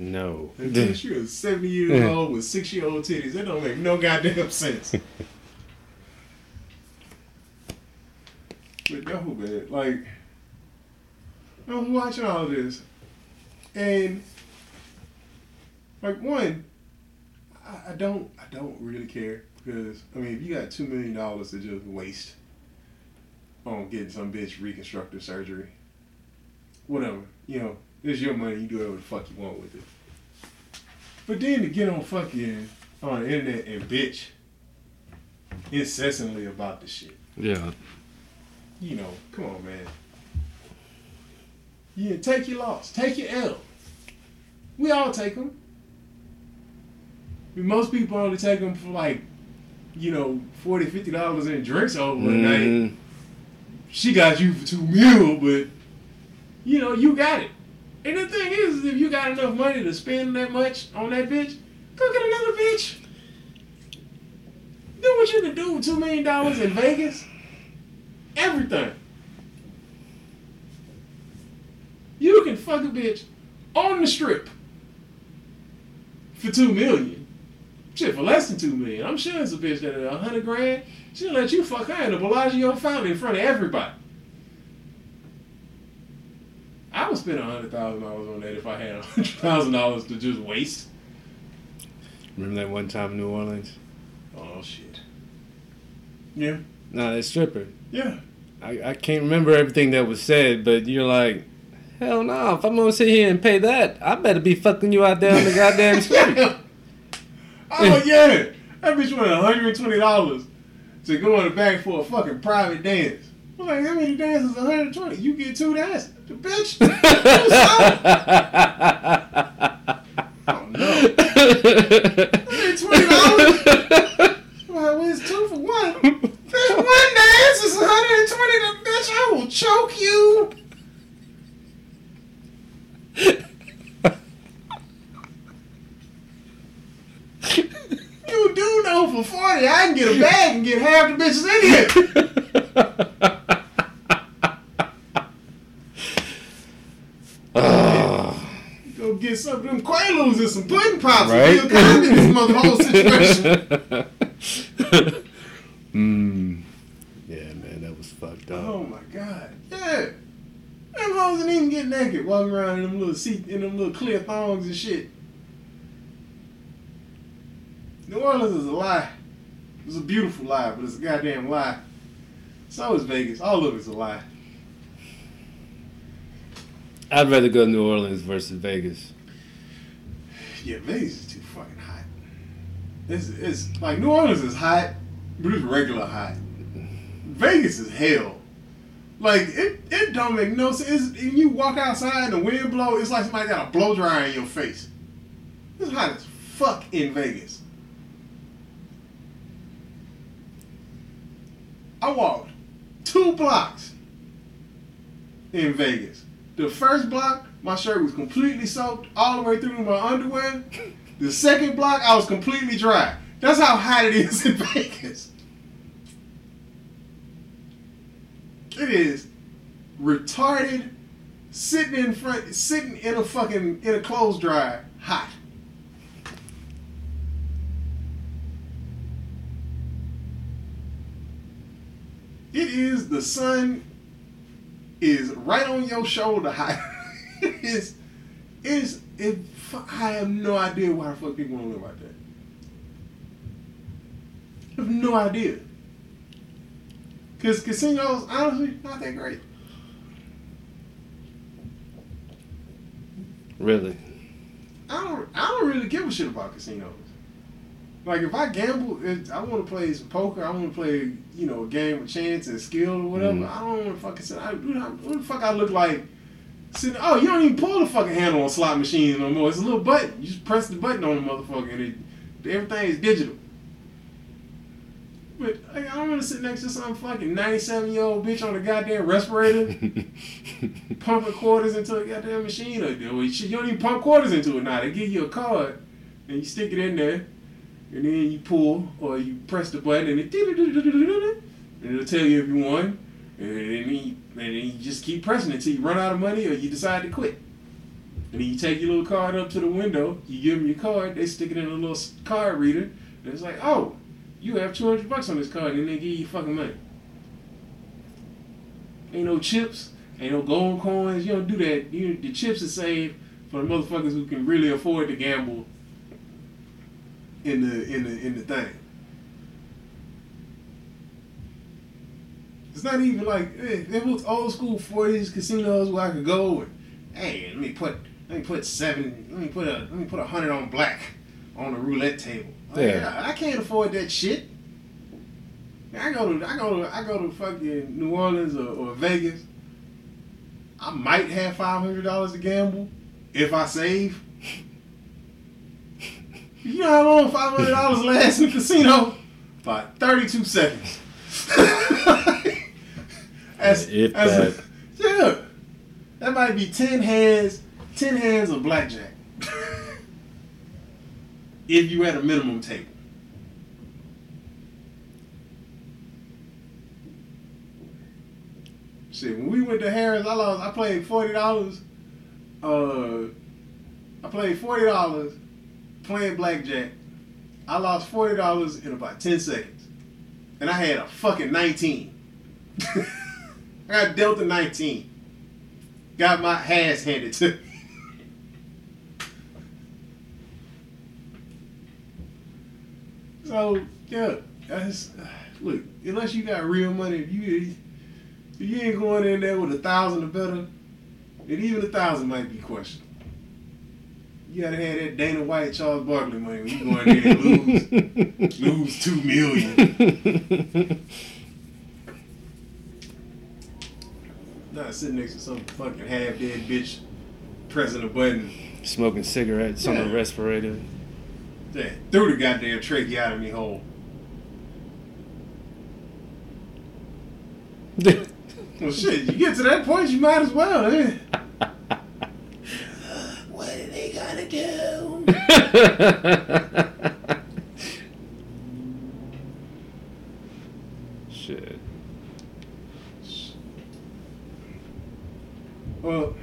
No. She was 70 years old with six year old titties. That don't make no goddamn sense. *laughs* but no, man. Like, I'm watching all of this. And, like, one, I, I don't I don't really care. Because, I mean, if you got $2 million to just waste on getting some bitch reconstructive surgery, whatever, you know, it's your money. You do whatever the fuck you want with it. But then to get on fucking on the internet and bitch incessantly about the shit. Yeah. You know, come on, man. Yeah, take your loss. Take your L. We all take them. most people only take them for like, you know, 40 $50 in drinks over a night. Mhm. She got you for two mil, but, you know, you got it. And the thing is, if you got enough money to spend that much on that bitch, go get another bitch. Do what you can do with two million dollars in Vegas. Everything. You can fuck a bitch on the strip for two million. Shit, for less than two million. I'm sure it's a bitch that at a hundred grand, she'll let you fuck her in the Bellagio fountain in front of everybody. Spend a hundred thousand dollars on that if I had a hundred thousand dollars to just waste. Remember that one time in New Orleans? Oh shit. Yeah. Nah, that stripper. Yeah. I, I can't remember everything that was said, but you're like, hell no, if I'm gonna sit here and pay that, I better be fucking you out there on the goddamn *laughs* street. oh yeah. That bitch wanted $120 to go in the back for a fucking private dance. I'm like, how many dances? 120. You get two dances. The bitch. oh no. $120? Well, where's two for one? Bitch, one dance is 120. The bitch, I will choke you. You do know for 40, I can get a bag and get half the bitches in here. *laughs* oh, Go get some of them Quaaludes and some pudding pops right? and feel calm in this mother whole *laughs* situation. mm. Yeah, man, that was fucked up. Oh my god. Yeah. Them hoes didn't even get naked walking around in them little seat in them little clear thongs and shit. New Orleans is a lie. It's a beautiful lie, but it's a goddamn lie. So is Vegas. All of it's a lie. I'd rather go to New Orleans versus Vegas. Yeah, Vegas is too fucking hot. It's, it's like New Orleans is hot, but it's regular hot. Vegas is hell. Like it, it don't make no sense. It's, you walk outside and the wind blow, it's like somebody got a blow dryer in your face. It's hot as fuck in Vegas. I walked two blocks in Vegas. The first block, my shirt was completely soaked all the way through my underwear. The second block, I was completely dry. That's how hot it is *laughs* in Vegas. It is retarded, sitting in front, sitting in a fucking in a clothes dryer, hot. It is the sun is right on your shoulder high. *laughs* *laughs* is is it I have no idea why the fuck people want to live like that. I have no idea. Cause casinos, honestly, not that great. Really? I don't I don't really give a shit about casinos. Like if I gamble, if I want to play some poker. I want to play, you know, a game of chance and skill or whatever. Mhm. I don't want to fucking. I, what the fuck I look like? Sitting, oh, you don't even pull the fucking handle on slot machines no more. It's a little button. You just press the button on the motherfucker, and it, everything is digital. But I don't want to sit next to some fucking ninety-seven year old bitch on a goddamn respirator *laughs* pumping quarters into a goddamn machine. Or, oh, shit, you don't even pump quarters into it now. They give you a card and you stick it in there, and then you pull or you press the button and it *laughs* and it'll tell you if you won. And then, you, and then you just keep pressing it until you run out of money or you decide to quit. And then you take your little card up to the window, you give them your card, they stick it in a little card reader, and it's like, oh, you have 200 bucks on this card, and they give you fucking money. Ain't no chips, ain't no gold coins, you don't do that. You, the chips are saved for the motherfuckers who can really afford to gamble in the in the in the thing. It's not even like eh, it was old school forties casinos where I could go and hey, let me put let me put seven let me put a let me put a hundred on black on the roulette table. Like, Yeah. yeah, I can't afford that shit. I go to I go to I go to fucking New Orleans or, or Vegas. I might have five hundred dollars to gamble if I save. You know how long five hundred dollars *laughs* lasts in the casino? About thirty-two seconds. *laughs* That's, If that's that. yeah, that might be ten hands, ten hands of blackjack. *laughs* if you at a minimum table. Shit, when we went to Harrah's, I lost. I played forty dollars. Uh, I played forty dollars playing blackjack. I lost forty dollars in about ten seconds, and I had a fucking nineteen. *laughs* I got Delta nineteen. got my ass handed to me. *laughs* So yeah, that's look. Unless you got real money, if you if you ain't going in there with a thousand or better, and even a thousand might be questionable. You gotta have that Dana White, Charles Barkley money when you go in there and lose *laughs* lose two million. *laughs* Not sitting next to some fucking half dead bitch pressing a button. Smoking cigarettes on Yeah. a respirator. That threw the goddamn trachea out of me hole. *laughs* Well, shit, you get to that point, you might as well, eh? *laughs* what are they gonna do? *laughs* Shit. Well,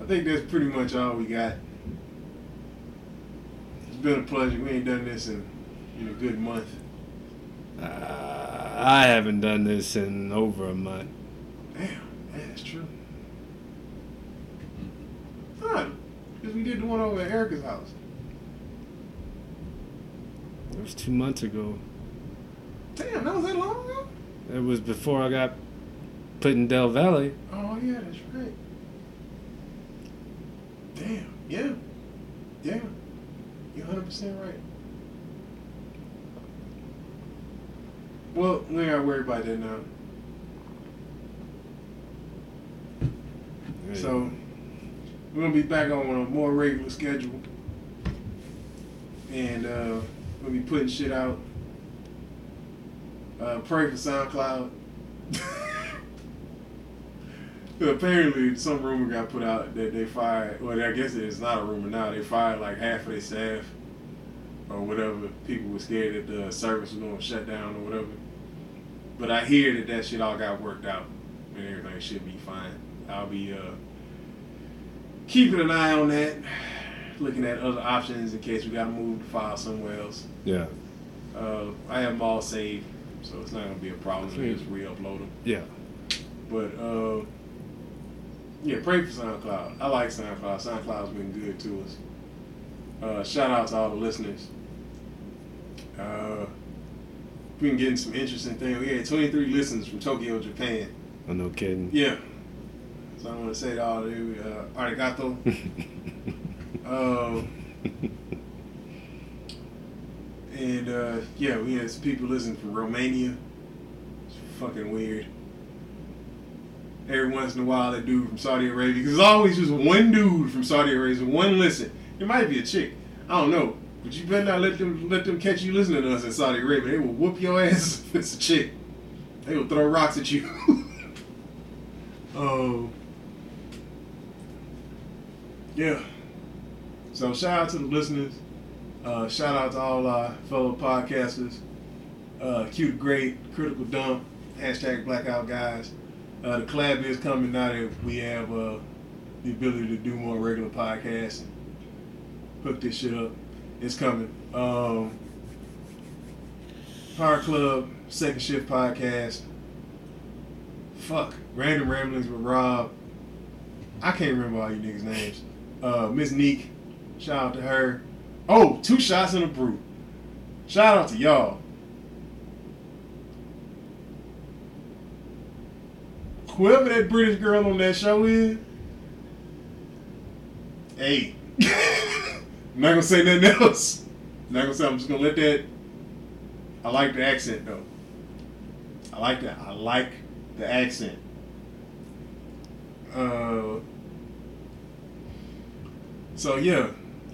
I think that's pretty much all we got. It's been a pleasure. We ain't done this in, in a good month. Uh, I haven't done this in over a month. Damn, yeah, that's true. Fine, because we did the one over at Erica's house. It was two months ago. Damn, that was that long ago? It was before I got put in Del Valley. Oh yeah, that's right. Damn, yeah, yeah, you're hundred percent right. Well, we ain't gotta worry about that now. So we're gonna be back on a more regular schedule, and uh, we'll be putting shit out. Uh, pray for SoundCloud. *laughs* Apparently, some rumor got put out that they fired. Well, I guess it's not a rumor now. They fired like half of their staff, or whatever. People were scared that the service was going to shut down or whatever. But I hear that that shit all got worked out, and everything should be fine. I'll be uh, keeping an eye on that, looking at other options in case we got to move the file somewhere else. Yeah. Uh, I have them all saved, so it's not gonna be a problem to just re-upload them. Yeah. But uh, yeah, pray for SoundCloud. I like SoundCloud. SoundCloud's been good to us. Uh, shout out to all the listeners. Uh, we've been getting some interesting things. We had 23 listens from Tokyo, Japan. Oh, no kidding. Yeah. So I want to say to all of you, uh, arigato. Uh, *laughs* and uh, yeah, we had some people listening from Romania. It's fucking weird. Every once in a while, that dude from Saudi Arabia, because it's always just one dude from Saudi Arabia, one listen. It might be a chick, I don't know, but you better not let them let them catch you listening to us in Saudi Arabia. They will whoop your ass *laughs* if it's a chick. They will throw rocks at you. Oh. *laughs* yeah. So shout out to the listeners. Uh, shout out to all our fellow podcasters. Uh, Cute Great, Critical Dump, hashtag Blackout Guys. Uh, the collab is coming now that we have uh, the ability to do more regular podcasts and hook this shit up. It's coming. Um, Power Club, Second Shift Podcast. Fuck. Random Ramblings with Rob. I can't remember all you niggas' names. Uh, Miss Neek. Shout out to her. Oh, two shots in a brew. Shout out to y'all. Whoever that British girl on that show is, hey, I'm *laughs* not gonna say nothing else. I'm not gonna say. I'm just gonna let that. I like the accent though. I like that. I like the accent. Uh. So yeah,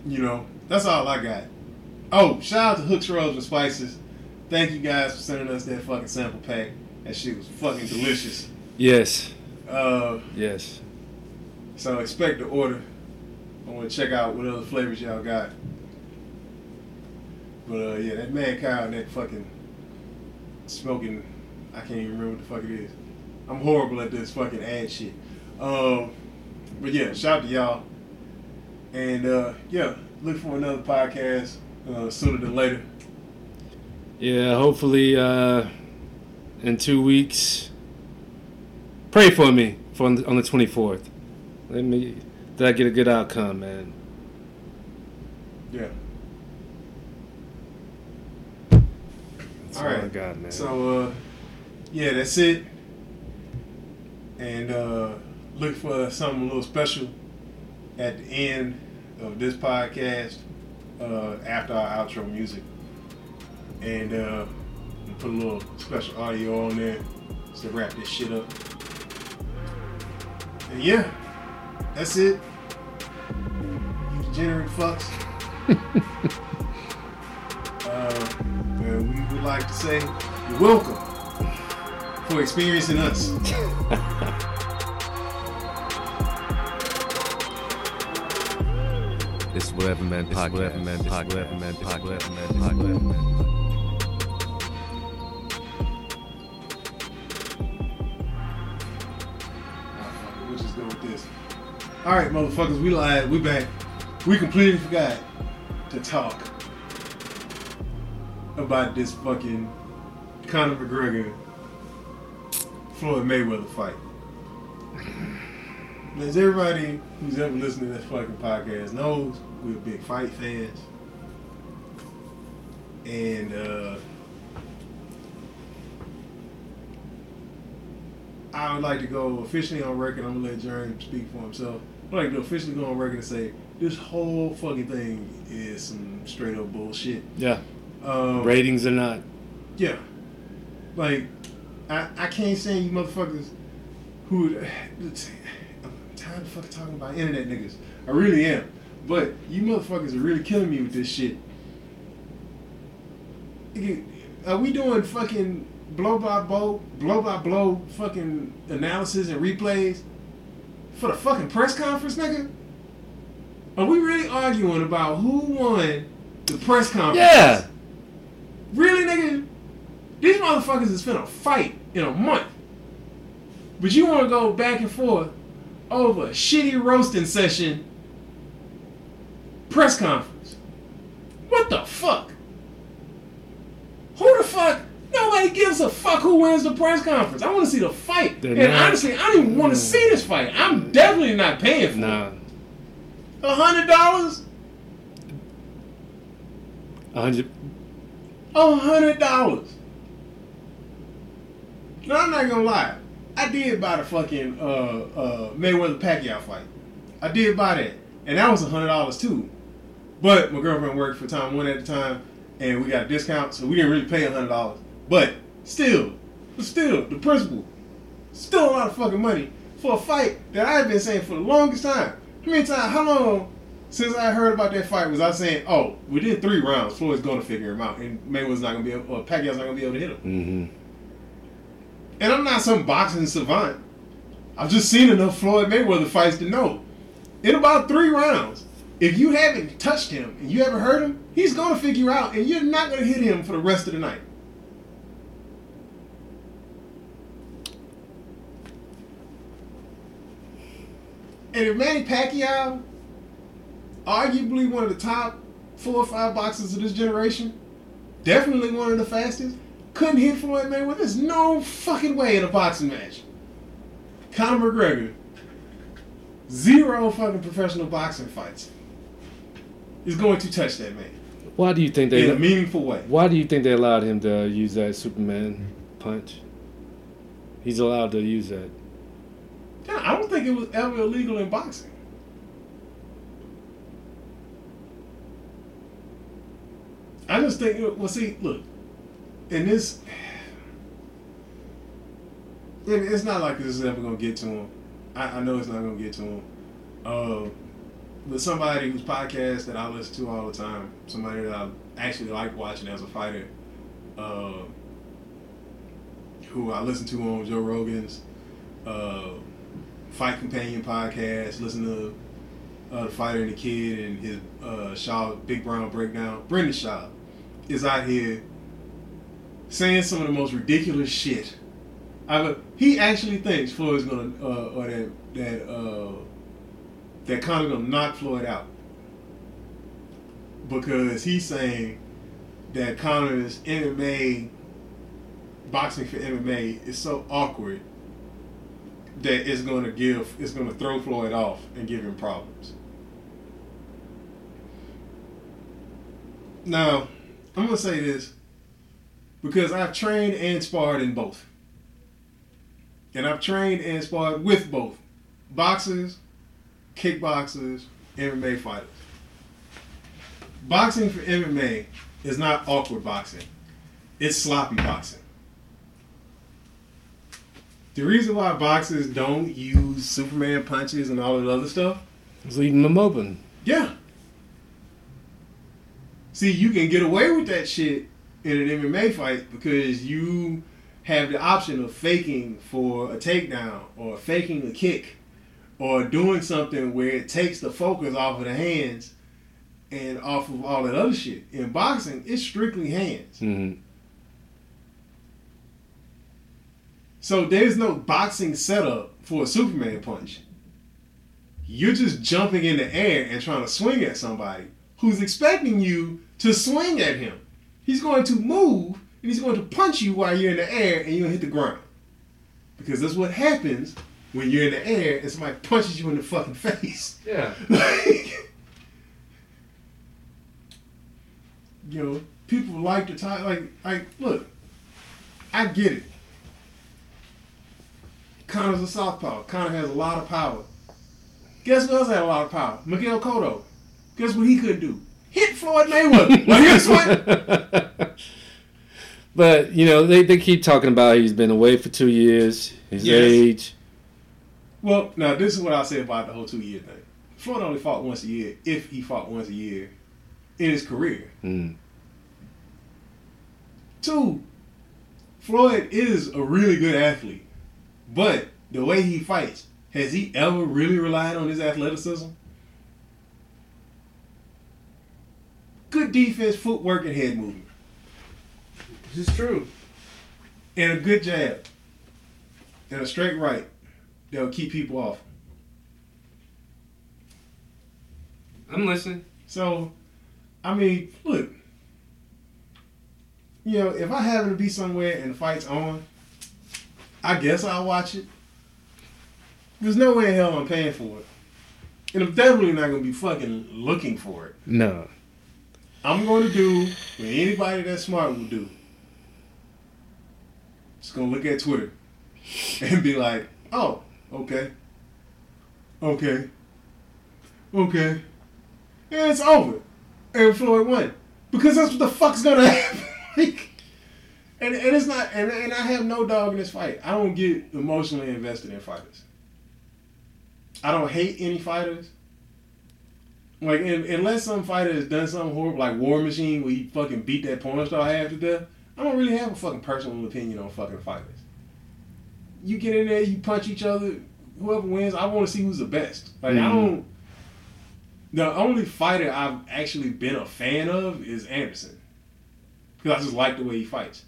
you know that's all I got. Oh, shout out to Hooks, Rose, and Spices. Thank you guys for sending us that fucking sample pack. That shit was fucking delicious. Yes. Uh, Yes. so expect the order. I want to check out what other flavors y'all got. But uh, yeah, that mad cow and that fucking smoking, I can't even remember what the fuck it is. I'm horrible at this fucking ad shit. Um, but yeah, shout out to y'all. And uh, yeah, look for another podcast uh, sooner than later. Yeah, hopefully uh, in two weeks. Pray for me. for on the, on the 24th. Let me. Did I get a good outcome, man? Yeah. That's All all, I got, man. So, uh, yeah, that's it. And uh, look for something a little special at the end of this podcast uh, after our outro music. And uh, put a little special audio on there to wrap this shit up. And yeah, that's it. You degenerate fucks. *laughs* uh, and we would like to say you're welcome for experiencing us. It's WhatevaMan Podcast. Whatever man podcast. WhatevaMan Podcast. Whatever man podcast. WhatevaMan Podcast. All right, motherfuckers, we lied. We back. We completely forgot to talk about this fucking Conor McGregor Floyd Mayweather fight. As everybody who's ever listened to this fucking podcast knows, we're big fight fans. And uh I would like to go officially on record. I'm gonna let Jeremy speak for himself. Like to officially go on record and say this whole fucking thing is some straight up bullshit. Yeah. Um, Ratings or not. yeah. Like, I, I can't stand you motherfuckers who. I'm tired of fucking talking about internet niggas. I really am. But you motherfuckers are really killing me with this shit. Are we doing fucking blow by blow, blow by blow fucking analysis and replays for the fucking press conference, nigga? Are we really arguing about who won the press conference? Yeah. Really, nigga? These motherfuckers is a fight in a month. But you wanna go back and forth over a shitty roasting session press conference. What the fuck? Who the fuck? Nobody gives a fuck who wins the press conference. I wanna see the fight. They're and not- honestly, I don't even wanna see this fight. I'm definitely not paying for it. A hundred dollars? A hundred. A hundred dollars. No, I'm not gonna lie. I did buy the fucking uh, uh, Mayweather Pacquiao fight. I did buy that, and that was a hundred dollars too. But my girlfriend worked for Time Warner at the time, and we got a discount, so we didn't really pay a hundred dollars. But still, but still, the principle, still a lot of fucking money for a fight that I've been saying for the longest time. How many times? How long since I heard about that fight was I saying, "Oh, within three rounds, Floyd's gonna figure him out, and Mayweather's not gonna be able, or Pacquiao's not gonna be able to hit him." Mm-hmm. And I'm not some boxing savant. I've just seen enough Floyd Mayweather fights to know. In about three rounds, if you haven't touched him and you haven't hurt him, he's gonna figure out, and you're not gonna hit him for the rest of the night. And if Manny Pacquiao, arguably one of the top four or five boxers of this generation, definitely one of the fastest, couldn't hit Floyd Mayweather. There's no fucking way in a boxing match. Conor McGregor, zero fucking professional boxing fights, is going to touch that man Why do you think they? in a meaningful way. Why do you think they allowed him to use that Superman punch? He's allowed to use that. Yeah, I don't think it was ever illegal in boxing. I just think, well, see, look, in this, and it's not like this is ever gonna get to him. I, I know it's not gonna get to him. Uh, but somebody whose podcast that I listen to all the time, somebody that I actually like watching as a fighter, uh, who I listen to on Joe Rogan's uh, Fight Companion podcast, listen to uh, the fighter and the kid and his uh, Schaub Big Brown breakdown. Brendan Schaub is out here saying some of the most ridiculous shit. I, he actually thinks Floyd's gonna uh, or that that uh, that Conor gonna knock Floyd out because he's saying that Conor's MMA boxing for MMA is so awkward that is going to give is going to throw Floyd off and give him problems. Now, I'm going to say this because I've trained and sparred in both. And I've trained and sparred with both boxers, kickboxers, MMA fighters. Boxing for MMA is not awkward boxing. It's sloppy boxing. The reason why boxers don't use Superman punches and all that other stuff, is leaving them open. yeah. See, you can get away with that shit in an MMA fight because you have the option of faking for a takedown or faking a kick or doing something where it takes the focus off of the hands and off of all that other shit. In boxing, it's strictly hands. hmm So there's no boxing setup for a Superman punch. You're just jumping in the air and trying to swing at somebody who's expecting you to swing at him. He's going to move and he's going to punch you while you're in the air and you'll hit the ground. Because that's what happens when you're in the air and somebody punches you in the fucking *laughs* face. Yeah. Like, you know, people like to talk like like look, I get it. Conor's a southpaw. Conor has a lot of power. Guess who else had a lot of power? Miguel Cotto. Guess what he couldn't do? Hit Floyd Mayweather. *laughs* well, guess what? *laughs* but you know they, they keep talking about he's been away for two years, his Yes. age. Well, now this is what I say about the whole two year thing. Floyd only fought once a year, if he fought once a year in his career. Mm. Two, Floyd is a really good athlete, but the way he fights, has he ever really relied on his athleticism? Good defense, footwork, and head movement, This is true. and a good jab, and a straight right that'll keep people off. I'm listening. So, I mean, look, you know, if I happen to be somewhere and the fight's on, I guess I'll watch it. There's no way in hell I'm paying for it. And I'm definitely not going to be fucking looking for it. No. I'm going to do what anybody that's smart will do. Just going to look at Twitter *laughs* and be like, oh, okay. Okay. Okay. And it's over. And Floyd won. Because that's what the fuck's going *laughs* to happen. like, and, and it's not, and, and I have no dog in this fight. I don't get emotionally invested in fighters. I don't hate any fighters. Like, in, unless some fighter has done something horrible, like War Machine, where he fucking beat that porn star half to death, I don't really have a fucking personal opinion on fucking fighters. You get in there, you punch each other, whoever wins, I want to see who's the best. Like, I Mhm. don't. The only fighter I've actually been a fan of is Anderson. Because I just like the way he fights.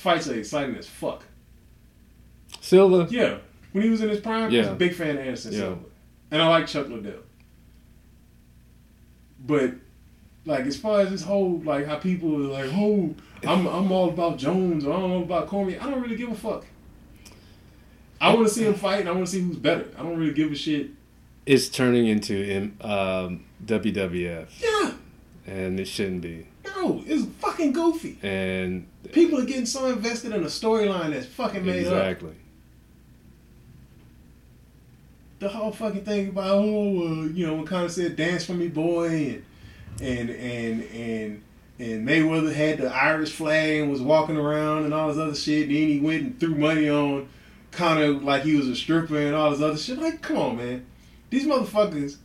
Fights are exciting as fuck. Silva. Yeah. When he was in his prime, I was a big fan of Anderson Yeah. Silva. And I like Chuck Liddell. But like as far as this whole like how people are like, oh, I'm I'm all about Jones or I'm all about Cormier, I don't really give a fuck. I want to see him fight and I want to see who's better. I don't really give a shit. It's turning into um, WWF, Yeah, and it shouldn't be. No, it's fucking goofy. And People are getting so invested in a storyline that's fucking made up. exactly. the whole fucking thing about oh uh, you know when Conor said dance for me boy and and and and and Mayweather had the Irish flag and was walking around and all this other shit and then he went and threw money on Conor like he was a stripper and all this other shit like come on man these motherfuckers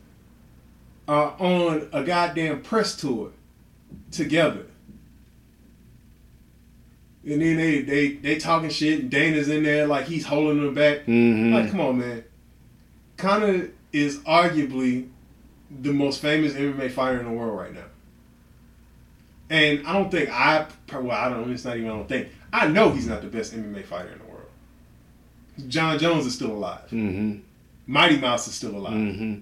are on a goddamn press tour together and then they they they talking shit and Dana's in there like he's holding them back hmm like, come on, man. Conor is arguably the most famous MMA fighter in the world right now. And I don't think I, well, I don't, it's not even, I don't think, I know he's not the best MMA fighter in the world. Jon Jones is still alive. hmm Mighty Mouse is still alive. hmm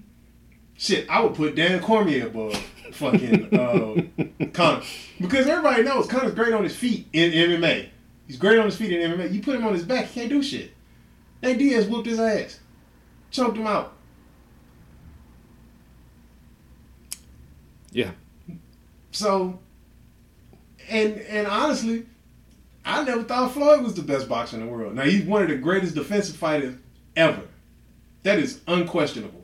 Shit, I would put Dan Cormier above fucking uh, Conor. Because everybody knows Conor's great on his feet in MMA. He's great on his feet in MMA. You put him on his back, he can't do shit. Nate Diaz whooped his ass. choked him out. Yeah. So, and and honestly, I never thought Floyd was the best boxer in the world. Now he's one of the greatest defensive fighters ever. That is unquestionable.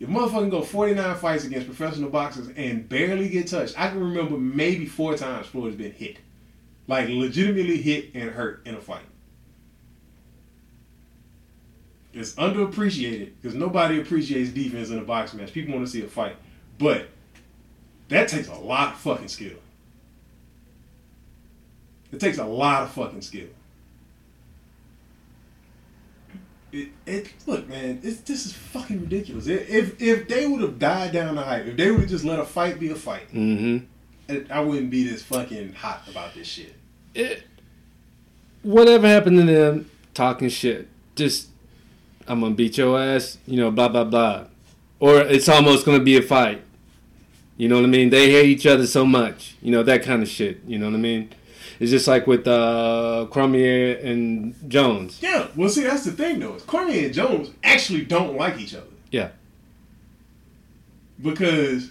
If motherfucking go 49 fights against professional boxers and barely get touched, I can remember maybe four times Floyd's been hit. Like legitimately hit and hurt in a fight. It's underappreciated because nobody appreciates defense in a boxing match. People want to see a fight. But that takes a lot of fucking skill. It takes a lot of fucking skill. It, it look, man, it's, this is fucking ridiculous. If if they would have died down the hype, if they would have just let a fight be a fight, Mm-hmm. it, I wouldn't be this fucking hot about this shit. It, whatever happened to them talking shit, just I'm gonna beat your ass, you know, blah blah blah, or it's almost gonna be a fight. You know what I mean? They hate each other so much, you know that kind of shit. You know what I mean? It's just like with uh, Cormier and Jones. Yeah, well, see, that's the thing though. Is Cormier and Jones actually don't like each other Yeah, because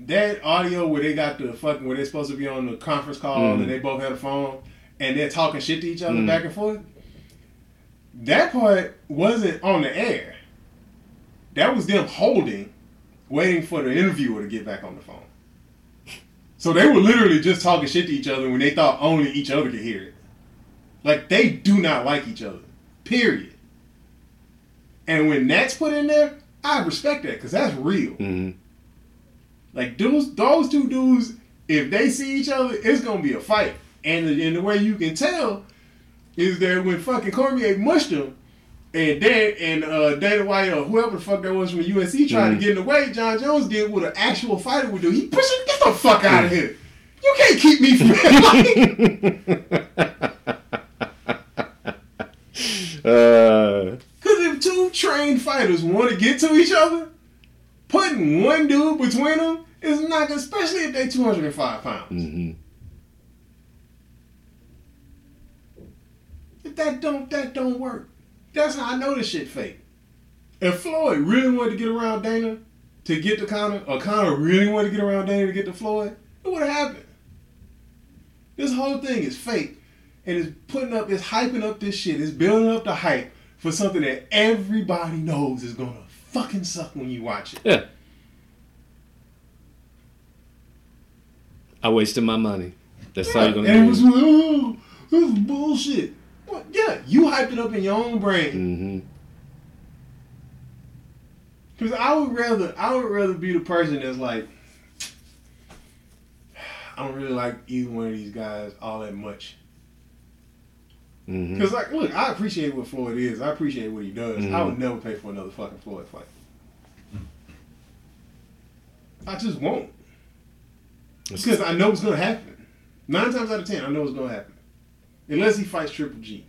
that audio where they got the fucking where they're supposed to be on the conference call Mhm. and they both had a phone and they're talking shit to each other Mhm. back and forth. That part wasn't on the air. That was them holding, waiting for the interviewer to get back on the phone. So they were literally just talking shit to each other when they thought only each other could hear it. Like they do not like each other. Period. And when that's put in there, I respect that because that's real. hmm Like those those two dudes, if they see each other, it's gonna be a fight. And the, and the way you can tell is that when fucking Cormier mushed him, and Dan and uh, Dana White or whoever the fuck that was from the UFC tried to Mhm. get in the way, Jon Jones did what an actual fighter would do. He pushed him, get the fuck out of here. You can't keep me from *laughs* *laughs* uh, Because if two trained fighters want to get to each other, putting one dude between them is not good, especially if they're 205 pounds. hmm That don't that don't work. That's how I know this shit fake. If Floyd really wanted to get around Dana to get to Conor, or Conor really wanted to get around Dana to get to Floyd, it would have happened. This whole thing is fake. And it's putting up, it's hyping up this shit. It's building up the hype for something that everybody knows is gonna fucking suck when you watch it. Yeah. I wasted my money. That's all you're gonna And it was, oh, this is bullshit. Well, yeah, you hyped it up in your own brain. Because I would rather, I would rather be the person that's like, *sighs* I don't really like either one of these guys all that much. Because like, look, I appreciate what Floyd is. I appreciate what he does. I Mhm. would never pay for another fucking Floyd fight. I just won't. Because I know it's gonna happen. Nine times out of ten, I know it's gonna happen. Unless he fights Triple G.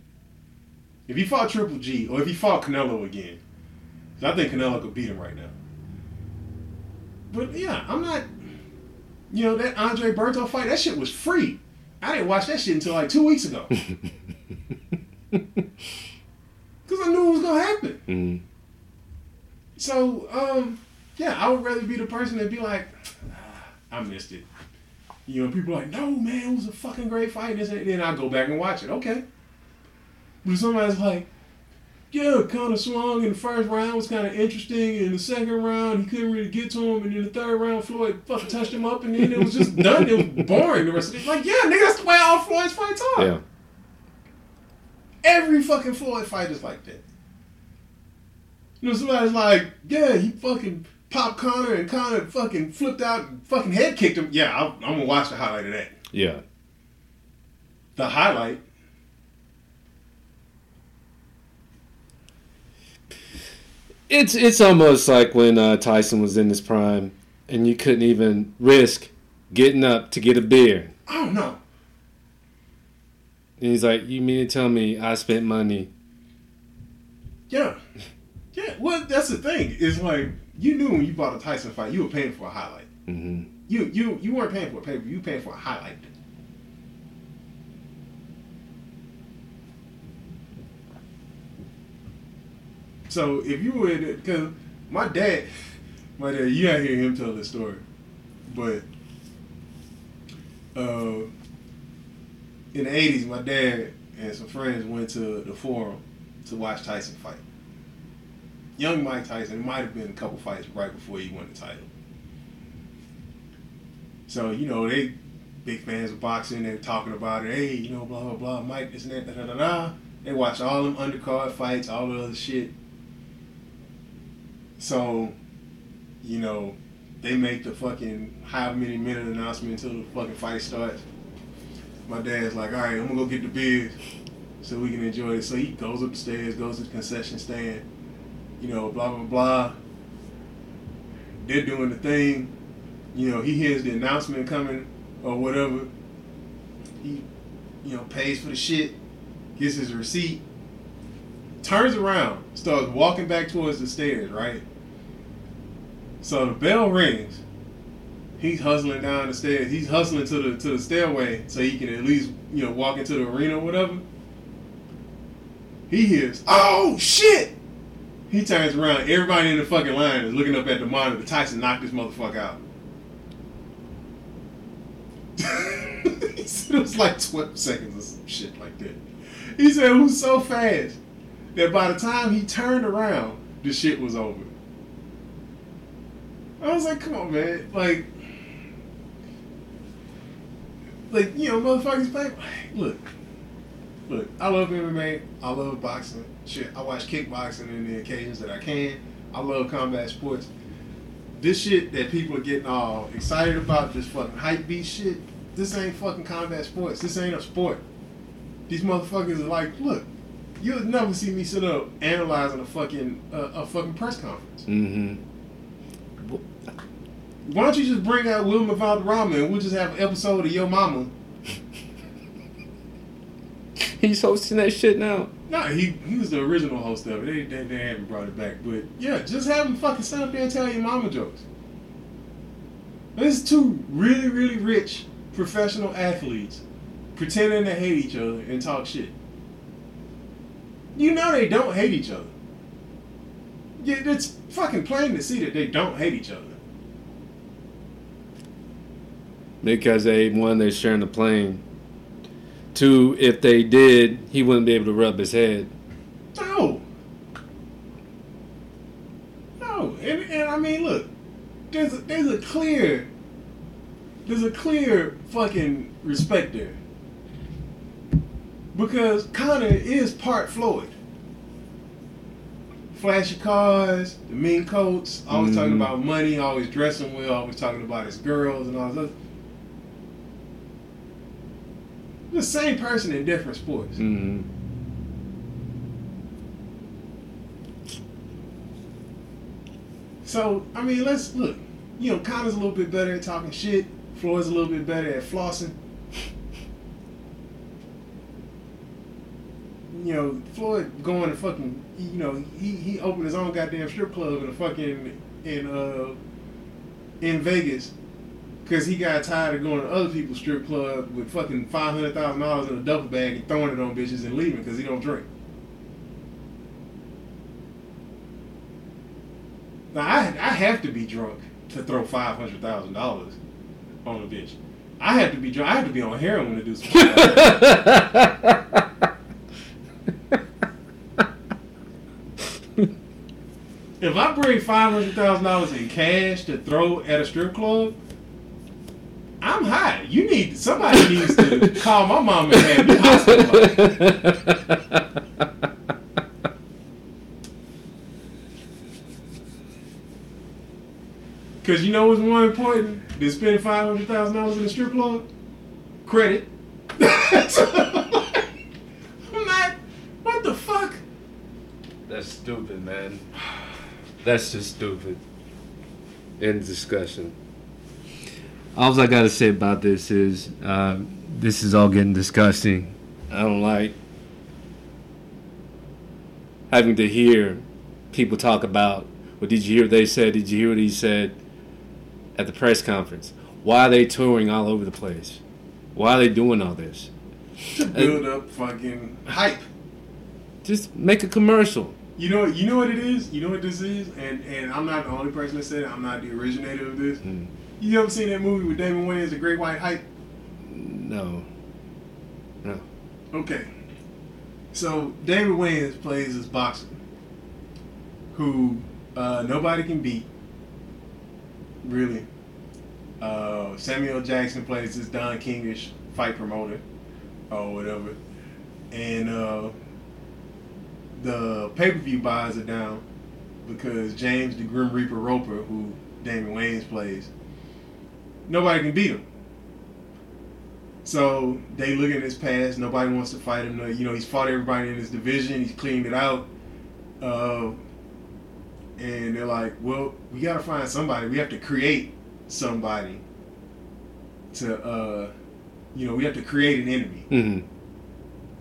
If he fought Triple G, or if he fought Canelo again, I think Canelo could beat him right now. But yeah, I'm not. You know that Andre Berto fight? That shit was free. I didn't watch that shit until like two weeks ago. *laughs* Because I knew it was gonna happen. hmm So, um, yeah, I would rather be the person that be like, "Ah, I missed it. You know, people are like, no, man, it was a fucking great fight. And then I go back and watch it. Okay. But if somebody's like, yeah, kind of swung in the first round was kind of interesting. And in the second round, he couldn't really get to him. And in the third round, Floyd fucking touched him up. And then it was just *laughs* done. It was boring the rest of it. Like, yeah, nigga, that's the way all Floyd's fights are. Yeah. Every fucking Floyd fight is like that. You know, somebody's like, yeah, he fucking popped Conor and Conor fucking flipped out and fucking head kicked him. Yeah, I'm, I'm gonna watch the highlight of that. Yeah. The highlight. It's it's almost like when uh, Tyson was in his prime, and you couldn't even risk getting up to get a beer. I don't know. And he's like, "You mean to tell me I spent money?" Yeah. *laughs* Yeah, well, that's the thing. It's like, you knew when you bought a Tyson fight, you were paying for a highlight. hmm You you you weren't paying for a pay you were paying for a highlight. So if you were, because my dad, my dad, you gotta hear him tell this story, but uh, in the '80s, my dad and some friends went to the Forum to watch Tyson fight. Young Mike Tyson. It might have been a couple fights right before he won the title. So you know they big fans of boxing. They're talking about it. Hey, you know, blah blah blah. Mike, this and that, da da da. They watch all them undercard fights, all the other shit. So, you know, they make the fucking however many minute announcement until the fucking fight starts. My dad's like, all right, I'm gonna go get the beers so we can enjoy it. So he goes up the stairs, goes to the concession stand, you know, blah blah blah. They're doing the thing. You know, he hears the announcement coming or whatever. He, you know, pays for the shit, gets his receipt, turns around, starts walking back towards the stairs, right? So the bell rings. He's hustling down the stairs. He's hustling to the to the stairway so he can at least, you know, walk into the arena or whatever. He hears, oh shit! He turns around. Everybody in the fucking line is looking up at the monitor. Tyson knocked this motherfucker out. *laughs* he said it was like 12 seconds or some shit like that. He said it was so fast that by the time he turned around, the shit was over. I was like, come on, man. Like, like you know, motherfuckers play. Look, look. I love MMA. I love boxing. Shit, I watch kickboxing in the occasions that I can. I love combat sports. This shit that people are getting all excited about, this fucking hype beast shit. This ain't fucking combat sports. This ain't a sport. These motherfuckers are like, look, you'll never see me sit up analyzing a fucking uh, a fucking press conference. Mm-hmm. Why don't you just bring out Wilmer Valderrama and we'll just have an episode of Your Mama? *laughs* He's hosting that shit now. No, he he was the original host of it. They, they, they haven't brought it back. But yeah, just have him fucking stand up there and tell your mama jokes. There's two really, really rich professional athletes pretending to hate each other and talk shit. You know they don't hate each other. Yeah, it's fucking plain to see that they don't hate each other. Because they one, they're sharing the plane. Two, if they did, he wouldn't be able to rub his head. No. No. And, and I mean, look, there's a, there's a clear, there's a clear fucking respect there. Because Conor is part Floyd. Flashy cars, the mean coats, always talking Mhm. about money, always dressing well, always talking about his girls and all this. The same person in different sports. Mm-hmm. So, I mean, let's look. You know, Conor's a little bit better at talking shit. Floyd's a little bit better at flossing. You know, Floyd going to fucking, you know, he, he opened his own goddamn strip club in a fucking, in, uh, in Vegas. Because he got tired of going to other people's strip club with fucking $500,000 in a duffel bag and throwing it on bitches and leaving because he don't drink. Now I I have to be drunk to throw five hundred thousand dollars on a bitch. I have to be drunk. I have to be on heroin to do some. shit that. *laughs* if I bring five hundred thousand dollars in cash to throw at a strip club, I'm high. You need somebody needs to *laughs* call my mom and have me hospitalized. Because you know what's more important than spending five hundred thousand dollars in a strip club? Credit. *laughs* I'm not. What the fuck? That's stupid, man. That's just stupid. End discussion. All I gotta say about this is uh, this is all getting disgusting. I don't like having to hear people talk about. Well, did you hear what they said? Did you hear what he said at the press conference? Why are they touring all over the place? Why are they doing all this? To build up fucking hype. Just make a commercial. You know, you know what it is. You know what this is, and and I'm not the only person that said it. I'm not the originator of this. Mm. You ever seen that movie with Damon Wayans, The Great White Hype? No. No. Okay. So David Wayans plays this boxer who uh, nobody can beat. Really. Uh, Samuel Jackson plays this Don Kingish fight promoter or whatever. And uh, the pay per view buys are down because James the Grim Reaper Roper, who Damon Wayans plays, nobody can beat him. So they look at his past. Nobody wants to fight him. You know, he's fought everybody in his division. He's cleaned it out. Uh, and they're like, well, we got to find somebody. We have to create somebody to, uh, you know, we have to create an enemy Mm-hmm.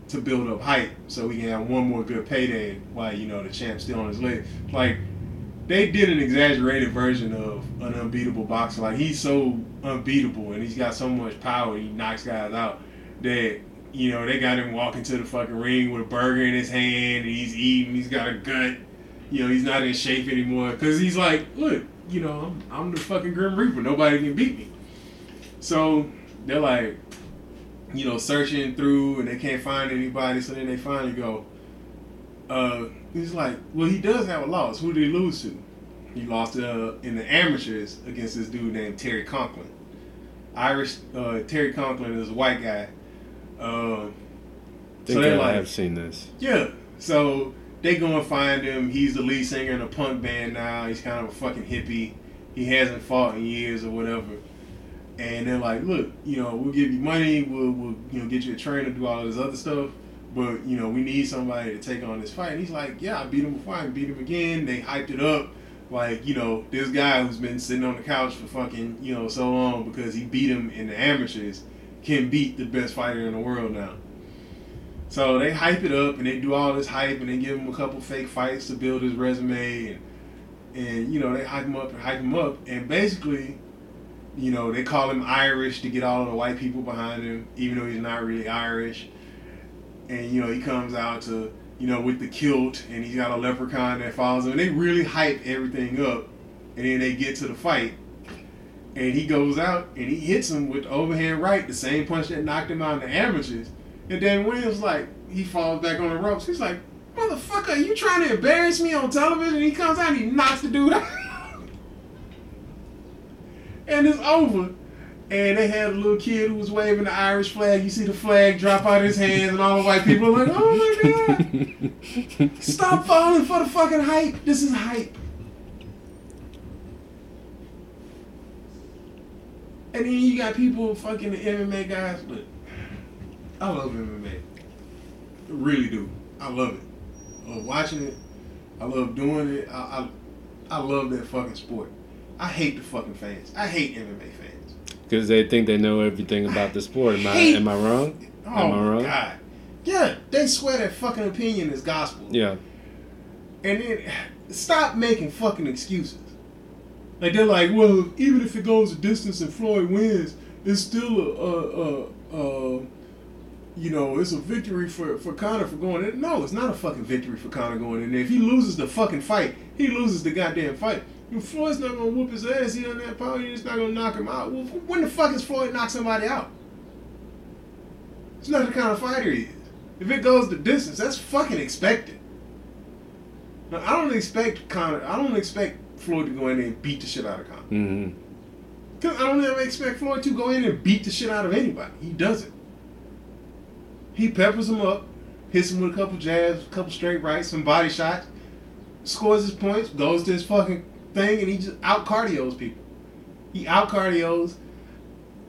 to build up hype so we can have one more good payday while, you know, the champ's still on his leg. Like, they did an exaggerated version of an unbeatable boxer. Like, he's so unbeatable and he's got so much power, he knocks guys out that, you know, they got him walking to the fucking ring with a burger in his hand and he's eating, he's got a gut. You know, he's not in shape anymore because he's like, look, you know, I'm, I'm the fucking Grim Reaper. Nobody can beat me. So they're like, you know, searching through and they can't find anybody. So then they finally go, uh, he's like, well, he does have a loss. Who did he lose to? He lost uh, in the amateurs against this dude named Terry Conklin. Irish uh, Terry Conklin is a white guy. Uh, think they're I have seen this. yeah. So they go and find him. He's the lead singer in a punk band now. He's kind of a fucking hippie. He hasn't fought in years or whatever. And they're like, look, you know, we'll give you money. We'll, we'll you know, get you a trainer, do all this other stuff. But, you know, we need somebody to take on this fight. And he's like, yeah, I beat him before. I beat him again. They hyped it up. Like, you know, this guy who's been sitting on the couch for fucking, you know, so long because he beat him in the amateurs can beat the best fighter in the world now. So they hype it up and they do all this hype and they give him a couple fake fights to build his resume and and you know they hype him up and hype him up and basically, you know they call him Irish to get all of the white people behind him even though he's not really Irish. And you know he comes out to you know with the kilt and he's got a leprechaun that follows him. And they really hype everything up, and then they get to the fight. And he goes out and he hits him with the overhand right, the same punch that knocked him out in the amateurs. And then Williams like he falls back on the ropes. He's like, "Motherfucker, are you trying to embarrass me on television?" And he comes out and he knocks the dude out, *laughs* and it's over. And they had a little kid who was waving the Irish flag. You see the flag drop out of his hands, and all the white people are like, "Oh my god, *laughs* stop falling for the fucking hype! This is hype." And then you got people fucking the MMA guys, but I love MMA. I really do. I love it. I love watching it. I love doing it. I, I, I love that fucking sport. I hate the fucking fans. I hate MMA. Because they think they know everything about the sport. Am I, Hate- am I wrong? Oh Am I oh, wrong? god. Yeah, they swear that fucking opinion is gospel. Yeah. And then stop making fucking excuses. Like they're like, well, even if it goes a distance and Floyd wins, it's still a, a, a, a you know, it's a victory for for Conor for going in. No, it's not a fucking victory for Conor going in there. If he loses the fucking fight, he loses the goddamn fight. Floyd's not gonna whoop his ass. He doesn't have power. He's not gonna knock him out. Well, when the fuck is Floyd knock somebody out? It's not the kind of fighter he is. If it goes the distance, that's fucking expected. Now, I don't expect Conor. I don't expect Floyd to go in there and beat the shit out of Conor. Mm-hmm. Cause I don't ever expect Floyd to go in and beat the shit out of anybody. He doesn't. He peppers him up, hits him with a couple jabs, a couple straight rights, some body shots, scores his points, goes to his fucking thing, and he just out cardios people. He out cardios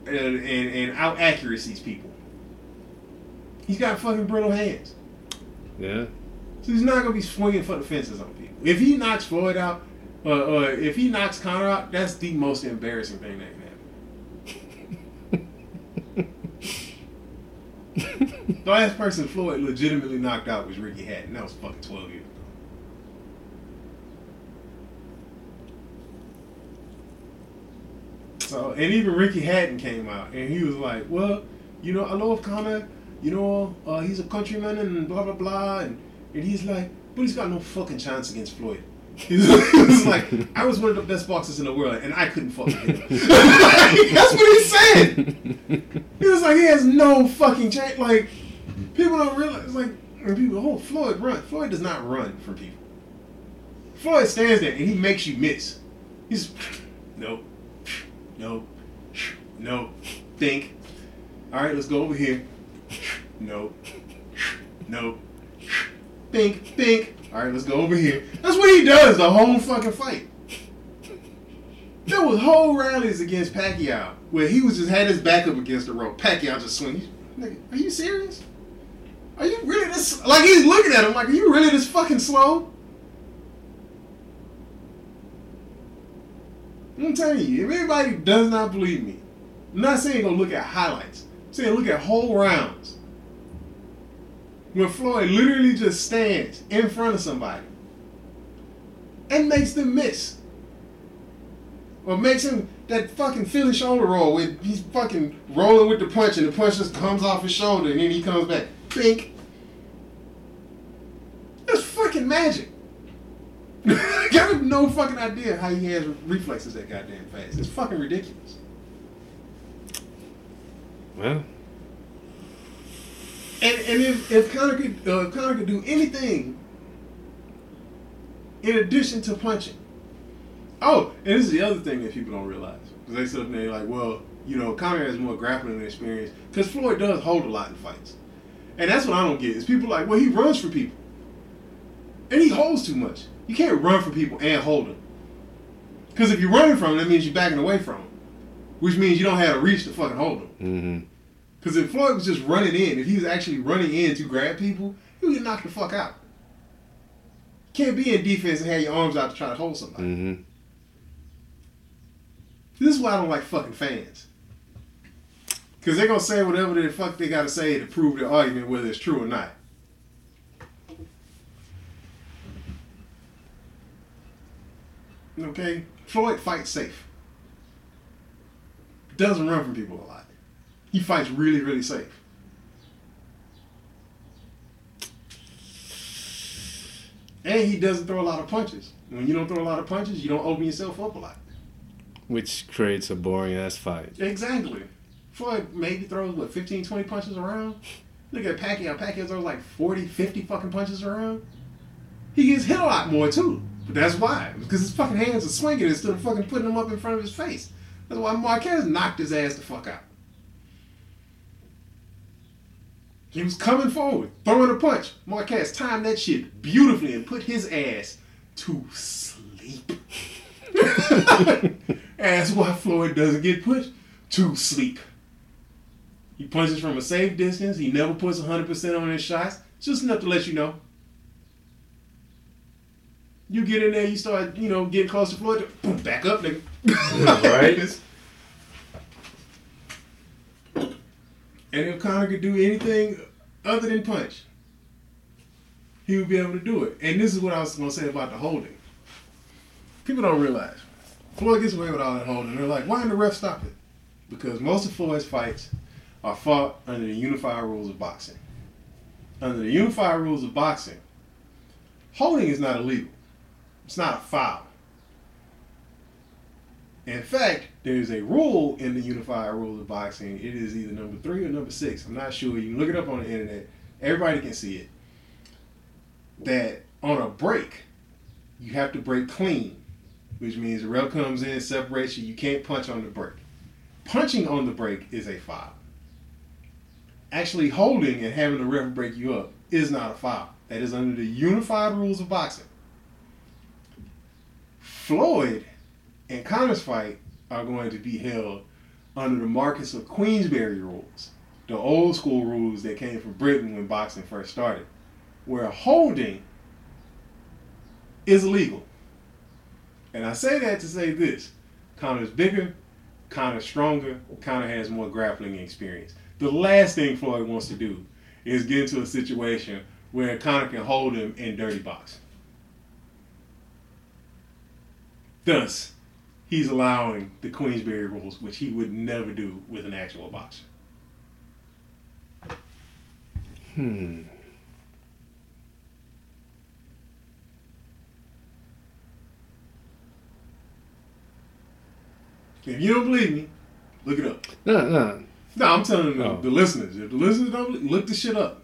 and, and, and out accuracies people. He's got fucking brittle hands. Yeah. So he's not gonna be swinging for the fences on people. If he knocks Floyd out, uh, uh, if he knocks Conor out, that's the most embarrassing thing that can happen. *laughs* the last person Floyd legitimately knocked out was Ricky Hatton. That was fucking twelve years ago. So and even Ricky Hatton came out and he was like, "Well, you know, I love Conor. You know, uh, he's a countryman and blah blah blah." And, and he's like, but he's got no fucking chance against Floyd. *laughs* He was like, I was one of the best boxers in the world, and I couldn't fucking hit him. *laughs* That's what he said. He was like, he has no fucking chance. Like, people don't realize. Like, people, oh, Floyd run. Floyd does not run from people. Floyd stands there and he makes you miss. He's, *laughs* nope, nope, nope. Think. All right, let's go over here. Nope, nope. Think, think. All right, let's go over here. That's what he does the whole fucking fight. There was whole rallies against Pacquiao where he was just had his back up against the rope. Pacquiao just swinging. Nigga, are you serious? Are you really this? Like he's looking at him like, are you really this fucking slow? I'm telling you, if anybody does not believe me, I'm not saying go look at highlights. I'm saying look at whole rounds. When Floyd literally just stands in front of somebody and makes them miss. Or makes him that fucking Philly shoulder roll where he's fucking rolling with the punch and the punch just comes off his shoulder and then he comes back. Bink. That's fucking magic. *laughs* I have no fucking idea how he has reflexes that goddamn fast. It's fucking ridiculous. Well, And and if if Conor could uh, if Conor could do anything in addition to punching. Oh, and this is the other thing that people don't realize. Because they sit up there like, well, you know, Conor has more grappling experience. Because Floyd does hold a lot in fights. And that's what I don't get. Is people like, well, he runs for people. And he holds too much. You can't run for people and hold them. Because if you're running from them, that means you're backing away from them. Which means you don't have a reach to fucking hold them. mm-hmm. Because if Floyd was just running in, if he was actually running in to grab people, he would get knocked the fuck out. Can't be in defense and have your arms out to try to hold somebody. Mm-hmm. This is why I don't like fucking fans. Because they're going to say whatever the fuck they got to say to prove their argument, whether it's true or not. Okay? Floyd fights safe. Doesn't run from people a lot. He fights really, really safe. And he doesn't throw a lot of punches. When you don't throw a lot of punches, you don't open yourself up a lot. Which creates a boring ass fight. Exactly. Floyd maybe throws, what, 15, 20 punches around? Look at Pacquiao. Pacquiao throws like 40, 50 fucking punches around. He gets hit a lot more, too. But that's why. Because his fucking hands are swinging instead of fucking putting them up in front of his face. That's why Marquez knocked his ass the fuck out. He was coming forward, throwing a punch. Marquez timed that shit beautifully and put his ass to sleep. *laughs* that's why Floyd doesn't get put to sleep. He punches from a safe distance. He never puts 100% on his shots. Just enough to let you know. You get in there, you start, you know, getting close to Floyd, boom, back up, nigga. Right. *laughs* and if Conor could do anything other than punch, he would be able to do it. And this is what I was going to say about the holding. People don't realize. Floyd gets away with all that holding. They're like, why didn't the ref stop it? Because most of Floyd's fights are fought under the unified rules of boxing. Under the unified rules of boxing, holding is not illegal. It's not a foul. In fact, there's a rule in the unified rules of boxing. It is either number three or number six. I'm not sure. You can look it up on the internet. Everybody can see it. That on a break, you have to break clean, which means the ref comes in, separates you. You can't punch on the break. Punching on the break is a foul. Actually, holding and having the ref break you up is not a foul. That is under the unified rules of boxing. Floyd and Conor's fight are going to be held under the Marquess of Queensberry rules, the old school rules that came from Britain when boxing first started, where holding is illegal. And I say that to say this Conor's bigger, Conor's stronger, Conor has more grappling experience. The last thing Floyd wants to do is get into a situation where Conor can hold him in dirty box. Thus, he's allowing the Queensberry rules, which he would never do with an actual boxer. Hmm. If you don't believe me, look it up. No, no. No, I'm telling no. Oh. the listeners. If the listeners don't believe, look the shit up.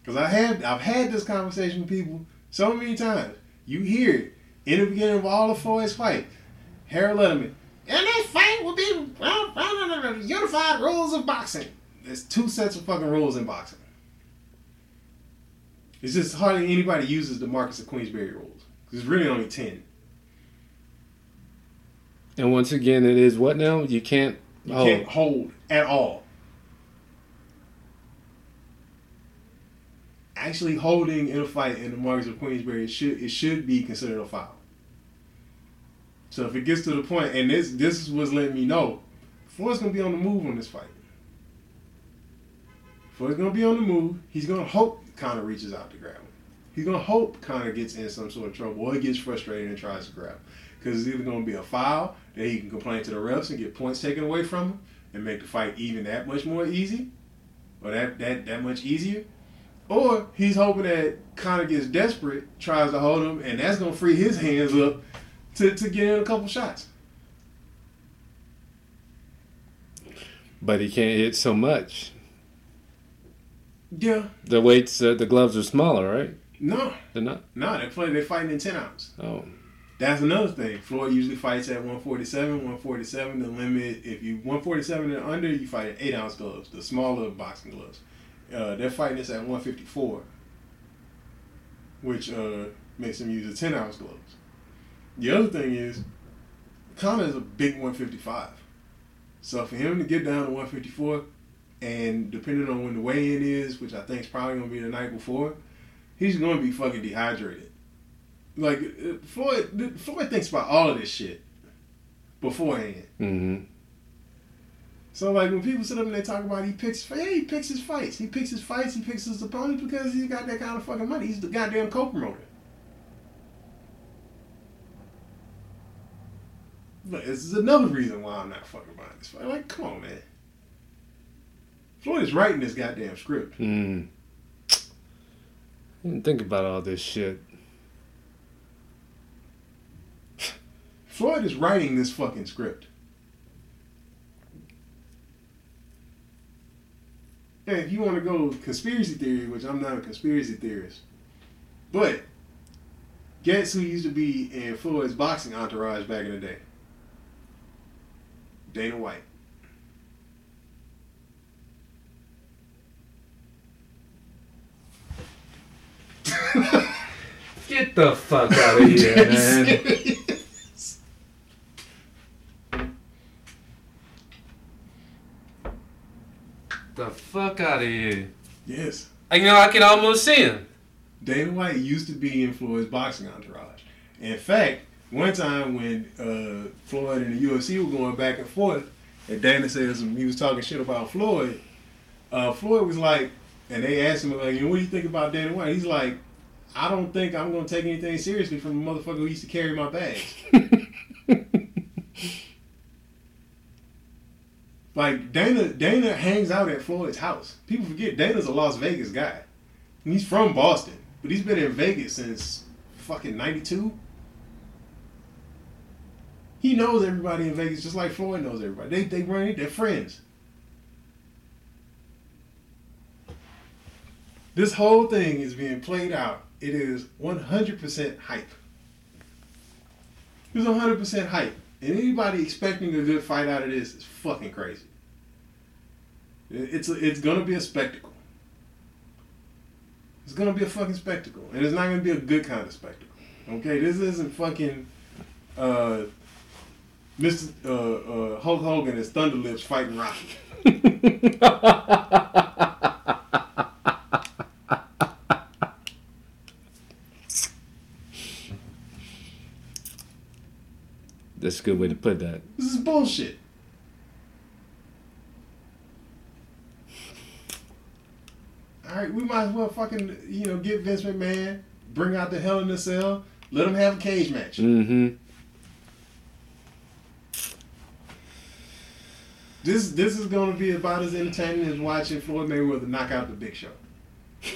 Because I have, I've had this conversation with people so many times. You hear it, in the beginning of all of Floyd's fight. Harold Lederman. And this fight will be unified rules of boxing. There's two sets of fucking rules in boxing. It's just hardly anybody uses the Marquess of Queensberry rules. There's really only ten. And once again, it is what now? You can't. You can't hold at all. Actually, holding in a fight in the Marquess of Queensberry, it should it should be considered a foul. So if it gets to the point, and this this is what's letting me know, Floyd's gonna be on the move on this fight. Floyd's gonna be on the move. He's gonna hope Conor reaches out to grab him. He's gonna hope Conor gets in some sort of trouble or gets frustrated and tries to grab him. Because it's either gonna be a foul that he can complain to the refs and get points taken away from him and make the fight even that much more easy, or that that that much easier. Or he's hoping that Conor gets desperate, tries to hold him, and that's gonna free his hands up to, to get in a couple shots. but he can't hit so much. Yeah. The weights, uh, the gloves are smaller, right? No, They're not. no, they're playing they're fighting in ten ounce. Oh, That's another thing. Floyd usually fights at 147. 147, the limit, if you 147 and under, you fight in 8 ounce gloves, the smaller boxing gloves. Uh, they're fighting this at 154, which uh, makes them use the 10 ounce gloves. The other thing is, Conor is a big 155. So for him to get down to 154, and depending on when the weigh in is, which I think is probably going to be the night before, he's going to be fucking dehydrated. Like uh, Floyd, Floyd thinks about all of this shit beforehand. mm-hmm. So like when people sit up and they talk about he picks, yeah, he picks his fights. He picks his fights. He picks his opponents because he got that kind of fucking money. He's the goddamn co-promoter. But this is another reason why I'm not fucking buying this fight. Like, come on, man. Floyd is writing this goddamn script. Mm. I didn't think about all this shit. Floyd is writing this fucking script. And if you want to go conspiracy theory, which I'm not a conspiracy theorist, but guess who used to be in Floyd's boxing entourage back in the day? Dana White. Get the fuck out of here, *laughs* man. The fuck out of here. yes. You know, I can almost see him. Dana White used to be in Floyd's boxing entourage. In fact, one time when uh, Floyd and the UFC were going back and forth, and Dana says he was talking shit about Floyd, uh, Floyd was like, and they asked him, like, what do you think about Dana White? He's like, I don't think I'm going to take anything seriously from the motherfucker who used to carry my bags. *laughs* Like Dana, Dana hangs out at Floyd's house. People forget Dana's a Las Vegas guy. He's from Boston, but he's been in Vegas since fucking '92. He knows everybody in Vegas just like Floyd knows everybody. They they run they're friends. This whole thing is being played out. It is 100% hype. It's 100% hype. And anybody expecting a good fight out of this is fucking crazy. It's a, it's gonna be a spectacle. It's gonna be a fucking spectacle, and it's not gonna be a good kind of spectacle. Okay, this isn't fucking uh, Mr. Uh, uh, Hulk Hogan as Thunder Lips fighting Rocky. *laughs* That's a good way to put that. This is bullshit. All right, we might as well fucking you know get Vince McMahon, bring out the Hell in the Cell, let him have a cage match. Mm-hmm. This this is gonna be about as entertaining as watching Floyd Mayweather knock out the Big Show. *laughs*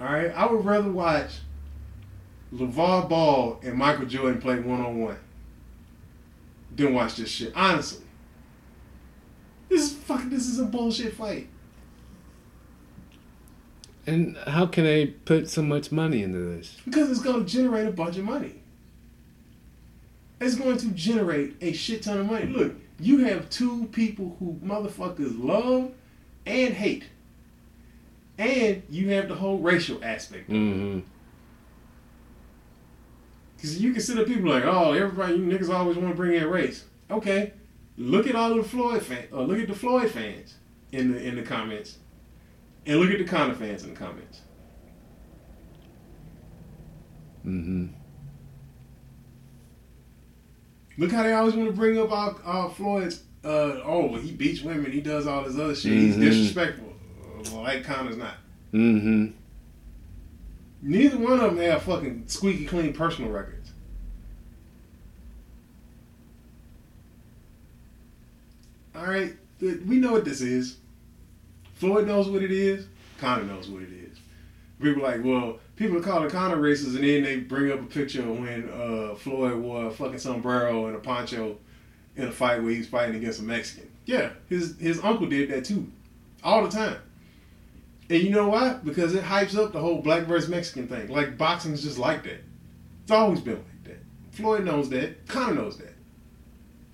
All right, I would rather watch LaVar Ball and Michael Jordan play one on one. Then watch this shit. Honestly. This is fucking this is a bullshit fight. And how can they put so much money into this? Because it's gonna generate a bunch of money. It's going to generate a shit ton of money. Look, you have two people who motherfuckers love and hate. And you have the whole racial aspect. Mm-hmm. Because you consider people like, oh, everybody, you niggas always want to bring in race. Okay, look at all the Floyd fans, or look at the Floyd fans in the in the comments, and look at the Conor fans in the comments. Mm-hmm. Look how they always want to bring up our, our Floyd's. Uh, oh, he beats women. He does all this other shit. He's Mhm. disrespectful. Well, like Conor's not. Mm-hmm. Neither one of them have fucking squeaky clean personal records. All right, we know what this is. Floyd knows what it is. Conor knows what it is. People like, well, people are calling Conor racist, and then they bring up a picture of when uh, Floyd wore a fucking sombrero and a poncho in a fight where he was fighting against a Mexican. Yeah, his his uncle did that too, all the time. And you know why? Because it hypes up the whole black versus Mexican thing. Like boxing's just like that. It's always been like that. Floyd knows that. Conor knows that.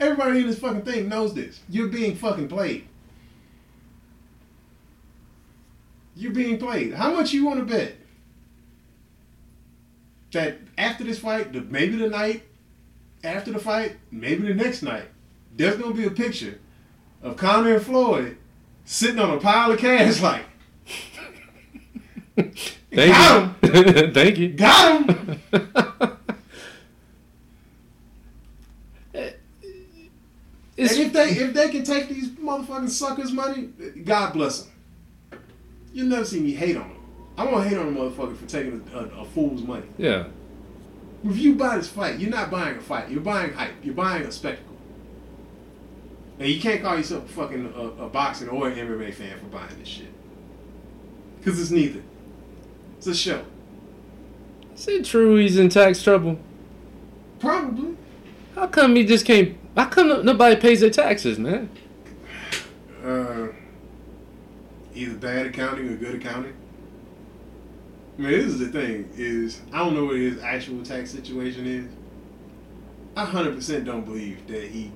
Everybody in this fucking thing knows this. You're being fucking played. You're being played. How much you want to bet that after this fight, the, maybe the night after the fight, maybe the next night, there's gonna be a picture of Conor and Floyd sitting on a pile of cash *laughs* like, *laughs* Thank you. *laughs* Thank you. got him. *laughs* Eh, eh, it's, and if they if they can take these motherfucking suckers' money, God bless them. You'll never see me hate on them. I won't hate on a motherfucker for taking a, a, a fool's money. yeah. If you buy this fight, you're not buying a fight. You're buying hype. You're buying a spectacle. And you can't call yourself a fucking a, a boxing or an MMA fan for buying this shit. Because it's neither. It's a show. Is it true he's in tax trouble? Probably. How come he just can't? How come nobody pays their taxes, man? uh, either bad accounting or good accounting. I mean, this is the thing: is I don't know what his actual tax situation is. I hundred percent don't believe that he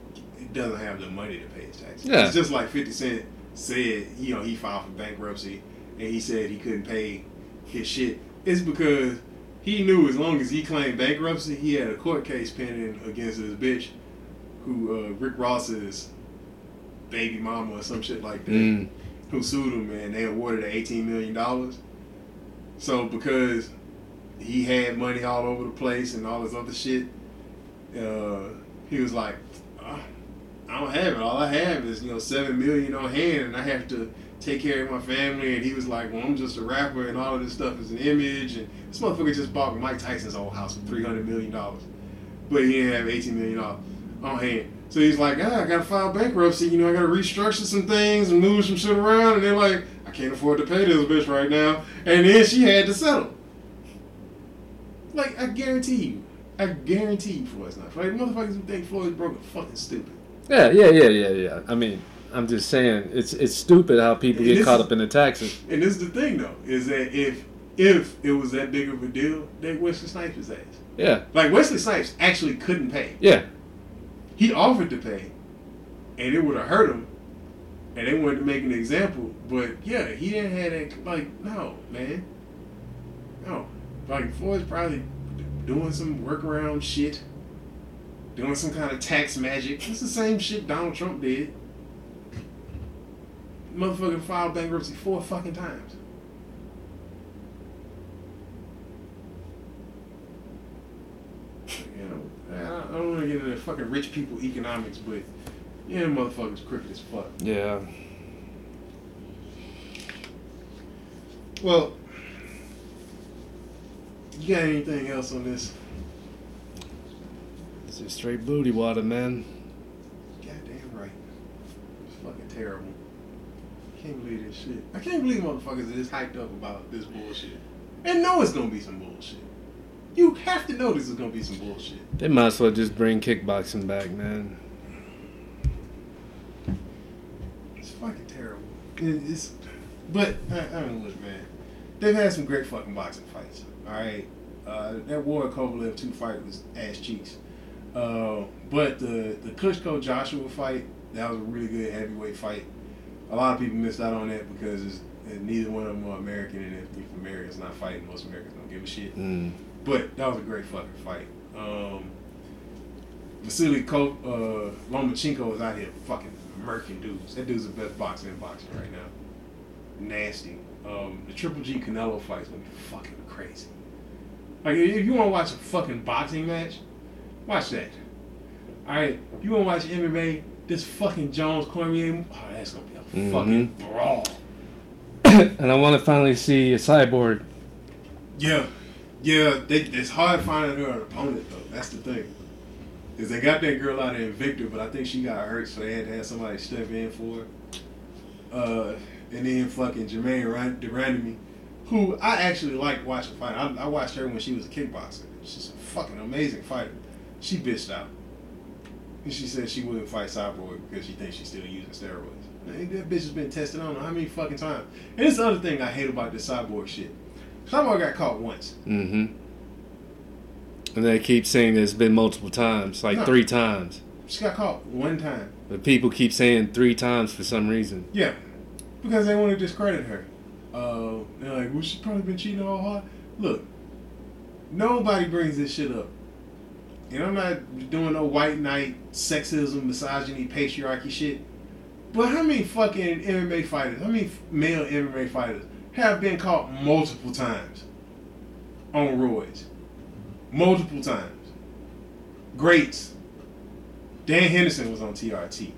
doesn't have the money to pay his taxes. Yeah. It's just like Fifty Cent said, you know, he filed for bankruptcy and he said he couldn't pay his shit. It's because he knew as long as he claimed bankruptcy, he had a court case pending against his bitch, who uh, Rick Ross's baby mama or some shit like that Mm. who sued him and they awarded her eighteen million dollars. So because he had money all over the place and all this other shit, uh, he was like, "Ah, I don't have it. All I have is you know seven million on hand, and I have to take care of my family. And he was like, Well, I'm just a rapper, and all of this stuff is an image. And this motherfucker just bought Mike Tyson's old house for three hundred million dollars, but he didn't have eighteen million dollars on hand. So he's like, ah, I gotta file bankruptcy. You know, I gotta restructure some things and move some shit around. And they're like, I can't afford to pay this bitch right now. And then she had to settle. Like, I guarantee you, I guarantee you, Floyd's not. Like, motherfuckers who think Floyd's broke are fucking stupid. Yeah, yeah, yeah, yeah, yeah. I mean, I'm just saying it's it's stupid how people get This caught up in the taxes. And this is the thing, though, is that if if it was that big of a deal, they Wesley Snipes his ass. Yeah, Like Wesley Snipes actually couldn't pay. yeah, He offered to pay, and it would have hurt him, and they wanted to make an example. But yeah, he didn't have that. Like, no, man, no. Like Floyd's probably doing some workaround shit, doing some kind of tax magic. It's the same shit Donald Trump did. Motherfucker filed bankruptcy four fucking times. You know, I don't- want to get into fucking rich people economics, but yeah, motherfuckers crooked as fuck. yeah. Well, you got anything else on this? This is straight booty water, man. Goddamn right. It's fucking terrible. Can't believe this shit. I can't believe motherfuckers are this hyped up about this bullshit. And know it's gonna be some bullshit. You have to know this is gonna be some bullshit. They might as well just bring kickboxing back, man. It's fucking terrible. It- It's, but I, I mean, look, man, they've had some great fucking boxing fights. All right, uh, that Warren Kovalev two fight was ass cheeks. Uh, but the the Klitschko Joshua fight that was a really good heavyweight fight. A lot of people missed out on that because it's, neither one of them are American, and if, if Americans not fighting, most Americans don't give a shit. Mm. But that was a great fucking fight. Um, Vasily Ko- uh, Lomachenko is out here fucking murking dudes. That dude's the best boxer in boxing right now. Nasty. Um, the Triple G Canelo fight's gonna be fucking crazy. Like if you want to watch a fucking boxing match, watch that. All right, you want to watch MMA? This fucking Jones Cormier, oh, that's gonna Mhm. fucking brawl. *coughs* and I want to finally see a cyborg. Yeah, yeah. They, it's hard finding her an opponent though. That's the thing. Is they got that girl out there in Invicta, but I think she got hurt, so they had to have somebody step in for her. Uh, and then fucking Germaine Ran- de Randamie, who I actually like watching fight. I, I watched her when she was a kickboxer. She's a fucking amazing fighter. She bitched out. And she said she wouldn't fight Cyborg because she thinks she's still using steroids. Man, that bitch has been tested I don't know how many fucking times. And it's the other thing I hate about this Cyborg shit. Cyborg got caught once. Mm-hmm. And they keep saying it's been multiple times, like No. three times. She got caught one time. But people keep saying three times for some reason. Yeah, because they want to discredit her. Uh, they're like, well, she's probably been cheating all hard. Look, nobody brings this shit up. And I'm not doing no white knight, sexism, misogyny, patriarchy shit. But how many fucking MMA fighters, how many male MMA fighters have been caught multiple times on roids? Multiple times. Greats. Dan Henderson was on TRT.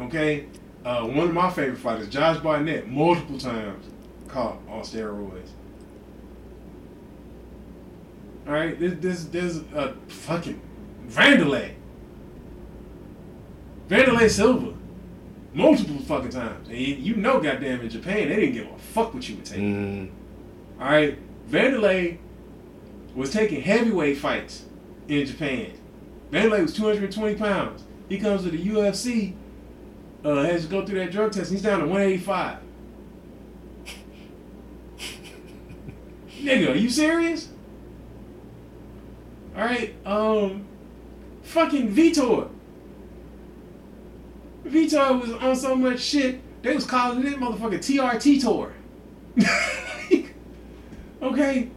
Okay? Uh, one of my favorite fighters, Josh Barnett, multiple times caught on steroids. Alright, this this there's a fucking Vanderlei. Vanderlei Silva. Multiple fucking times. And you, know goddamn in Japan they didn't give a fuck what you were taking. Mm. Alright? Vanderlei was taking heavyweight fights in Japan. Vanderlei was 220 pounds. He comes to the UFC, uh, has to go through that drug test, and he's down to 185. *laughs* Nigga, are you serious? Alright, um, fucking Vitor. Vitor was on so much shit, they was calling it motherfucking TRT tour. *laughs* okay?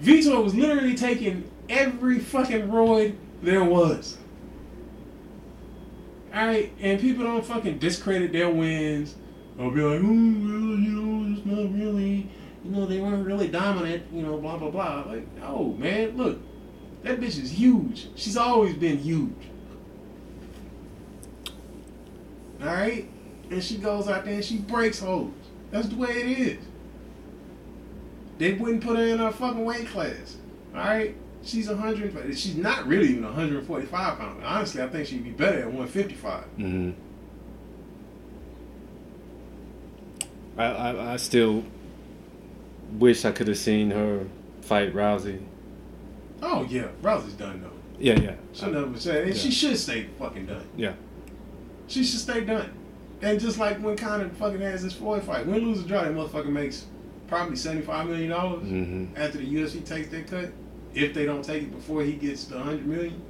Vitor was literally taking every fucking roid there was. Alright, and people don't fucking discredit their wins. Or be like, oh, well, you know, it's not really, you know, they weren't really dominant, you know, blah, blah, blah. Like, no, man, look, that bitch is huge. She's always been huge. Alright? And she goes out there and she breaks hoes. That's the way it is. They wouldn't put her in her fucking weight class. Alright? She's 100. She's not really even 145 pounds. Honestly, I think she'd be better at 155. Mm-hmm. I, I I still wish I could have seen her fight Rousey. Oh, yeah. Rousey's done, though. Yeah, yeah. She never said. And she should stay fucking done. Yeah. She should stay done. And just like when Conor fucking has this Floyd fight, win, lose, or draw, that motherfucker makes probably $75 million Mm-hmm. after the UFC takes their cut. If they don't take it before he gets the 100 million,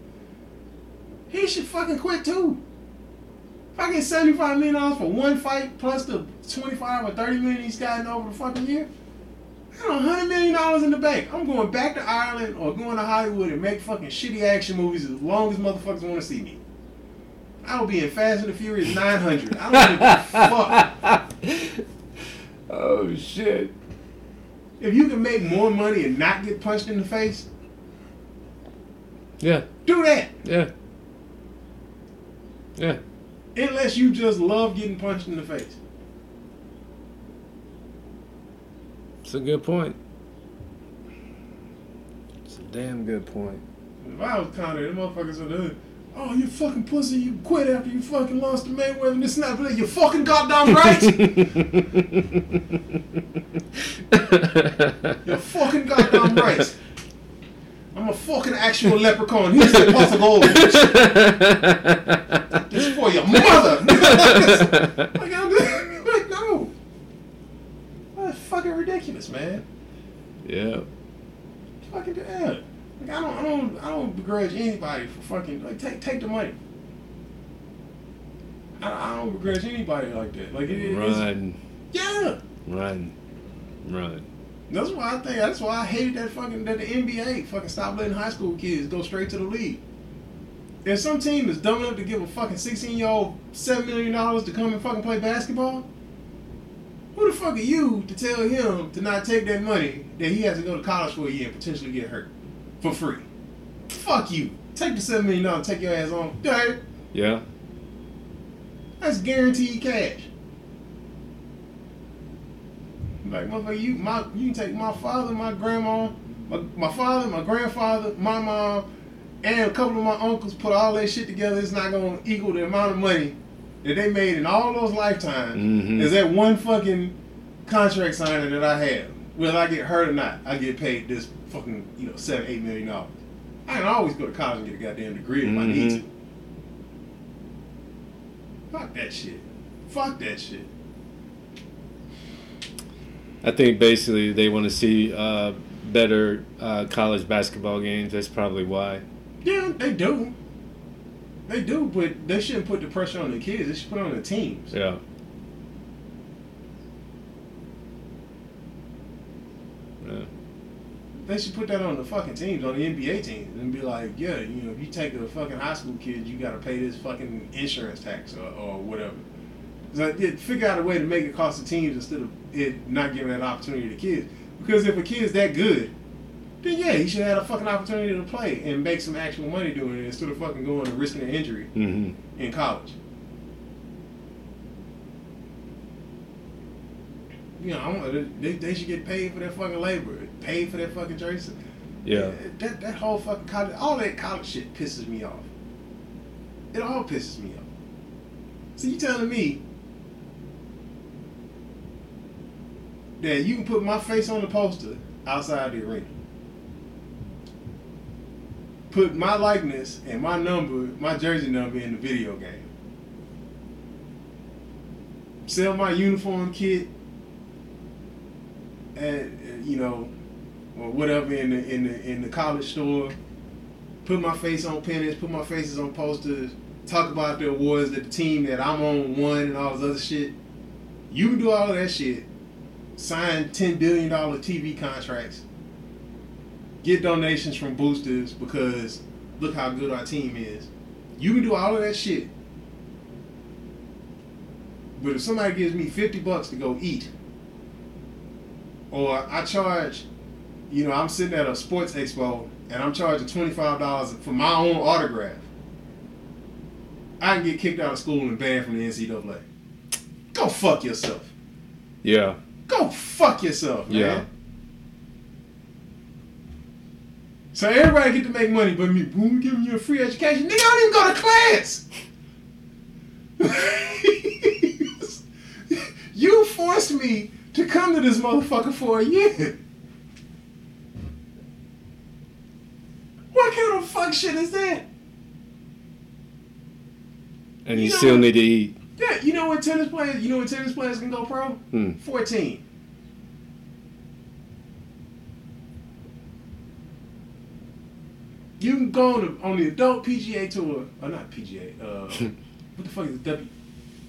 he should fucking quit too. If I get $75 million for one fight plus the 25 or 30 million he's gotten over the fucking year, I got $100 million in the bank. I'm going back to Ireland or going to Hollywood and make fucking shitty action movies as long as motherfuckers want to see me. I will be in Fast and the Furious 900. I don't give a fuck. *laughs* oh shit. If you can make more money and not get punched in the face, Yeah, do that. yeah. Yeah. Unless you just love getting punched in the face. It's a good point. It's a damn good point. If I was Conor, the motherfuckers would have, oh, you fucking pussy, you quit after you fucking lost to Mayweather and this and that. But you fucking goddamn right. You're Tom Rice. I'm a fucking actual leprechaun. Here's the of gold. This is for your mother. *laughs* like, I'm like, no. That's fucking ridiculous, man. yeah. Fucking yeah. Like I don't, I don't, I don't begrudge anybody for fucking like take take the money. I, I don't begrudge anybody like that. Like it, it- Run, yeah. run, run. That's why I think that's why I hated that fucking that the NBA fucking stopped letting high school kids go straight to the league. If some team is dumb enough to give a fucking sixteen year old seven million dollars to come and fucking play basketball, who the fuck are you to tell him to not take that money that he has to go to college for a year and potentially get hurt for free? Fuck you. Take the seven million dollars, take your ass on. Dang, Yeah. that's guaranteed cash. Like motherfucker, you my you can take my father, my grandma, my, my father, my grandfather, my mom, and a couple of my uncles. Put all that shit together. It's not gonna equal the amount of money that they made in all those lifetimes. Mhm. Is that one fucking contract signing that I have? Whether I get hurt or not, I get paid this fucking you know seven eight million dollars. I can always go to college and get a goddamn degree if I need Mhm. to. Fuck that shit. Fuck that shit. I think basically they want to see uh, better uh, college basketball games. That's probably why. Yeah, they do. They do, but they shouldn't put the pressure on the kids. They should put it on the teams. Yeah. They should put that on the fucking teams, on the NBA teams, and be like, yeah, you know, if you take a fucking high school kid, you got to pay this fucking insurance tax or, or whatever. Like, yeah, figure out a way to make it cost the teams instead of it not giving that opportunity to kids. Because if a kid's that good, then yeah, he should have a fucking opportunity to play and make some actual money doing it instead of fucking going and risking an injury hmm in college. You know, I want, they, they should get paid for their fucking labor, paid for their fucking jersey. Yeah. That that whole fucking college, all that college shit pisses me off. It all pisses me off. So you telling me that you can put my face on the poster outside the arena, put my likeness and my number, my jersey number in the video game, sell my uniform kit you know or whatever in the in the in the college store. Put my face on pennants, put my faces on posters, talk about the awards that the team that I'm on won and all this other shit. You can do all of that shit. Sign ten billion dollar TV contracts. Get donations from boosters because look how good our team is. You can do all of that shit. But if somebody gives me fifty bucks to go eat, or I charge you know, I'm sitting at a sports expo and I'm charging twenty five dollars for my own autograph. I can get kicked out of school and banned from the NCAA. Go fuck yourself. Yeah. Go fuck yourself, man. Yeah. So everybody get to make money, but me, boom, giving you a free education. Nigga, I don't even go to class. *laughs* you forced me to come to this motherfucker for a year. What kind of fuck shit is that? And you You know still what? need to eat. Yeah, you know what tennis players, you know what tennis players can go pro? Hmm. 14. You can go on the, on the adult PGA tour, or not PGA, uh, *laughs* what the fuck is W,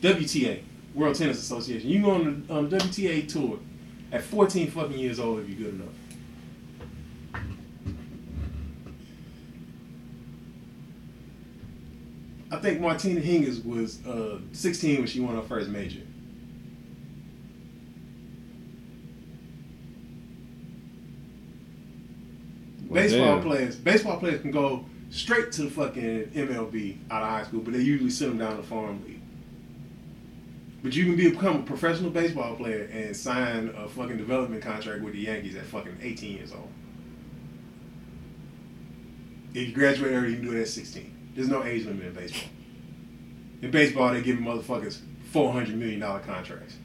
WTA, World Tennis Association. You go on the um, WTA tour at 14 fucking years old if you're good enough. I think Martina Hingis was uh, 16 when she won her first major. Well, baseball damn. players, baseball players can go straight to the fucking MLB out of high school, but they usually send them down to farm league. But you can become a professional baseball player and sign a fucking development contract with the Yankees at fucking 18 years old. If you graduate early, you can do it at 16. There's no age limit in baseball. In baseball, they give motherfuckers $400 million contracts.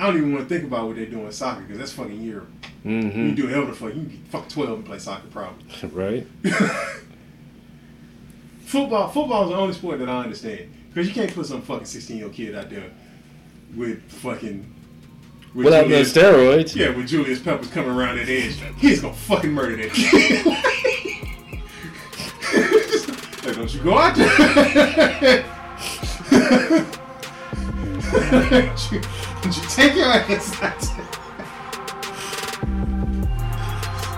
I don't even want to think about what they're doing in soccer because that's fucking Europe. You Mm-hmm. can do whatever the fuck. You can be fuck twelve and play soccer, probably. *laughs* Right. *laughs* Football, football is the only sport that I understand because you can't put some fucking sixteen year old kid out there with fucking. With Without no steroids. Yeah, with Julius Peppers coming around that edge, he's gonna fucking murder that kid. *laughs* like, don't you go out there. don't, *laughs* you, don't you take your ass out there.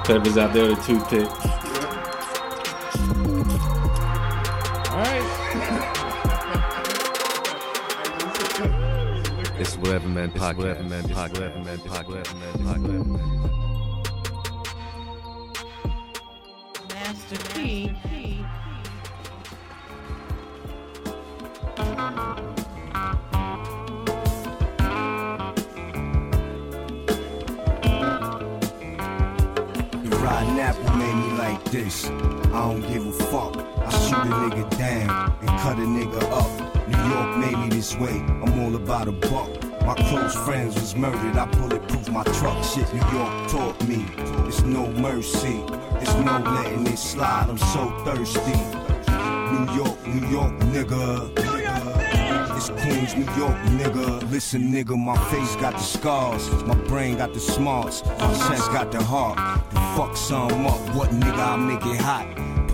Peppers out there with a toothpick. Whatever man podcast. WhatevaMan podcast. WhatevaMan podcast. WhatevaMan podcast. Master P. The rotten apple made me like this. I don't give a fuck. I shoot a nigga down and cut a nigga up. New York made me this way. I'm all about a buck. My close friends was murdered. I bulletproof my truck. Shit, New York taught me. It's no mercy. It's no letting it slide. I'm so thirsty. New York, New York, nigga. It's Queens, New York, nigga. Listen, nigga, my face got the scars. My brain got the smarts. My chest got the heart. To fuck some up, what nigga, I make it hot.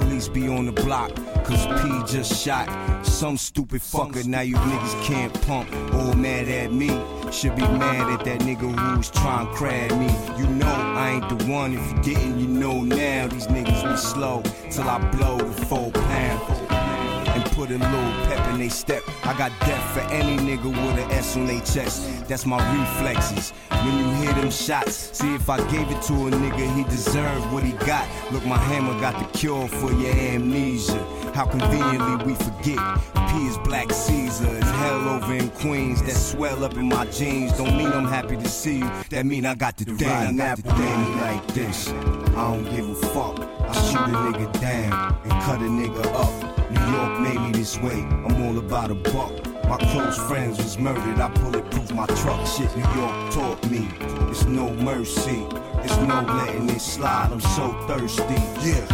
Police be on the block, cause P just shot some stupid fucker. Now you niggas can't pump. All mad at me. Should be mad at that nigga who was trying to crab me. You know I ain't the one. If you didn't, you know now. These niggas be slow till I blow the full pound put a little pep in they step. I got death for any nigga with an S on their chest. That's my reflexes. When you hear them shots, see if I gave it to a nigga, he deserved what he got. Look, my hammer got the cure for your amnesia. How conveniently we forget. P is Black Caesar, it's hell over in Queens. That swell up in my jeans don't mean I'm happy to see you. That mean I got the damn apple me like this. I don't give a fuck. I shoot a nigga down and cut a nigga up. New York made me this way. I'm all about a buck. My close friends was murdered. I bulletproof my truck. Shit, New York taught me. It's no mercy. It's no letting it slide. I'm so thirsty. Yeah.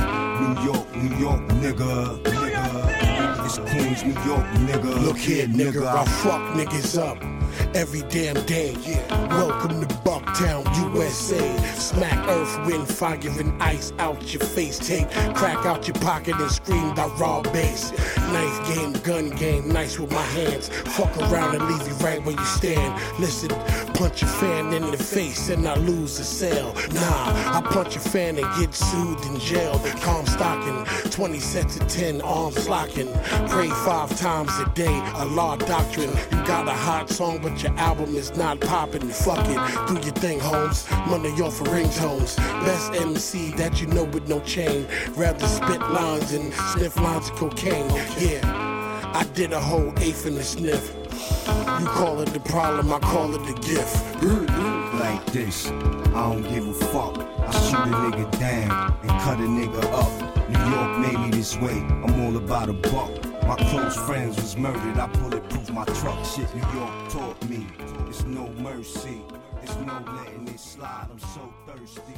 New York, New York, nigga. Nigga. It's Queens, New York, nigga. Look here, nigga, I fuck niggas up every damn day. Yeah. Welcome to Bucktown, USA. Smack earth, wind, fire, and ice out your face. Take crack out your pocket and scream that raw bass. Knife game, gun game, nice with my hands. Fuck around and leave you right where you stand. Listen, punch your fan in the face and I lose the sale. Nah, I punch a fan and get sued in jail. Calm stocking, 20 sets of 10, arms locking. Pray five times a day, a law doctrine. You got a hot song, but your album is not popping. Fuck it, do your thing, Holmes. Money off for ringtones. Best MC that you know with no chain. Rather spit lines and sniff lines of cocaine. Yeah, I did a whole eighth in the sniff. You call it the problem, I call it the gift. like this. I don't give a fuck. I shoot a nigga down and cut a nigga up. New York made me this way. I'm all about a buck. My close friends was murdered. I bulletproof my truck. Shit, New York taught me. It's no mercy. It's no letting it slide. I'm so thirsty.